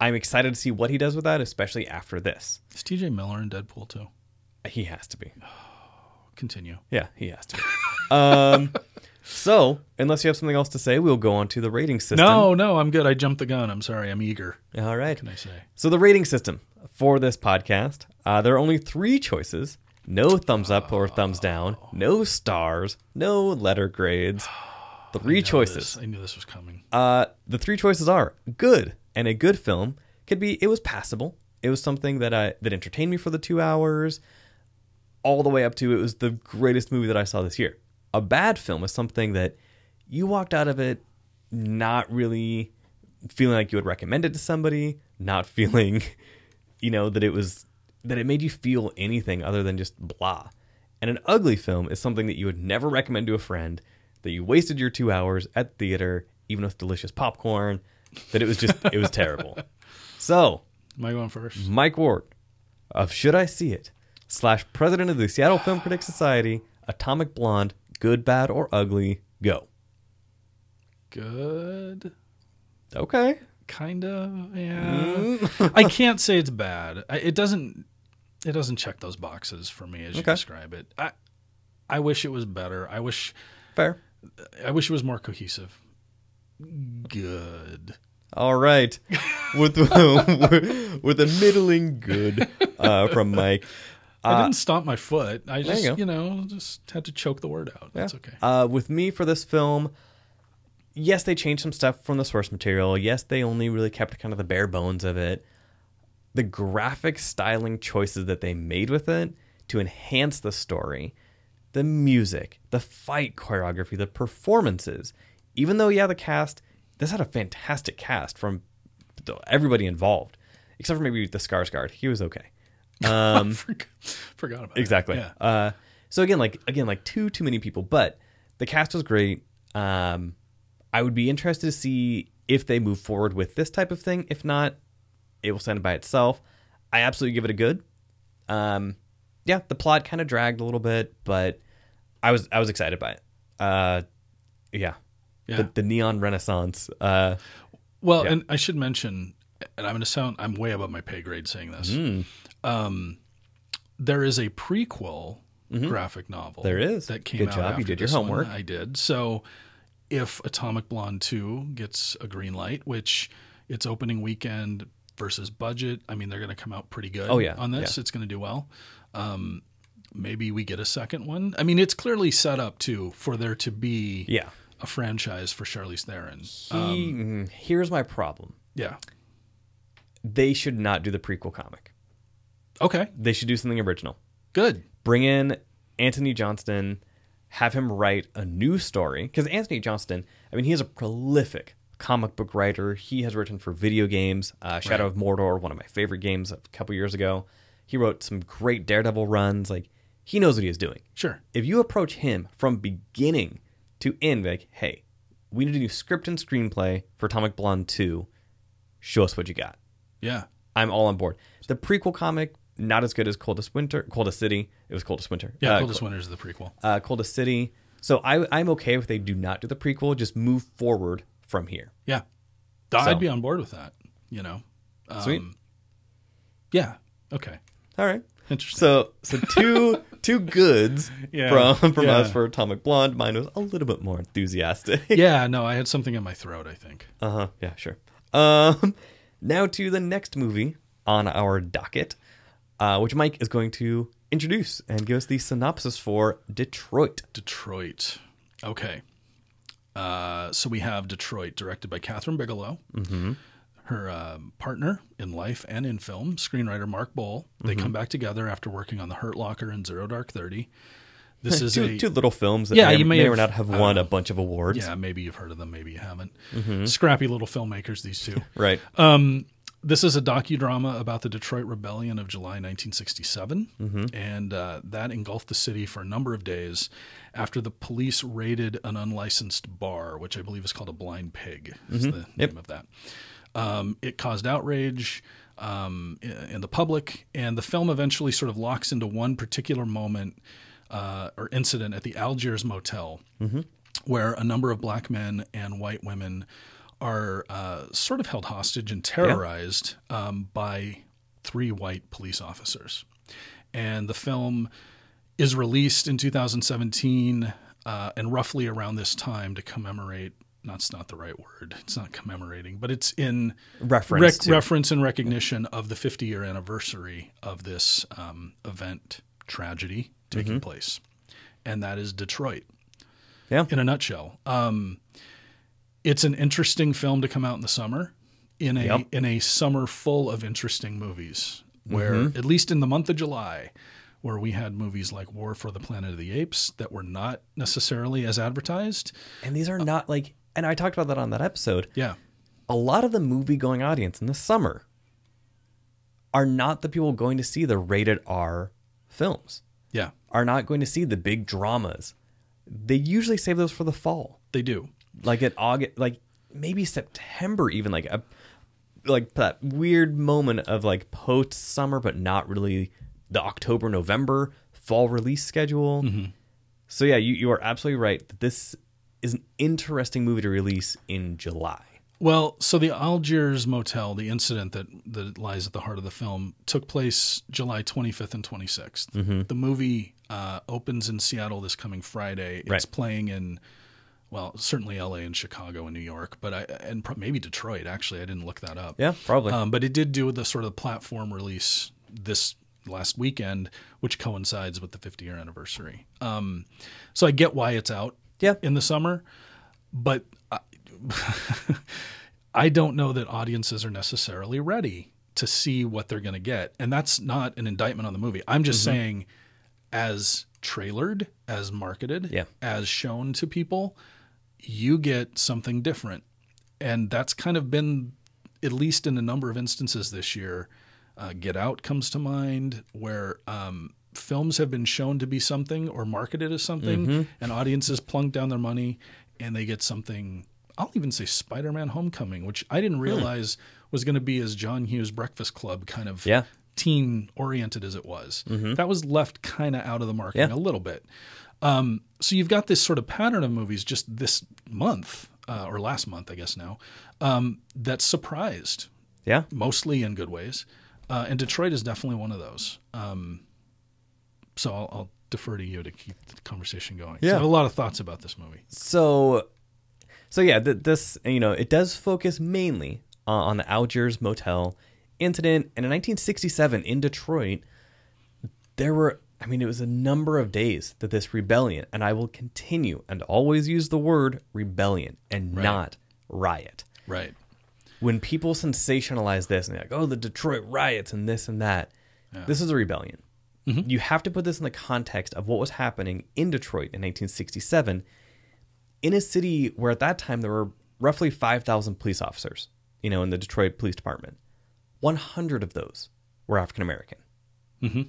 I'm excited to see what he does with that, especially after this. Is T.J. Miller in Deadpool too? He has to be. Continue. Yeah, he has to. Um, *laughs* so unless you have something else to say, we'll go on to the rating system. No, no, I'm good. I jumped the gun. I'm sorry. I'm eager. All right. Can I say? So the rating system for this podcast, uh, there are only three choices: no thumbs up or thumbs down, no stars, no letter grades. *sighs* Three I choices. this. I knew this was coming. Uh, the three choices are good, and a good film could be it was passable. It was something that I that entertained me for the two hours, all the way up to it was the greatest movie that I saw this year. A bad film is something that you walked out of it not really feeling like you would recommend it to somebody, not *laughs* feeling, you know, that it was that it made you feel anything other than just blah. And an ugly film is something that you would never recommend to a friend, that you wasted your two hours at the theater, even with delicious popcorn, that it was just, it was terrible. *laughs* So, Am I going first? Mike Ward of Should I See It, slash president of the Seattle Film Critics Society, Atomic Blonde, Good, Bad, or Ugly, go. Good. Okay. Kind of. Yeah. I can't say it's bad. It doesn't. It doesn't check those boxes for me as you Okay. describe it. I. I wish it was better. I wish. Fair. I wish it was more cohesive. Good. All right. With *laughs* with a middling good uh, from Mike. I didn't stomp my foot. I just, go. you, know, just had to choke the word out. That's okay. Uh, with me for this film, yes, they changed some stuff from the source material. Yes, they only really kept kind of the bare bones of it. The graphic styling choices that they made with it to enhance the story, the music, the fight choreography, the performances. Even though, yeah, the cast, this had a fantastic cast from everybody involved, except for maybe the Skarsgård. He was okay. *laughs* Um, *laughs* Forgot, about exactly. it. Yeah. Uh, so again, like again, like too too many people, but the cast was great. Um, I would be interested to see if they move forward with this type of thing. If not, it will stand by itself. I absolutely give it a good. Um, yeah, the plot kind of dragged a little bit, but I was I was excited by it. Uh, yeah, Yeah. The, the neon renaissance. Uh, Well, Yeah. and I should mention, and I'm going to sound, I'm way above my pay grade saying this. Mm. Um, there is a prequel graphic novel. Mm-hmm. There is. that came Good out. job. You did your this one. homework. I did. So, if Atomic Blonde Two gets a green light, which its opening weekend versus budget, I mean they're going to come out pretty good. Oh, yeah. on this, it's going to do well. Um, maybe we get a second one. I mean, it's clearly set up too for there to be yeah. a franchise for Charlize Theron. He, mm, here's my problem. Yeah. They should not do the prequel comic. Okay. They should do something original. Good. bring in Antony Johnston, have him write a new story. Because Antony Johnston, I mean, he is a prolific comic book writer. He has written for video games, uh, Shadow of Mordor, one of my favorite games a couple years ago. He wrote some great Daredevil runs. Like, he knows what he is doing. Sure. If you approach him from beginning to end, like, hey, we need a new script and screenplay for Atomic Blonde 2, show us what you got. Yeah. I'm all on board. The prequel comic, not as good as Coldest Winter, Coldest City. It was Coldest Winter. Yeah. Uh, Coldest Winter is the prequel. uh, Coldest City. So I, I'm okay if they do not do the prequel. Just move forward from here. Yeah. So- I'd be on board with that. You know. Um, Sweet. Yeah. Okay. All right. Interesting. So so two *laughs* two goods Yeah, from from yeah. us for Atomic Blonde. Mine was a little bit more enthusiastic. *laughs* yeah, no, I had something in my throat. I think. Uh huh. Yeah, sure. Um, *laughs* now to the next movie on our docket, uh, which Mike is going to introduce and give us the synopsis for Detroit. Detroit. Okay. Uh, so we have Detroit, directed by Kathryn Bigelow. Mm-hmm. Her um, partner in life and in film, screenwriter Mark Boal. They Mm-hmm. come back together after working on The Hurt Locker and Zero Dark Thirty. This *laughs* is two, a two little films that Yeah, may, you may may or have- not have won don't a bunch of awards. yeah. Maybe you've heard of them, maybe you haven't. Mm-hmm. Scrappy little filmmakers, these two. *laughs* Right. Um, this is a docudrama about the Detroit Rebellion of July 1967, Mm-hmm. and uh, that engulfed the city for a number of days after the police raided an unlicensed bar, which I believe is called a Blind Pig. Is the Mm-hmm. Yep. name of that. Um, it caused outrage um, in, the public, and the film eventually sort of locks into one particular moment uh, or incident at the Algiers Motel, where a number of black men and white women are uh, sort of held hostage and terrorized um, by three white police officers. And the film is released in 2017 uh, and roughly around this time to commemorate. That's not the right word. It's not commemorating, but it's in Reference rec- reference and recognition of the 50 year anniversary of this um, event tragedy taking Mm-hmm. place, and that is Detroit Yeah. in a nutshell. Um, it's an interesting film to come out in the summer, in a Yep. in a summer full of interesting movies. Where mm-hmm. at least in the month of July, where we had movies like War for the Planet of the Apes that were not necessarily as advertised. And these are uh, not like, and I talked about that on that episode. Yeah, A lot of the movie going audience in the summer are not the people going to see the rated R films, yeah, are not going to see the big dramas. They usually save those for the fall. they do. Like at August, like maybe September, even like a like that weird moment of like post summer, but not really the October November fall release schedule. So yeah, you you are absolutely right. that This is an interesting movie to release in July. Well, so the Algiers Motel, the incident that, that lies at the heart of the film, took place July 25th and 26th. Mm-hmm. The movie uh, opens in Seattle this coming Friday. It's Right. playing in, well, certainly LA and Chicago and New York, but I and pro- maybe Detroit. Actually, I didn't look that up. Yeah, probably. Um, but it did do the sort of platform release this last weekend, which coincides with the 50 year anniversary. Um, so I get why it's out Yeah. in the summer, but I, *laughs* I don't know that audiences are necessarily ready to see what they're going to get. And that's not an indictment on the movie. I'm just Mm-hmm. saying, as trailered, as marketed, Yeah. as shown to people, you get something different. And that's kind of been, at least in a number of instances this year, uh, Get Out comes to mind, where um, films have been shown to be something or marketed as something, Mm-hmm. and audiences plunk down their money and they get something. I'll even say Spider Man Homecoming, which I didn't realize was going to be as John Hughes Breakfast Club kind of Yeah. teen oriented as it was. That was left kind of out of the marketing Yeah. a little bit. Um, so you've got this sort of pattern of movies just this month, uh, or last month, I guess now, um, that surprised, yeah. mostly in good ways. Uh, and Detroit is definitely one of those. Um, so I'll, I'll defer to you to keep the conversation going. 'Cause I have a lot of thoughts about this movie. So, so yeah, th- this you know it does focus mainly uh, on the Algiers Motel incident, and in 1967 in Detroit, there were I mean it was a number of days that this rebellion, and I will continue and always use the word rebellion and not riot. Right. When people sensationalize this and they're like, oh, the Detroit riots and this and that, this is a rebellion. Mm-hmm. You have to put this in the context of what was happening in Detroit in 1967 in a city where at that time there were roughly 5,000 police officers, you know, in the Detroit Police Department. 100 of those were African American. Mm-hmm.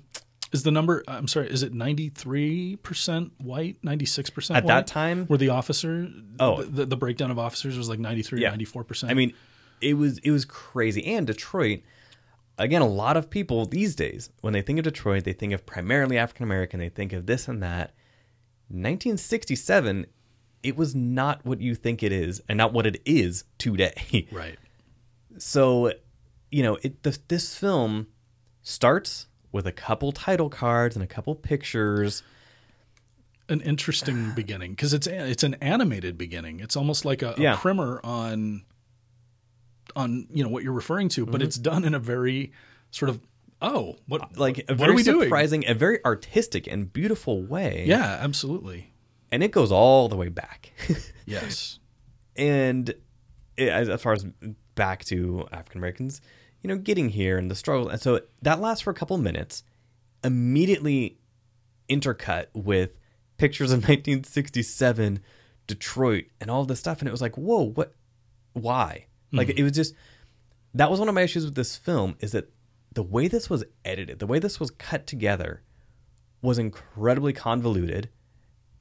Is the number, I'm sorry, is it 93% white, 96% At white? that time? Were the officer, Oh. the, the breakdown of officers was like 93 Yeah. 94%? I mean, it was it was crazy. And Detroit, again, a lot of people these days when they think of Detroit, they think of primarily African American. They think of this and that. 1967, it was not what you think it is, and not what it is today. right. so, you know, it the, this film starts with a couple title cards and a couple pictures. An interesting *sighs* beginning because it's it's an animated beginning. It's almost like a, a Yeah. primer on on you know what you're referring to, Mm-hmm. but it's done in a very sort of oh what Like a what very are we doing? surprising, a very artistic and beautiful way. Yeah, absolutely. And it goes all the way back. *laughs* Yes. and it, as, as far as back to African Americans, you know, getting here and the struggle. And so that lasts for a couple minutes, immediately intercut with pictures of *laughs* 1967 Detroit and all this stuff. And it was like, whoa, what? Why? Hmm. Like it was just that was one of my issues with this film is that the way this was edited, the way this was cut together, was incredibly convoluted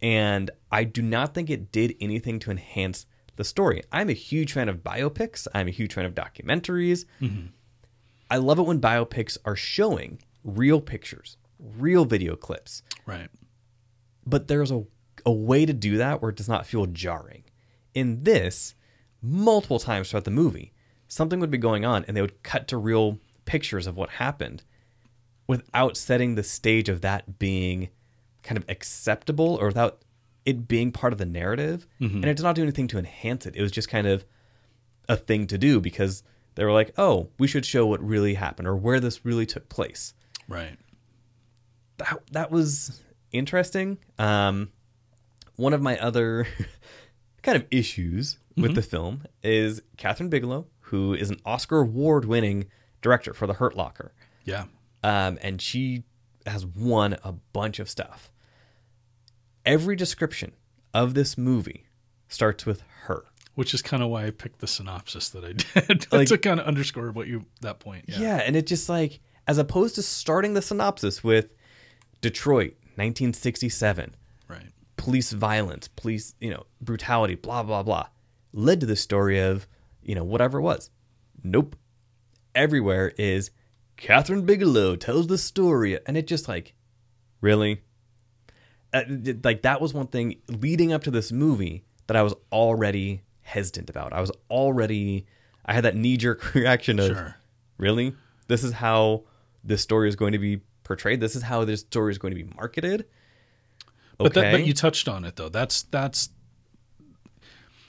and I do not think it did anything to enhance the story. I'm a huge fan of biopics. I'm a huge fan of documentaries. Mm-hmm. I love it when biopics are showing real pictures, real video clips, Right. but there's a, a way to do that where it does not feel jarring. In this, multiple times throughout the movie, something would be going on and they would cut to real pictures of what happened without setting the stage of that being kind of acceptable or without it being part of the narrative. Mm-hmm. And it did not do anything to enhance it. It was just kind of a thing to do because they were like, oh, we should show what really happened or where this really took place Right. that that was interesting. Um, one of my other *laughs* kind of issues with the film is Kathryn Bigelow, who is an Oscar award-winning director for The Hurt Locker, Yeah. um, and she has won a bunch of stuff. Every description of this movie starts with. Which is kind of why I picked the synopsis that I *laughs* did *laughs* Like- to kind of underscore what you that point. Yeah. Yeah. and it just like as opposed to starting the synopsis with Detroit, 1967. Right. police violence, police, you know, brutality, blah blah blah, led to the story of, you know, whatever it was. Nope. Everywhere is Kathryn Bigelow tells the story, and it just like, really, Uh, like that was one thing leading up to this movie that I was already hesitant about. I was already, I had that knee jerk *laughs* reaction of, Sure. really, this is how this story is going to be portrayed. This is how this story is going to be marketed. But that, but you touched on it though. That's that's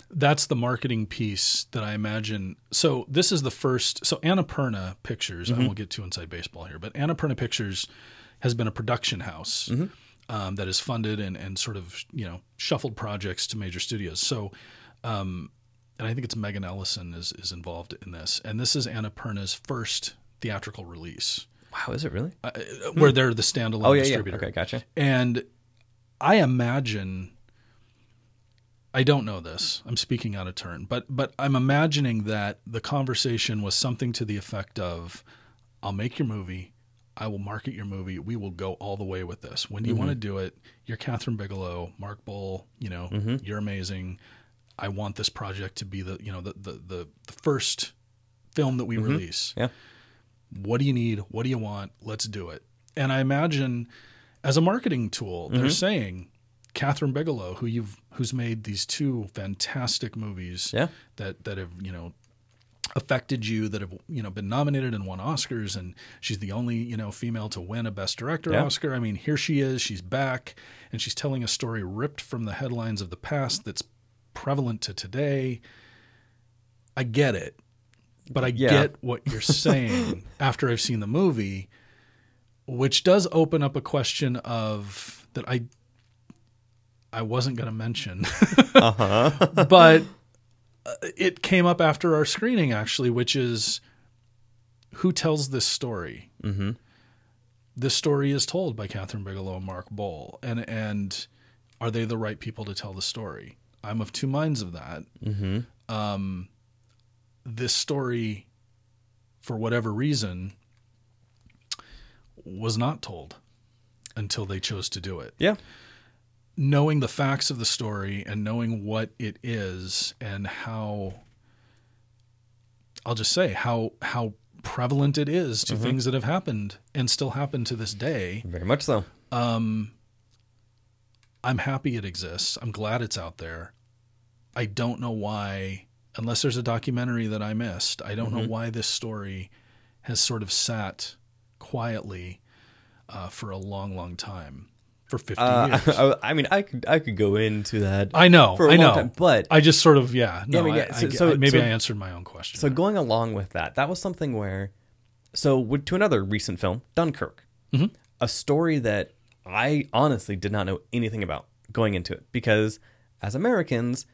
that's the marketing piece that I imagine. So this is the first. So Annapurna Pictures. Mm-hmm. I won't get too inside baseball here, but Annapurna Pictures has been a production house Mm-hmm. um, that has funded and and sort of you know shuffled projects to major studios. So. Um, and I think it's Megan Ellison is, is involved in this, and this is Annapurna's first theatrical release, Wow, is it really? uh, where they're the standalone Oh yeah, yeah. distributor. Okay, gotcha. And I imagine I don't know this. I'm speaking out of turn, but but I'm imagining that the conversation was something to the effect of I'll make your movie, I will market your movie, we will go all the way with this. When do you want to do it? You're Kathryn Bigelow, Mark Boal, you know, you're amazing. I want this project to be the, you know, the the the, the first film that we mm-hmm. release. Yeah. what do you need? What do you want? Let's do it. And i imagine as a marketing tool they're mm-hmm. saying kathryn bigelow who you've who's made these two fantastic movies Yeah. that that have you know affected you that have you know been nominated and won oscars and she's the only you know female to win a best director Yeah. oscar. I mean here she is she's back and she's telling a story ripped from the headlines of the past that's prevalent to today i get it but I Yeah. get what you're *laughs* saying after I've seen the movie, which does open up a question of that I I wasn't going to mention, *laughs* Uh-huh. but uh, it came up after our screening actually, which is who tells this story. Mm-hmm. This story is told by Kathryn Bigelow and Mark Boal, and and are they the right people to tell the story? I'm of two minds of that. Mm-hmm. um, this story, for whatever reason, was not told until they chose to do it. Yeah. Knowing the facts of the story and knowing what it is and how, I'll just say how how prevalent it is to things that have happened and still happen to this day. Very much so. Um, I'm happy it exists. I'm glad it's out there. I don't know why, unless there's a documentary that I missed, I don't know why this story has sort of sat quietly uh, for a long, long time, for fifty Uh, years. *laughs* I, I mean, I could I could go into that. I know, for a I know, time, but I just sort of yeah. No, I mean, yeah, so- I- so- maybe so- I answered my own question. So going along with that, that was something where, so to another recent film, Dunkirk, Mm-hmm. a story that I honestly did not know anything about going into it because as Americans,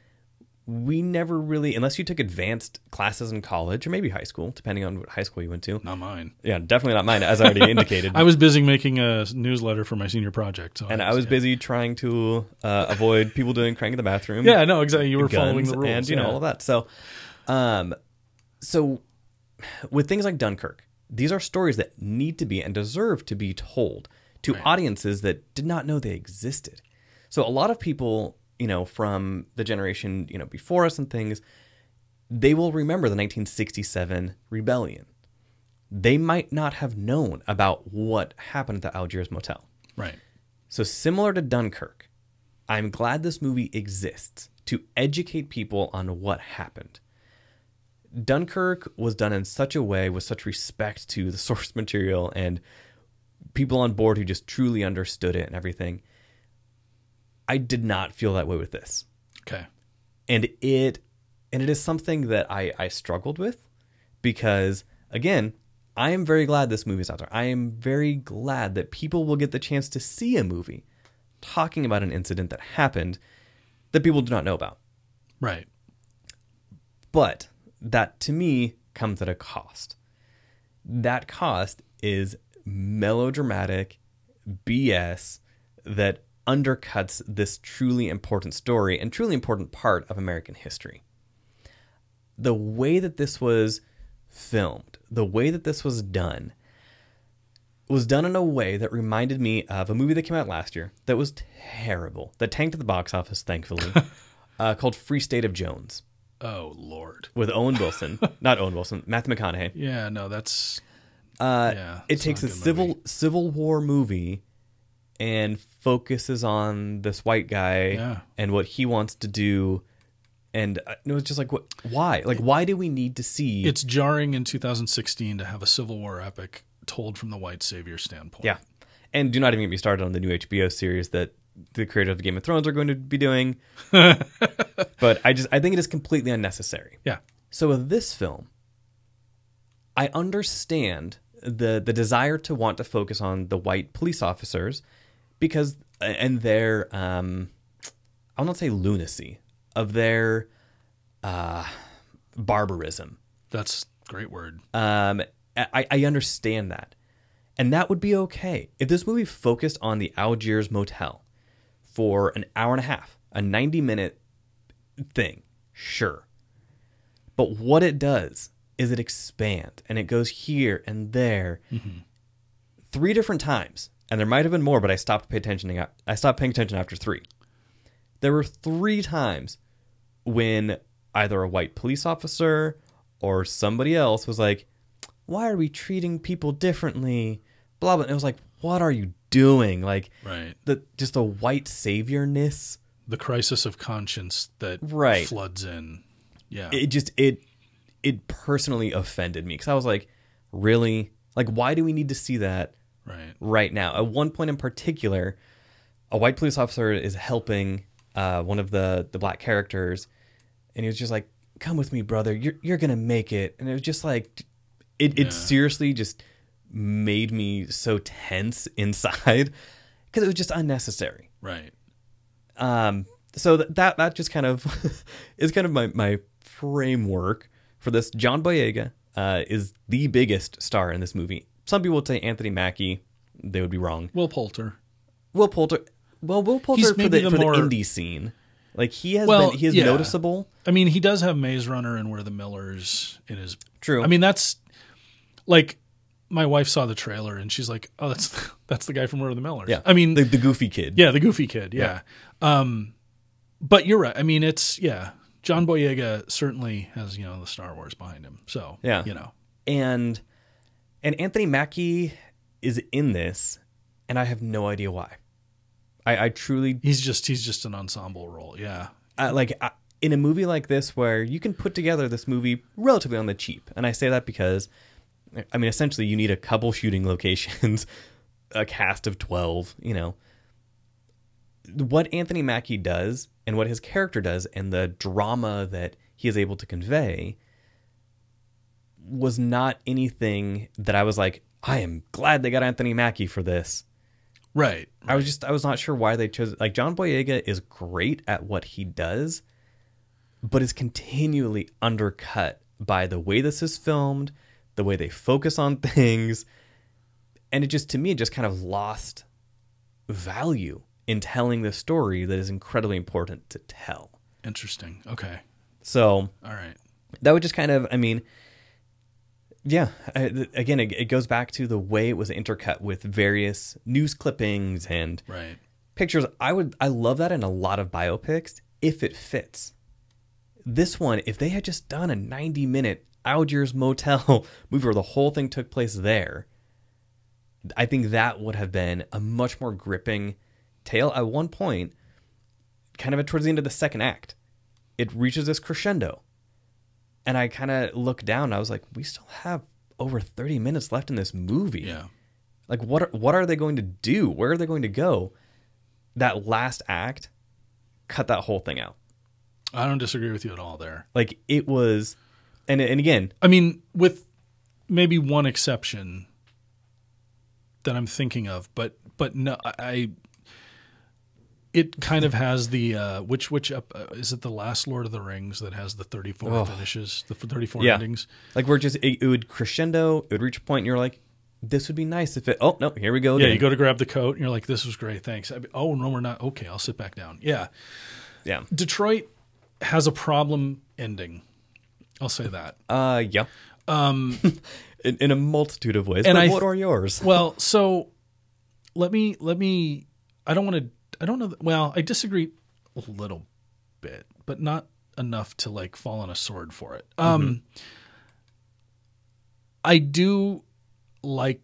we never really, unless you took advanced classes in college or maybe high school, depending on what high school you went to. not mine. Yeah, definitely not mine, as I already *laughs* indicated. I was busy making a newsletter for my senior project. So and I was yeah. busy trying to uh, avoid people doing crank in the bathroom. Yeah, no, exactly. You were following the rules, and you know all of that. So, um, so with things like Dunkirk, these are stories that need to be and deserve to be told to audiences that did not know they existed. So a lot of people, you know, from the generation you know before us and things, they will remember the 1967 rebellion. They might not have known about what happened at the Algiers Motel. Right. So, similar to Dunkirk, I'm glad this movie exists to educate people on what happened. Dunkirk was done in such a way with such respect to the *laughs* source material and people on board who just truly understood it and everything. I did not feel that way with this. Okay. And it and it is something that I, I struggled with because again, I am very glad this movie is out there. I am very glad that people will get the chance to see a movie talking about an incident that happened that people do not know about. Right. But that to me comes at a cost. That cost is melodramatic BS that undercuts this truly important story and truly important part of American history. The way that this was filmed, the way that this was done, was done in a way that reminded me of a movie that came out last year that was terrible, that tanked at the box office, thankfully, *laughs* uh, called Free State of Jones Oh Lord. with Owen Wilson, *laughs* not Owen Wilson, Matthew McConaughey. Yeah. No, that's Uh, Yeah, it takes a a civil movie. Civil War movie and focuses on this white guy Yeah. and what he wants to do, and uh, it was just like, what? Why? Like, why do we need to see? it's jarring in 2016 to have a Civil War epic told from the white savior standpoint. yeah, and do not even get me started on the new HBO series that the creator of Game of Thrones are going to be doing. *laughs* but I just I think it is completely unnecessary. Yeah. So with this film, I understand the the desire to want to focus on the white police officers because and their um I'll not say lunacy of their uh barbarism. That's a great word. Um I, I understand that. And that would be okay. If this movie focused on the Algiers Motel for an hour and a half, a 90 minute thing, sure. But what it does is it expands and it goes here and there mm-hmm. three different times. And there might have been more, but I stopped paying attention. I stopped paying attention after three. There were three times when either a white police officer or somebody else was like, "Why are we treating people differently?" Blah blah. And it was like, "What are you doing?" Like Right. the just a white saviorness. The crisis of conscience that Right. floods in. Yeah. It just it it personally offended me because I was like, "Really? Like, why do we need to see that?" right. right now. At one point in particular, a white police officer is helping uh, one of the the black characters, and he was just like, "Come with me, brother. You're you're gonna make it." And it was just like, it it seriously just made me so tense *laughs* inside because it was just unnecessary. Right. Um, so th- that that just kind of *laughs* is kind of my my framework for this. John Boyega uh, is the biggest star in this movie. Some people would say Anthony Mackie. They would be wrong. Will Poulter. Will Poulter. Well, Will Poulter He's for the, the for more- the indie scene. Like he has Well, been, he is yeah. noticeable. I mean, he does have Maze Runner and We're the Millers in his. True. I mean, that's like my wife saw the trailer and she's like, "Oh, that's *laughs* that's the guy from We're the Millers." yeah. I mean, the, the goofy kid. yeah, the goofy kid. Yeah. Um, but you're right. I mean, it's yeah. John Boyega certainly has you know the Star Wars behind him. So Yeah. you know, and and Anthony Mackie is in this, and I have no idea why. I, I truly he's just he's just an ensemble role. Yeah. uh, like uh, in a movie like this where you can put together this movie relatively on the cheap and i say that because i mean essentially you need a couple shooting locations *laughs* a cast of 12, you know. What Anthony Mackie does and what his character does and the drama that he is able to convey was not anything that I was like, I am glad they got Anthony Mackie for this. Right. I was just I was not sure why they chose like John Boyega is great at what he does, but is continually undercut by the way this is filmed, the way they focus on *laughs* things, and it just to me it just kind of lost value in telling the story that is incredibly important to tell. Interesting. Okay. So All right. that would just kind of i mean yeah I, th- again it, it goes back to the way it was intercut with various news clippings and Right. pictures i would i love that in a lot of biopics if it fits this one if they had just done a 90 minute algiers motel *laughs* movie where the whole thing took place there i think that would have been a much more gripping tale at one point kind of towards the end of the second act it reaches this crescendo and I kind of looked down. I was like, we still have over 30 minutes left in this movie. Yeah. Like, what are, what are they going to do? Where are they going to go? That last act, cut that whole thing out. I don't disagree with you at all there. Like, it was, and and again, I mean, with maybe one exception that I'm thinking of, but but no, I. It kind of has the uh, which which up, uh, is it the last Lord of the Rings that has the 34 Oh. finishes, the 34 Yeah. endings. like we're just it, it would crescendo. It would reach a point, and you're like, this would be nice if it. Oh no, here we go. Yeah, you go to grab the coat, and you're like, "This was great, thanks." I, oh no, we're not. Okay, I'll sit back down. Yeah, Yeah. Detroit has a problem ending. I'll say that. Uh, yeah. Um, *laughs* in, in a multitude of ways. And I- what are yours? Well, so let me let me. I don't want to. I don't know. That, well, I disagree a little bit, but not enough to like fall on a sword for it. Um, I do like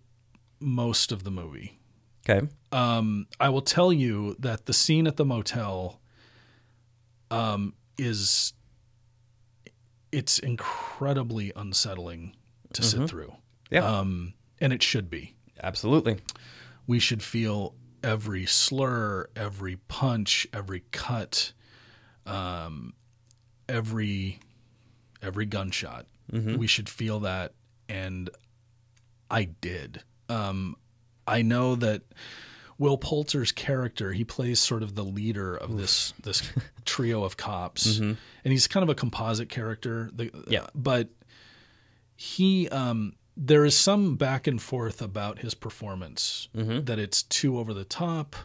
most of the movie. Okay. Um, I will tell you that the scene at the motel um, is it's incredibly unsettling to sit through. Yeah. Um, and it should be. Absolutely. We should feel every slur, every punch, every cut, um, every every gunshot. We should feel that, and I did. Um, I know that Will Poulter's character, he plays sort of the leader of this this *laughs* trio of cops, and he's kind of a composite character. The, Yeah. but he um, there is some back and forth about his performance mm-hmm. that it's too over the top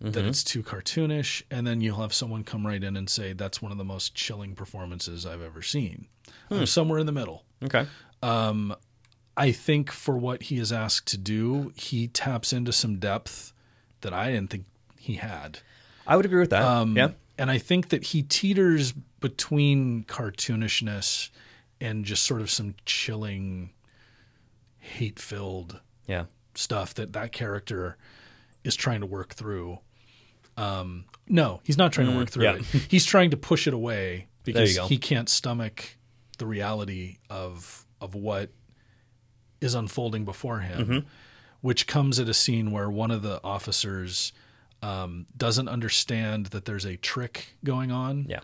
that mm-hmm. it's too cartoonish and then you'll have someone come right in and say that's one of the most chilling performances i've ever seen i'm hmm. somewhere in the middle Okay. Um, i think for what he is asked to do he taps into some depth that i didn't think he had I would agree with that. um, yeah. and I think that he teeters between cartoonishness and just sort of some chilling, hate-filled Yeah. stuff that that character is trying to work through. Um, no, he's not trying to work through yeah. it. He's trying to push it away *laughs* because he can't stomach the reality of of what is unfolding before him, Mm-hmm. which comes at a scene where one of the officers um, doesn't understand that there's a trick going on. Yeah.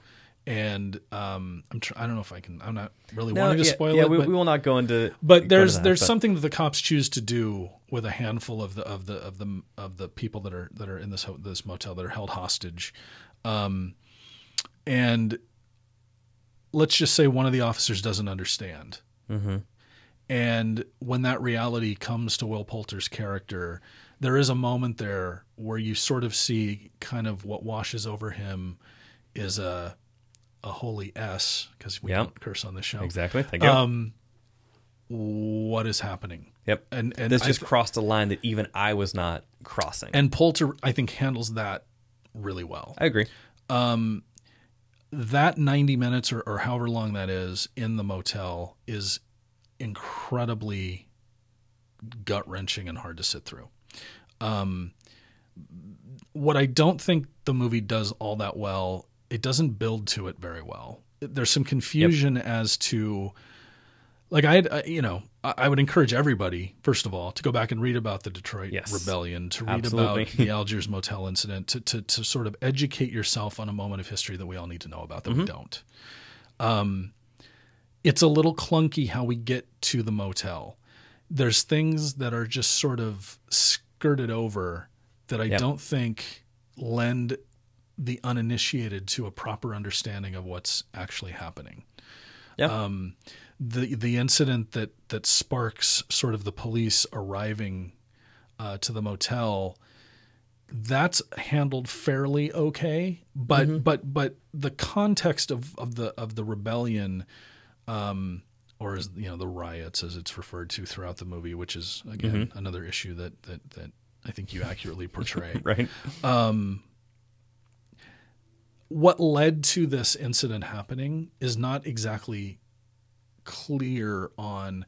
And um, I'm tr- I don't know if I can. I'm not really No, wanting to yeah, spoil yeah, it. we, we will not go into. but there's into that, there's but- something that the cops choose to do with a handful of the of the of the of the people that are that are in this this motel that are held hostage, um, and let's just say one of the officers doesn't understand, Mm-hmm. and when that reality comes to Will Poulter's character, there is a moment there where you sort of see kind of what washes over him is a a holy S because we Yep. don't curse on this show. Exactly. Thank you. Um, what is happening? yep. And and this I just th- crossed a line that even I was not crossing. and Poulter I think handles that really well. I agree. That 90 minutes or, or however long that is in the motel is incredibly gut wrenching and hard to sit through. Um, what I don't think the movie does all that well, it doesn't build to it very well. There's some confusion as to like I, you know, I, I would encourage everybody first of all to go back and read about the Detroit Yes. Rebellion, to read Absolutely. about the *laughs* Algiers Motel incident, to, to to sort of educate yourself on a moment of history that we all need to know about that we don't. Um, it's a little clunky how we get to the motel. There's things that are just sort of skirted over that I Yep. don't think lend the uninitiated to a proper understanding of what's actually happening Yeah. the the incident that that sparks sort of the police arriving uh, to the motel that's handled fairly okay but but but the context of, of the of the rebellion um or as you know the riots as it's referred to throughout the movie which is again another issue that that that I think you accurately *laughs* portray right. What led to this incident happening is not exactly clear on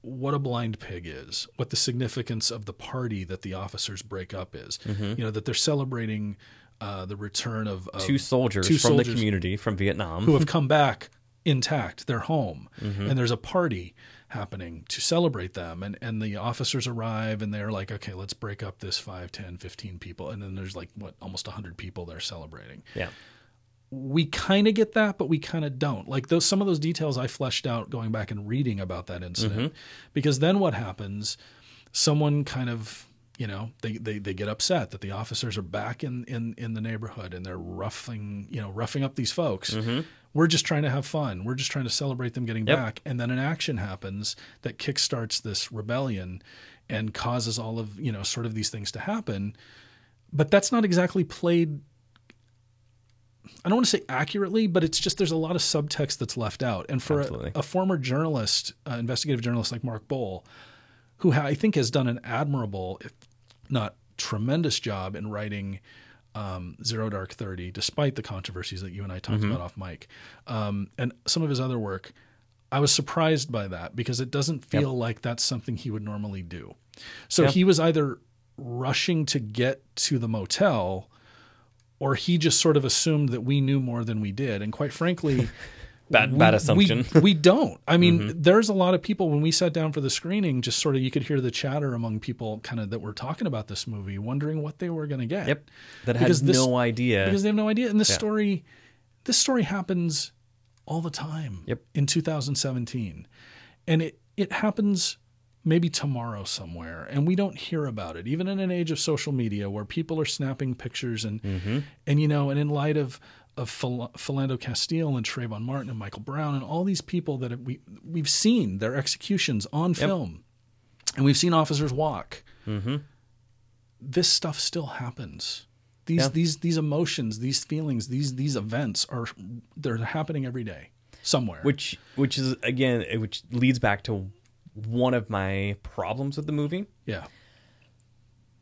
what a blind pig is, what the significance of the party that the officers break up is. You know that they're celebrating uh, the return of, of Two soldiers two from the soldiers community from Vietnam. who have come back intact. They're home, Mm-hmm. and there's a party happening to celebrate them. And and the officers arrive, and they're like, okay, let's break up this 5, 10, 15 people. And then there's like what almost hundred people they're celebrating yeah. we kind of get that, but we kind of don't. Like those some of those details I fleshed out going back and reading about that incident, mm-hmm. because then what happens? Someone kind of you know they, they they get upset that the officers are back in in in the neighborhood and they're roughing you know roughing up these folks. Mm-hmm. We're just trying to have fun. We're just trying to celebrate them getting Yep. back, and then an action happens that kickstarts this rebellion and causes all of you know sort of these things to happen. But that's not exactly played I don't want to say accurately, but it's just there's a lot of subtext that's left out. And for a, a former journalist, uh, investigative journalist like Mark Boal, who ha- I think has done an admirable, if not tremendous job in writing um, Zero Dark Thirty, despite the controversies that you and I talked about off mic, um, and some of his other work, I was surprised by that because it doesn't feel like that's something he would normally do. So Yep. he was either rushing to get to the motel or he just sort of assumed that we knew more than we did. And quite frankly, *laughs* Bad we- bad assumption. We, we don't. I mean, there's a lot of people when we sat down for the screening, just sort of you could hear the chatter among people kind of that were talking about this movie, wondering what they were going to get. Yep. That has no idea. Because they have no idea. And this Yeah. story this story happens all the time Yep. in 2017. And it, it happens maybe tomorrow somewhere and we don't hear about it even in an age of social media where people are snapping pictures and Mm-hmm. and you know and in light of of Phil- Philando Castile and Trayvon Martin and Michael Brown and all these people that we we've seen their executions on film. And we've seen officers walk. Mm-hmm. This stuff still happens. These Yeah. these these emotions these feelings these these events are they're happening every day somewhere. Which which is again which leads back to one of my problems with the movie. yeah.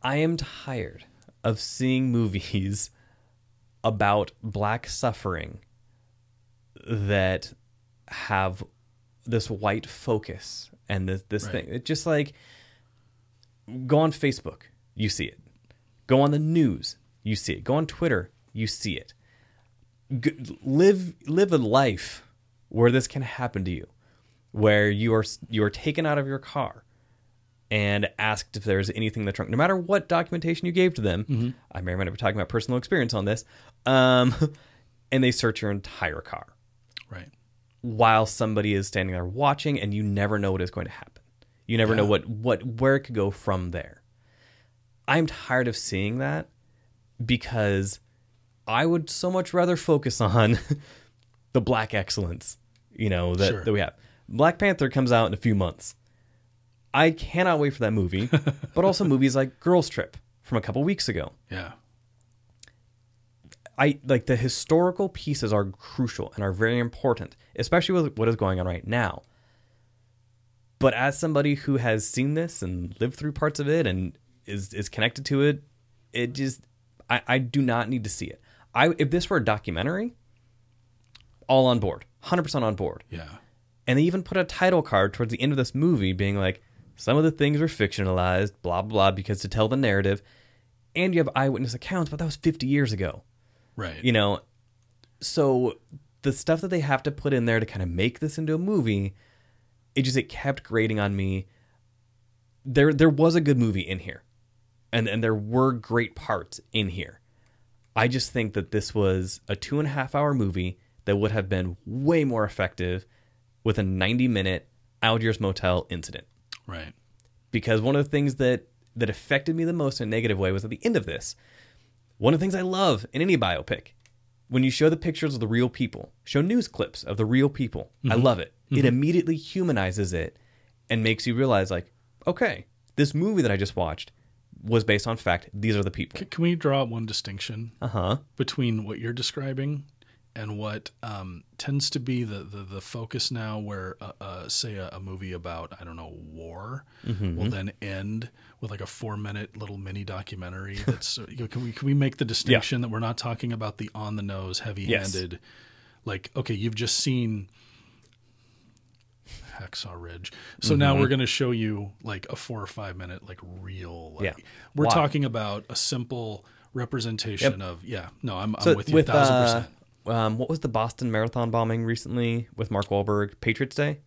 I am tired of seeing *laughs* movies about black suffering that have this white focus and this this Right. thing. It just like go on Facebook, you see it. Go on the news, you see it. Go on Twitter, you see it. G- live live a life where this can happen to you, where you are you are taken out of your car and asked if there's anything that's wrong, no matter what documentation you gave to them. I may or may not be talking about personal experience on this. Um, *laughs* and they search your entire car right while somebody is standing there watching, and you never know what is going to happen. You never know what what where it could go from there. I'm tired of seeing that because I would so much rather focus on *laughs* the black excellence, you know, that, Sure. that we have. Black Panther comes out in a few months. I cannot wait for that movie, *laughs* but also movies like Girls Trip from a couple weeks ago. yeah I like the historical pieces are crucial and are very important, especially with what is going on right now. But as somebody who has seen this and lived through parts of it and is is connected to it, it just I, I do not need to see it. I if this were a documentary, all on board, hundred percent on board. yeah And they even put a title card towards the end of this movie being like, some of the things were fictionalized, blah, blah, blah, because to tell the narrative. And you have eyewitness accounts, but that was 50 years ago right you know so the stuff that they have to put in there to kind of make this into a movie it just it kept grating on me. There there was a good movie in here, and and there were great parts in here. I just think that this was a two and a half hour movie that would have been way more effective with a 90 minute Algiers Motel incident. Right. Because one of the things that that affected me the most in a negative way was at the end of this. One of the things I love in any biopic, when you show the pictures of the real people, show news clips of the real people. I love it. It immediately humanizes it and makes you realize, like, okay, this movie that I just watched was based on fact. These are the people. Can we draw one distinction Uh huh. between what you're describing and what um, tends to be the, the, the focus now, where uh, uh, say a, a movie about I don't know war Mm-hmm. will then end with like a four minute little mini documentary. *laughs* That's uh, you know, can we can we make the distinction that we're not talking about the on the nose, heavy handed, like okay, you've just seen. Hacksaw Ridge. So now Mm-hmm. we're going to show you like a four or five minute, like real. Like, Yeah. We're talking about a simple representation of yeah. No, I'm, I'm with you with a thousand uh, percent. Um, what was the Boston Marathon bombing recently with Mark Wahlberg, Patriots Day?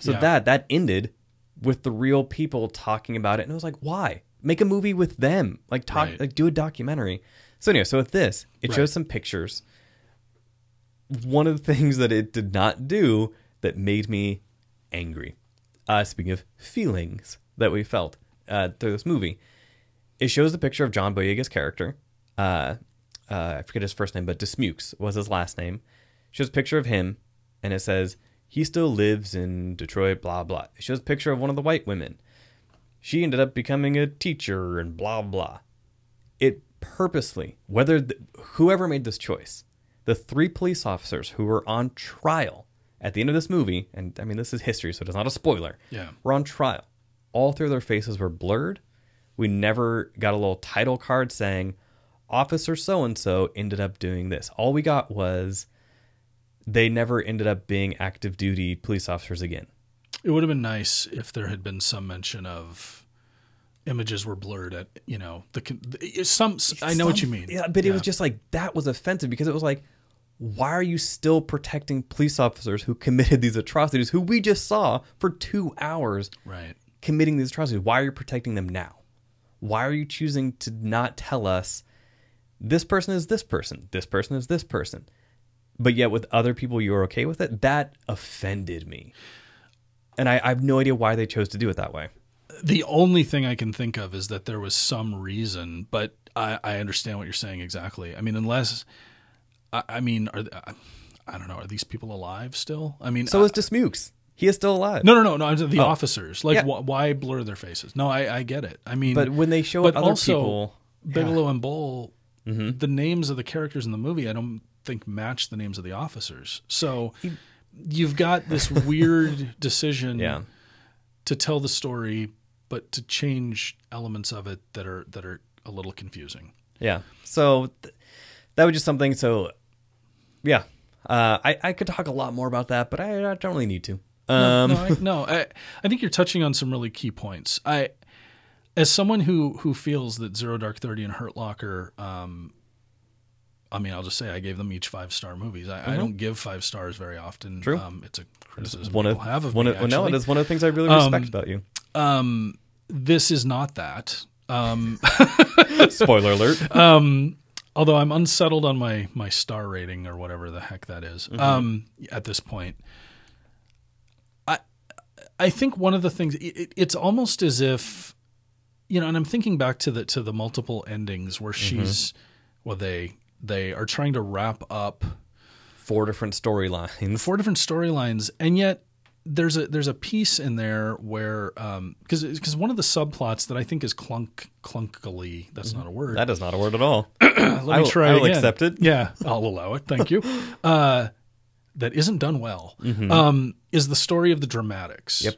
So yeah. that that ended with the real people talking about it, and I was like, why make a movie with them? Like talk, Right. like do a documentary. So anyway, so with this, it Right. shows some pictures. One of the *laughs* things that it did not do that made me angry. Uh, speaking of feelings that we felt uh, through this movie, it shows the picture of John Boyega's character. Uh, uh, I forget his first name, but Dismukes was his last name. shows a picture of him, and it says he still lives in Detroit. Blah blah. It shows a picture of one of the white women. She ended up becoming a teacher, and blah blah. It purposely, whether the, whoever made this choice, the three police officers who were on trial at the end of this movie, and I mean this is history, so it's not a spoiler. Yeah. were on trial. All three of their faces were blurred. We never got a little title card saying Officer so and so ended up doing this. All we got was they never ended up being active duty police officers again. It would have been nice if there had been some mention of images were blurred at you know the, the some. I know what you mean. Yeah, but it was just like that was offensive because it was like, why are you still protecting police officers who committed these atrocities, who we just saw for two hours right. committing these atrocities? Why are you protecting them now? Why are you choosing to not tell us this person is this person, this person is this person? But yet with other people you're okay with it? That offended me. And I, I have no idea why they chose to do it that way. The only thing I can think of is that there was some reason, but I, I understand what you're saying exactly. I mean, unless I, I mean, are I, don't know, are these people alive still? I mean, So is Dismukes. He is still alive. no, no, no, no. The oh. officers, like, Yeah. wh- why blur their faces? No, I, I get it. I mean, But when they show but other also people Bigelow and Boal, Mm-hmm. the names of the characters in the movie, I don't think match the names of the officers. So you've got this *laughs* weird decision Yeah. to tell the story, but to change elements of it that are that are a little confusing. Yeah. So th- that was just something. So, yeah. Uh, I, I could talk a lot more about that, but I, I don't really need to. Um, no, I, no I, I think you're touching on some really key points. I, as someone who who feels that Zero Dark Thirty and Hurt Locker, um, I mean, I'll just say I gave them each five star movies. I, I don't give five stars very often. Mm-hmm. True. Um, it's a criticism one of, have of one me. of well, no, actually. that's one of the things I really Um, respect about you. Um, this is not that. Um, *laughs* Spoiler alert. *laughs* um, although I'm unsettled on my my star rating or whatever the heck that is, Mm-hmm. um, at this point. I I think one of the things it, it- it's almost as if you know, and I'm thinking back to the to the multiple endings where Mm-hmm. she's well they they are trying to wrap up Four different storylines. four different storylines, and yet there's a there's a piece in there where because because one of the subplots that I think is clunk clunkily that's not a word That is not a word at all. *clears throat* let me I will- try I will again. accept it. Yeah, I'll allow it. Thank you. *laughs* Uh, that isn't done well. Mm-hmm. Um, is the story of the Dramatics? Yep.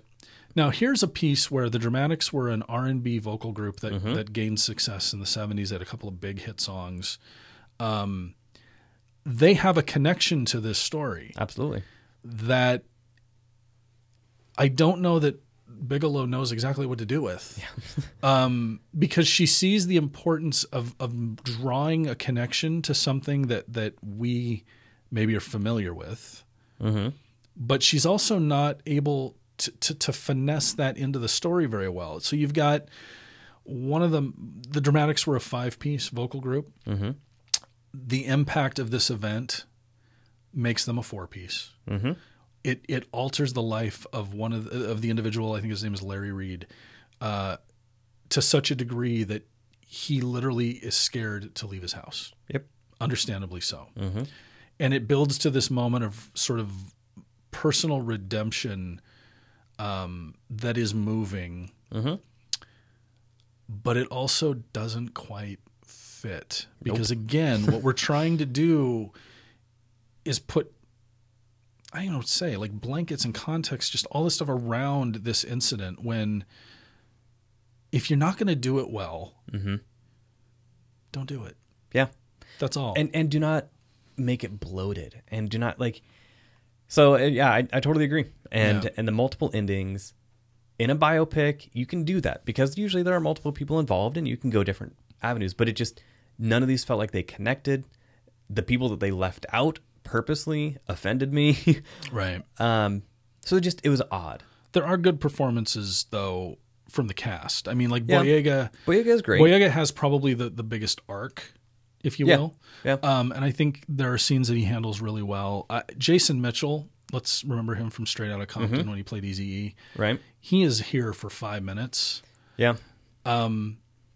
Now here's a piece where the Dramatics were an R and B vocal group that Mm-hmm. that gained success in the '70s. They had a couple of big hit songs. Um, they have a connection to this story Absolutely. that I don't know that Bigelow knows exactly what to do with. *laughs* um, because she sees the importance of, of drawing a connection to something that, that we maybe are familiar with. Mm-hmm. But she's also not able to, to, to finesse that into the story very well. So you've got one of the the dramatics were a five piece vocal group. Mm-hmm. The impact of this event makes them a four piece. Mm-hmm. It it alters the life of one of the, of the individual. I think his name is Larry Reed, uh, to such a degree that he literally is scared to leave his house. Yep. Understandably so. Mm-hmm. And it builds to this moment of sort of personal redemption um, that is moving, Mm-hmm. but it also doesn't quite fit because again, what we're *laughs* trying to do is put I don't know what to say, like blankets and context, just all this stuff around this incident when if you're not going to do it well, Mm-hmm. don't do it. Yeah. That's all. and and do not make it bloated and do not like so uh, yeah I, I totally agree and Yeah. and the multiple endings in a biopic you can do that because usually there are multiple people involved and you can go different avenues but it just none of these felt like they connected the people that they left out purposely offended me *laughs* right. um so it just it was odd There are good performances though from the cast. I mean, like Yeah. Boyega. Boyega is great Boyega has probably the, the biggest arc, if you Yeah. will. Yeah. Um, and I think there are scenes that he handles really well. Uh, Jason Mitchell, let's remember him from Straight Outta Compton Mm-hmm. when he played Eazy-E. right He is here for five minutes. yeah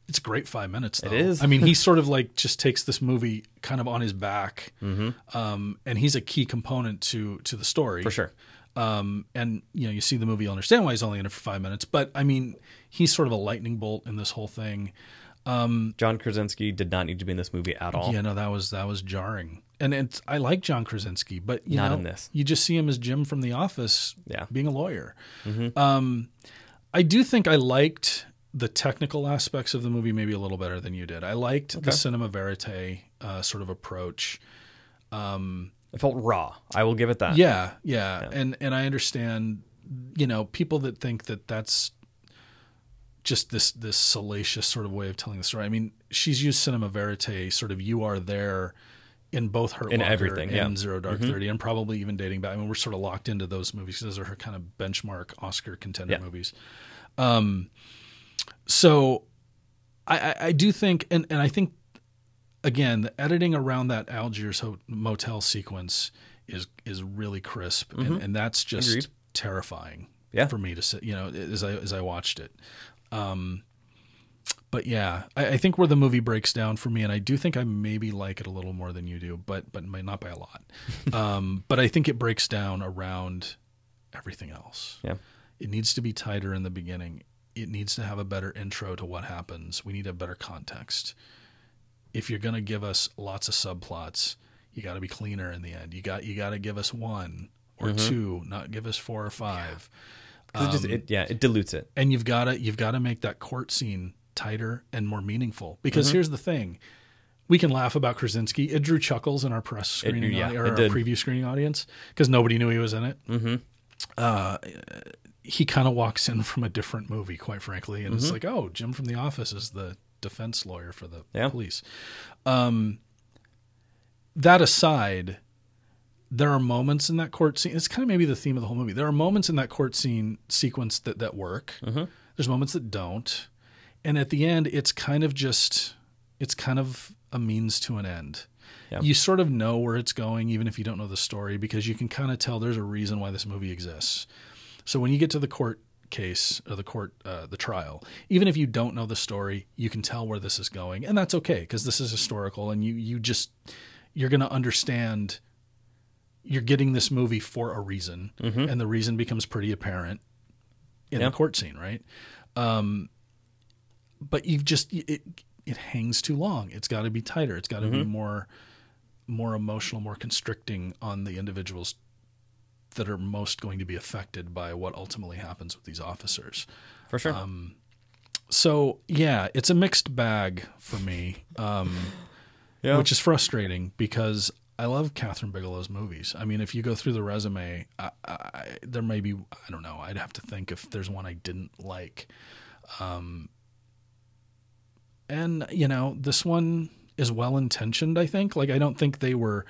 It's a great five minutes, though. is. I mean, he *laughs* sort of like just takes this movie kind of on his back, Mm-hmm. um, and he's a key component to to the story for sure um, and you know you see the movie, you'll understand why he's only in it for five minutes. But I mean, he's sort of a lightning bolt in this whole thing. john krasinski did not need to be in this movie at all Yeah, no, that was that was jarring. And it's I like John Krasinski, but you Not know, in this. you just see him as Jim from The Office, Yeah. being a lawyer. Um, I do think I liked the technical aspects of the movie maybe a little better than you did. I liked the cinema verite uh, sort of approach. it felt raw i will give it that Yeah, yeah, and and I understand, you know, people that think that that's just this this salacious sort of way of telling the story. I mean, she's used cinema verite, sort of you are there in both her In everything, and yeah. Mm-hmm. Zero Dark Thirty, and probably even dating back. I mean, we're sort of locked into those movies. Those are her kind of benchmark Oscar contender Yeah. movies. Um, so I, I, I do think, and and I think again, the editing around that Algiers ho- motel sequence is is really crisp, and, and that's just Mm-hmm. Agreed. terrifying Yeah. for me to sit. You know, as I as I watched it. Um, but yeah, I, I think where the movie breaks down for me, and I do think I maybe like it a little more than you do, but but not by a lot. *laughs* um, but I think it breaks down around everything else. yeah It needs to be tighter in the beginning. It needs to have a better intro to what happens. We need a better context. If you're going to give us lots of subplots, you got to be cleaner in the end. You got you got to give us one or two, not give us four or five. 'Cause it just Um, it, yeah it dilutes it And you've got to you've got to make that court scene tighter and more meaningful. Because Mm-hmm. here's the thing. We can laugh about Krasinski. It drew chuckles in our press screening yeah, audi- or our did. preview screening audience because nobody knew he was in it. mm-hmm. Uh, he kind of walks in from a different movie, quite frankly, and Mm-hmm. it's like, oh, Jim from The Office is the defense lawyer for the Yeah. police. Um, that aside, there are moments in that court scene. It's kind of maybe the theme of the whole movie. There are moments in that court scene sequence that that work. Mm-hmm. There's moments that don't, and at the end, it's kind of just it's kind of a means to an end. Yeah. You sort of know where it's going, even if you don't know the story, because you can kind of tell there's a reason why this movie exists. So when you get to the court case or the court uh, the trial, even if you don't know the story, you can tell where this is going, and that's okay because this is historical, and you you just you're going to understand. You're getting this movie for a reason, and the reason becomes pretty apparent in the court scene, right? Um, but you've just it it hangs too long. It's got to be tighter. It's got to be more more emotional, more constricting on the individuals that are most going to be affected by what ultimately happens with these officers. for sure Um, So yeah, it's a mixed bag for me, um, *laughs* yeah which is frustrating because I love Kathryn Bigelow's movies. I mean, if you go through the resume, I, I, there may be I don't know. I'd have to think if there's one I didn't like. Um, and you know, this one is well intentioned. I think. Like, I don't think they were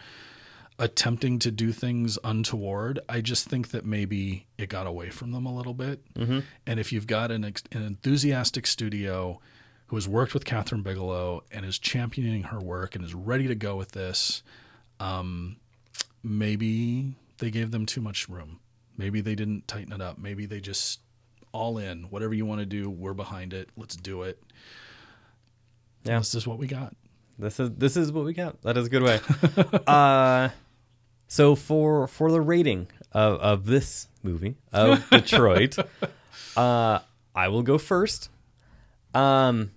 attempting to do things untoward. I just think that maybe it got away from them a little bit. Mm-hmm. And if you've got an, ex- an enthusiastic studio who has worked with Kathryn Bigelow and is championing her work and is ready to go with this, um, maybe they gave them too much room. Maybe they didn't tighten it up. Maybe they just all in. Whatever you want to do, we're behind it. Let's do it. Yeah. This is what we got. This is this is what we got. That is a good way. *laughs* uh, so for for the rating of, of this movie of *laughs* Detroit, uh, I will go first. Um,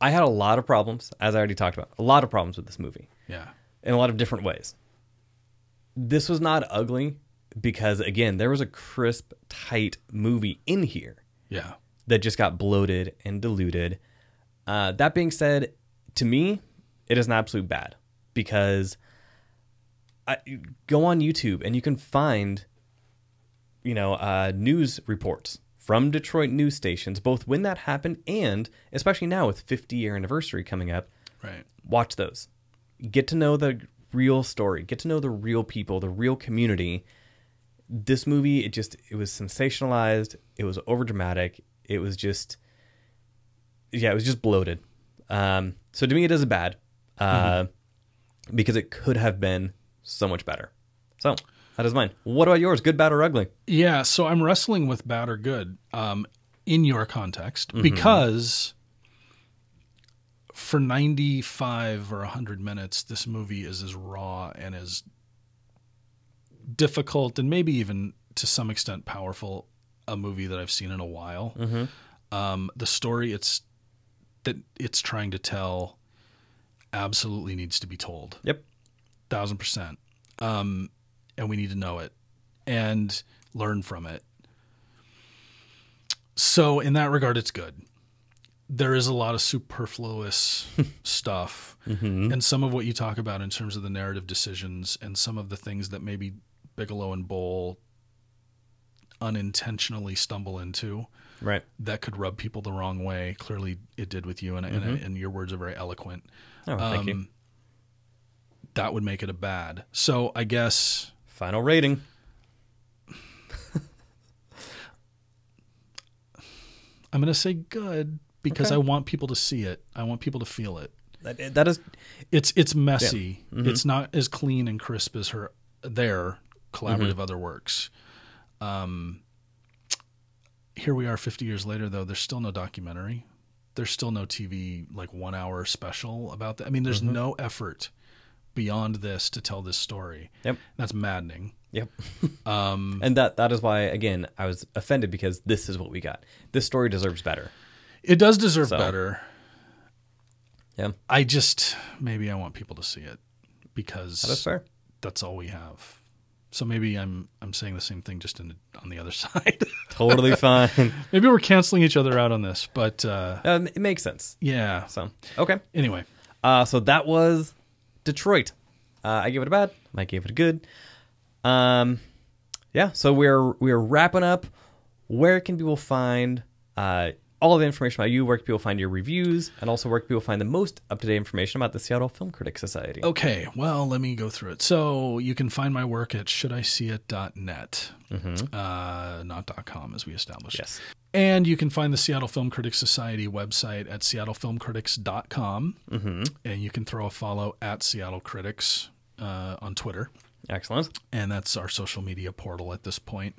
I had a lot of problems, as I already talked about, a lot of problems with this movie Yeah. in a lot of different ways. This was not ugly because again, there was a crisp, tight movie in here Yeah. that just got bloated and diluted. Uh, that being said, to me, it is an absolute bad because I go on YouTube and you can find, you know, uh, news reports from Detroit news stations, both when that happened and especially now with 50 year anniversary coming up. Right. Watch those. Get to know the real story. Get to know the real people, the real community. This movie, it just it was sensationalized. It was overdramatic. It was just yeah, it was just bloated. Um, so to me, it is a bad uh, because it could have been so much better. So that is mine. What about yours? Good, bad, or ugly? Yeah, so I'm wrestling with bad or good um, in your context because for 95 or 100 minutes, this movie is as raw and as difficult and maybe even to some extent powerful a movie that I've seen in a while. Um, the story it's that it's trying to tell absolutely needs to be told Yep. thousand percent. Um, and we need to know it and learn from it. So, in that regard, it's good. There is a lot of superfluous *laughs* stuff, and some of what you talk about in terms of the narrative decisions, and some of the things that maybe Bigelow and Boal unintentionally stumble into Right. that could rub people the wrong way. Clearly, it did with you, and, and, and your words are very eloquent Oh, thank you. Um, that would make it a bad. So I guess Final rating. I'm going to say good because Okay. I want people to see it. I want people to feel it. That, that is It's it's messy. Mm-hmm. It's not as clean and crisp as her their collaborative Mm-hmm. other works. Um, here we are 50 years later though. There's still no documentary. There's still no TV like one hour special about that. I mean, there's Mm-hmm. no effort beyond this to tell this story. Yep. That's maddening. Yep. *laughs* Um, and that that is why again I was offended because this is what we got. This story deserves better. It does deserve So- better. Yeah. I just maybe I want people to see it because That is fair. that's all we have. So maybe I'm I'm saying the same thing just in, on the other *laughs* side. Totally fine. *laughs* maybe we're canceling each other out on this, but uh, Um, it makes sense. yeah. So okay. Anyway, Uh, so that was Detroit. Uh, I gave it a bad. Mike gave it a good. Um, yeah. So we're we're wrapping up. Where can people find uh, all of the information about you? Where can people find your reviews, and also where people find the most up to date information about the Seattle Film Critics Society? okay. Well, let me go through it. So you can find my work at shouldiseeit.net, uh, not .com as we established. Yes. And you can find the Seattle Film Critics Society website at seattlefilmcritics.com. Mm-hmm. And you can throw a follow at Seattle Critics uh, on Twitter. Excellent. And that's our social media portal at this point.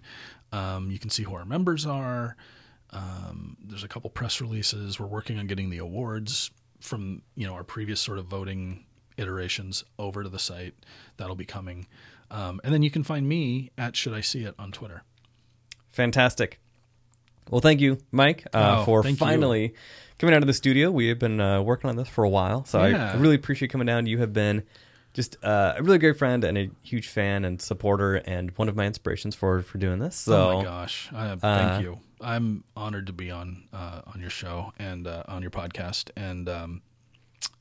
Um, you can see who our members are. Um, there's a couple press releases. We're working on getting the awards from you know our previous sort of voting iterations over to the site. That'll be coming. Um, and then you can find me at Should I See It on Twitter. Fantastic. Well, thank you, Mike, uh, Oh, for thank you. finally coming out of the studio. We have been uh, working on this for a while, so Yeah. I really appreciate you coming down. You have been just uh, a really great friend and a huge fan and supporter, and one of my inspirations for for doing this. So, oh my gosh! Uh, thank you. I'm honored to be on uh, on your show and uh, on your podcast, and um,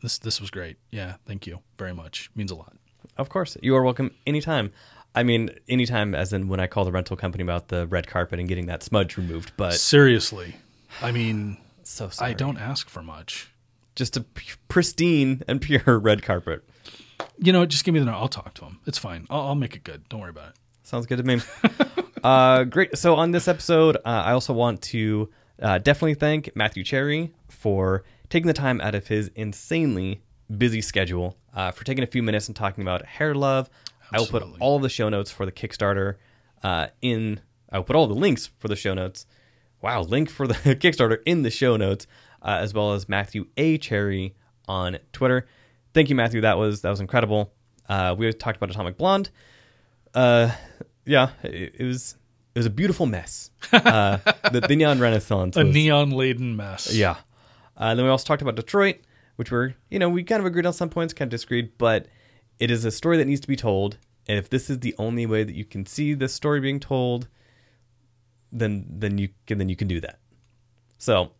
this this was great. Yeah, thank you very much. Means a lot. of course, you are welcome anytime. I mean, anytime, as in when I call the rental company about the red carpet and getting that smudge removed. But Seriously, I mean, *sighs* so sorry. I don't ask for much. just a p- pristine and *laughs* pure red carpet. You know, just give me the. I'll talk to him. It's fine. I'll, I'll make it good. Don't worry about it. Sounds good to me. *laughs* uh, great. So on this episode, uh, I also want to uh, definitely thank Matthew Cherry for taking the time out of his insanely busy schedule uh, for taking a few minutes and talking about Hair Love. I will put all of the show notes for the Kickstarter uh, in. I will put all the links for the show notes. Wow, link for the *laughs* Kickstarter in the show notes, uh, as well as Matthew A Cherry on Twitter. Thank you, Matthew. That was that was incredible. Uh, we talked about Atomic Blonde uh yeah it, it was it was a beautiful mess uh *laughs* the, the neon renaissance A was- neon laden mess. yeah uh, and then we also talked about detroit which were you know we kind of agreed on some points kind of disagreed but it is a story that needs to be told and if this is the only way that you can see this story being told then then you can then you can do that so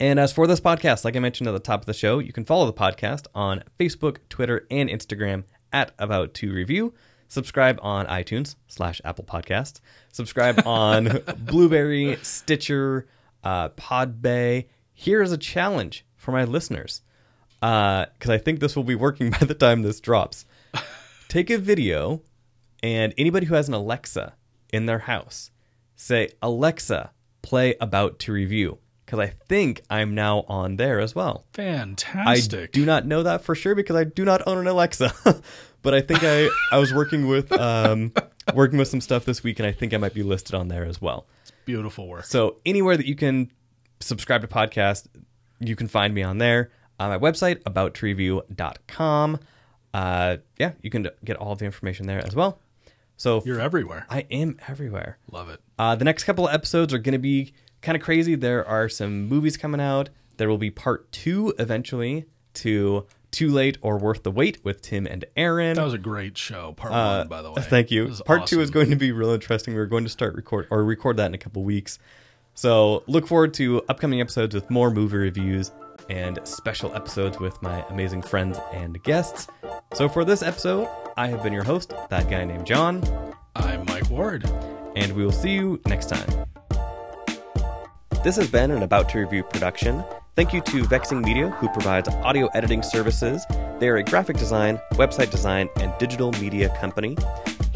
and as for this podcast, like I mentioned at the top of the show, you can follow the podcast on Facebook, Twitter, and Instagram at About to Review. Subscribe on iTunes slash Apple Podcast. Subscribe on *laughs* Blubrry, Stitcher, uh, Podbay. Here is a challenge for my listeners because I think this will be working *laughs* by the time this drops. Take a video, and anybody who has an Alexa in their house, say, Alexa, play About to Review. Because I think I'm now on there as well. Fantastic. I do not know that for sure because I do not own an Alexa. *laughs* but I think I, I was working with um, *laughs* working with some stuff this week, and I think I might be listed on there as well. Beautiful work. So anywhere that you can subscribe to podcast, you can find me on there. On my website, aboutreview.com. Uh, yeah, you can get all the information there as well. So You're everywhere. I am everywhere. Love it. Uh, the next couple of episodes are going to be kind of crazy. There are some movies coming out. There will be part two eventually to Too Late or Worth the Wait with Tim and Aaron. That was a great show. Part Uh, one, by the way. Thank you. Part two is going to be real interesting. We're going to start record or record that in a couple weeks. So look forward to upcoming episodes with more movie reviews and special episodes with my amazing friends and guests. So for this episode, I have been your host, that guy named John, I'm Mike Ward. and we will see you next time. This has been an About to Review production. Thank you to Vexing Media, who provides audio editing services. They are a graphic design, website design, and digital media company.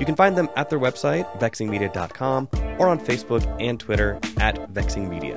You can find them at their website, vexingmedia.com, or on Facebook and Twitter at Vexing Media.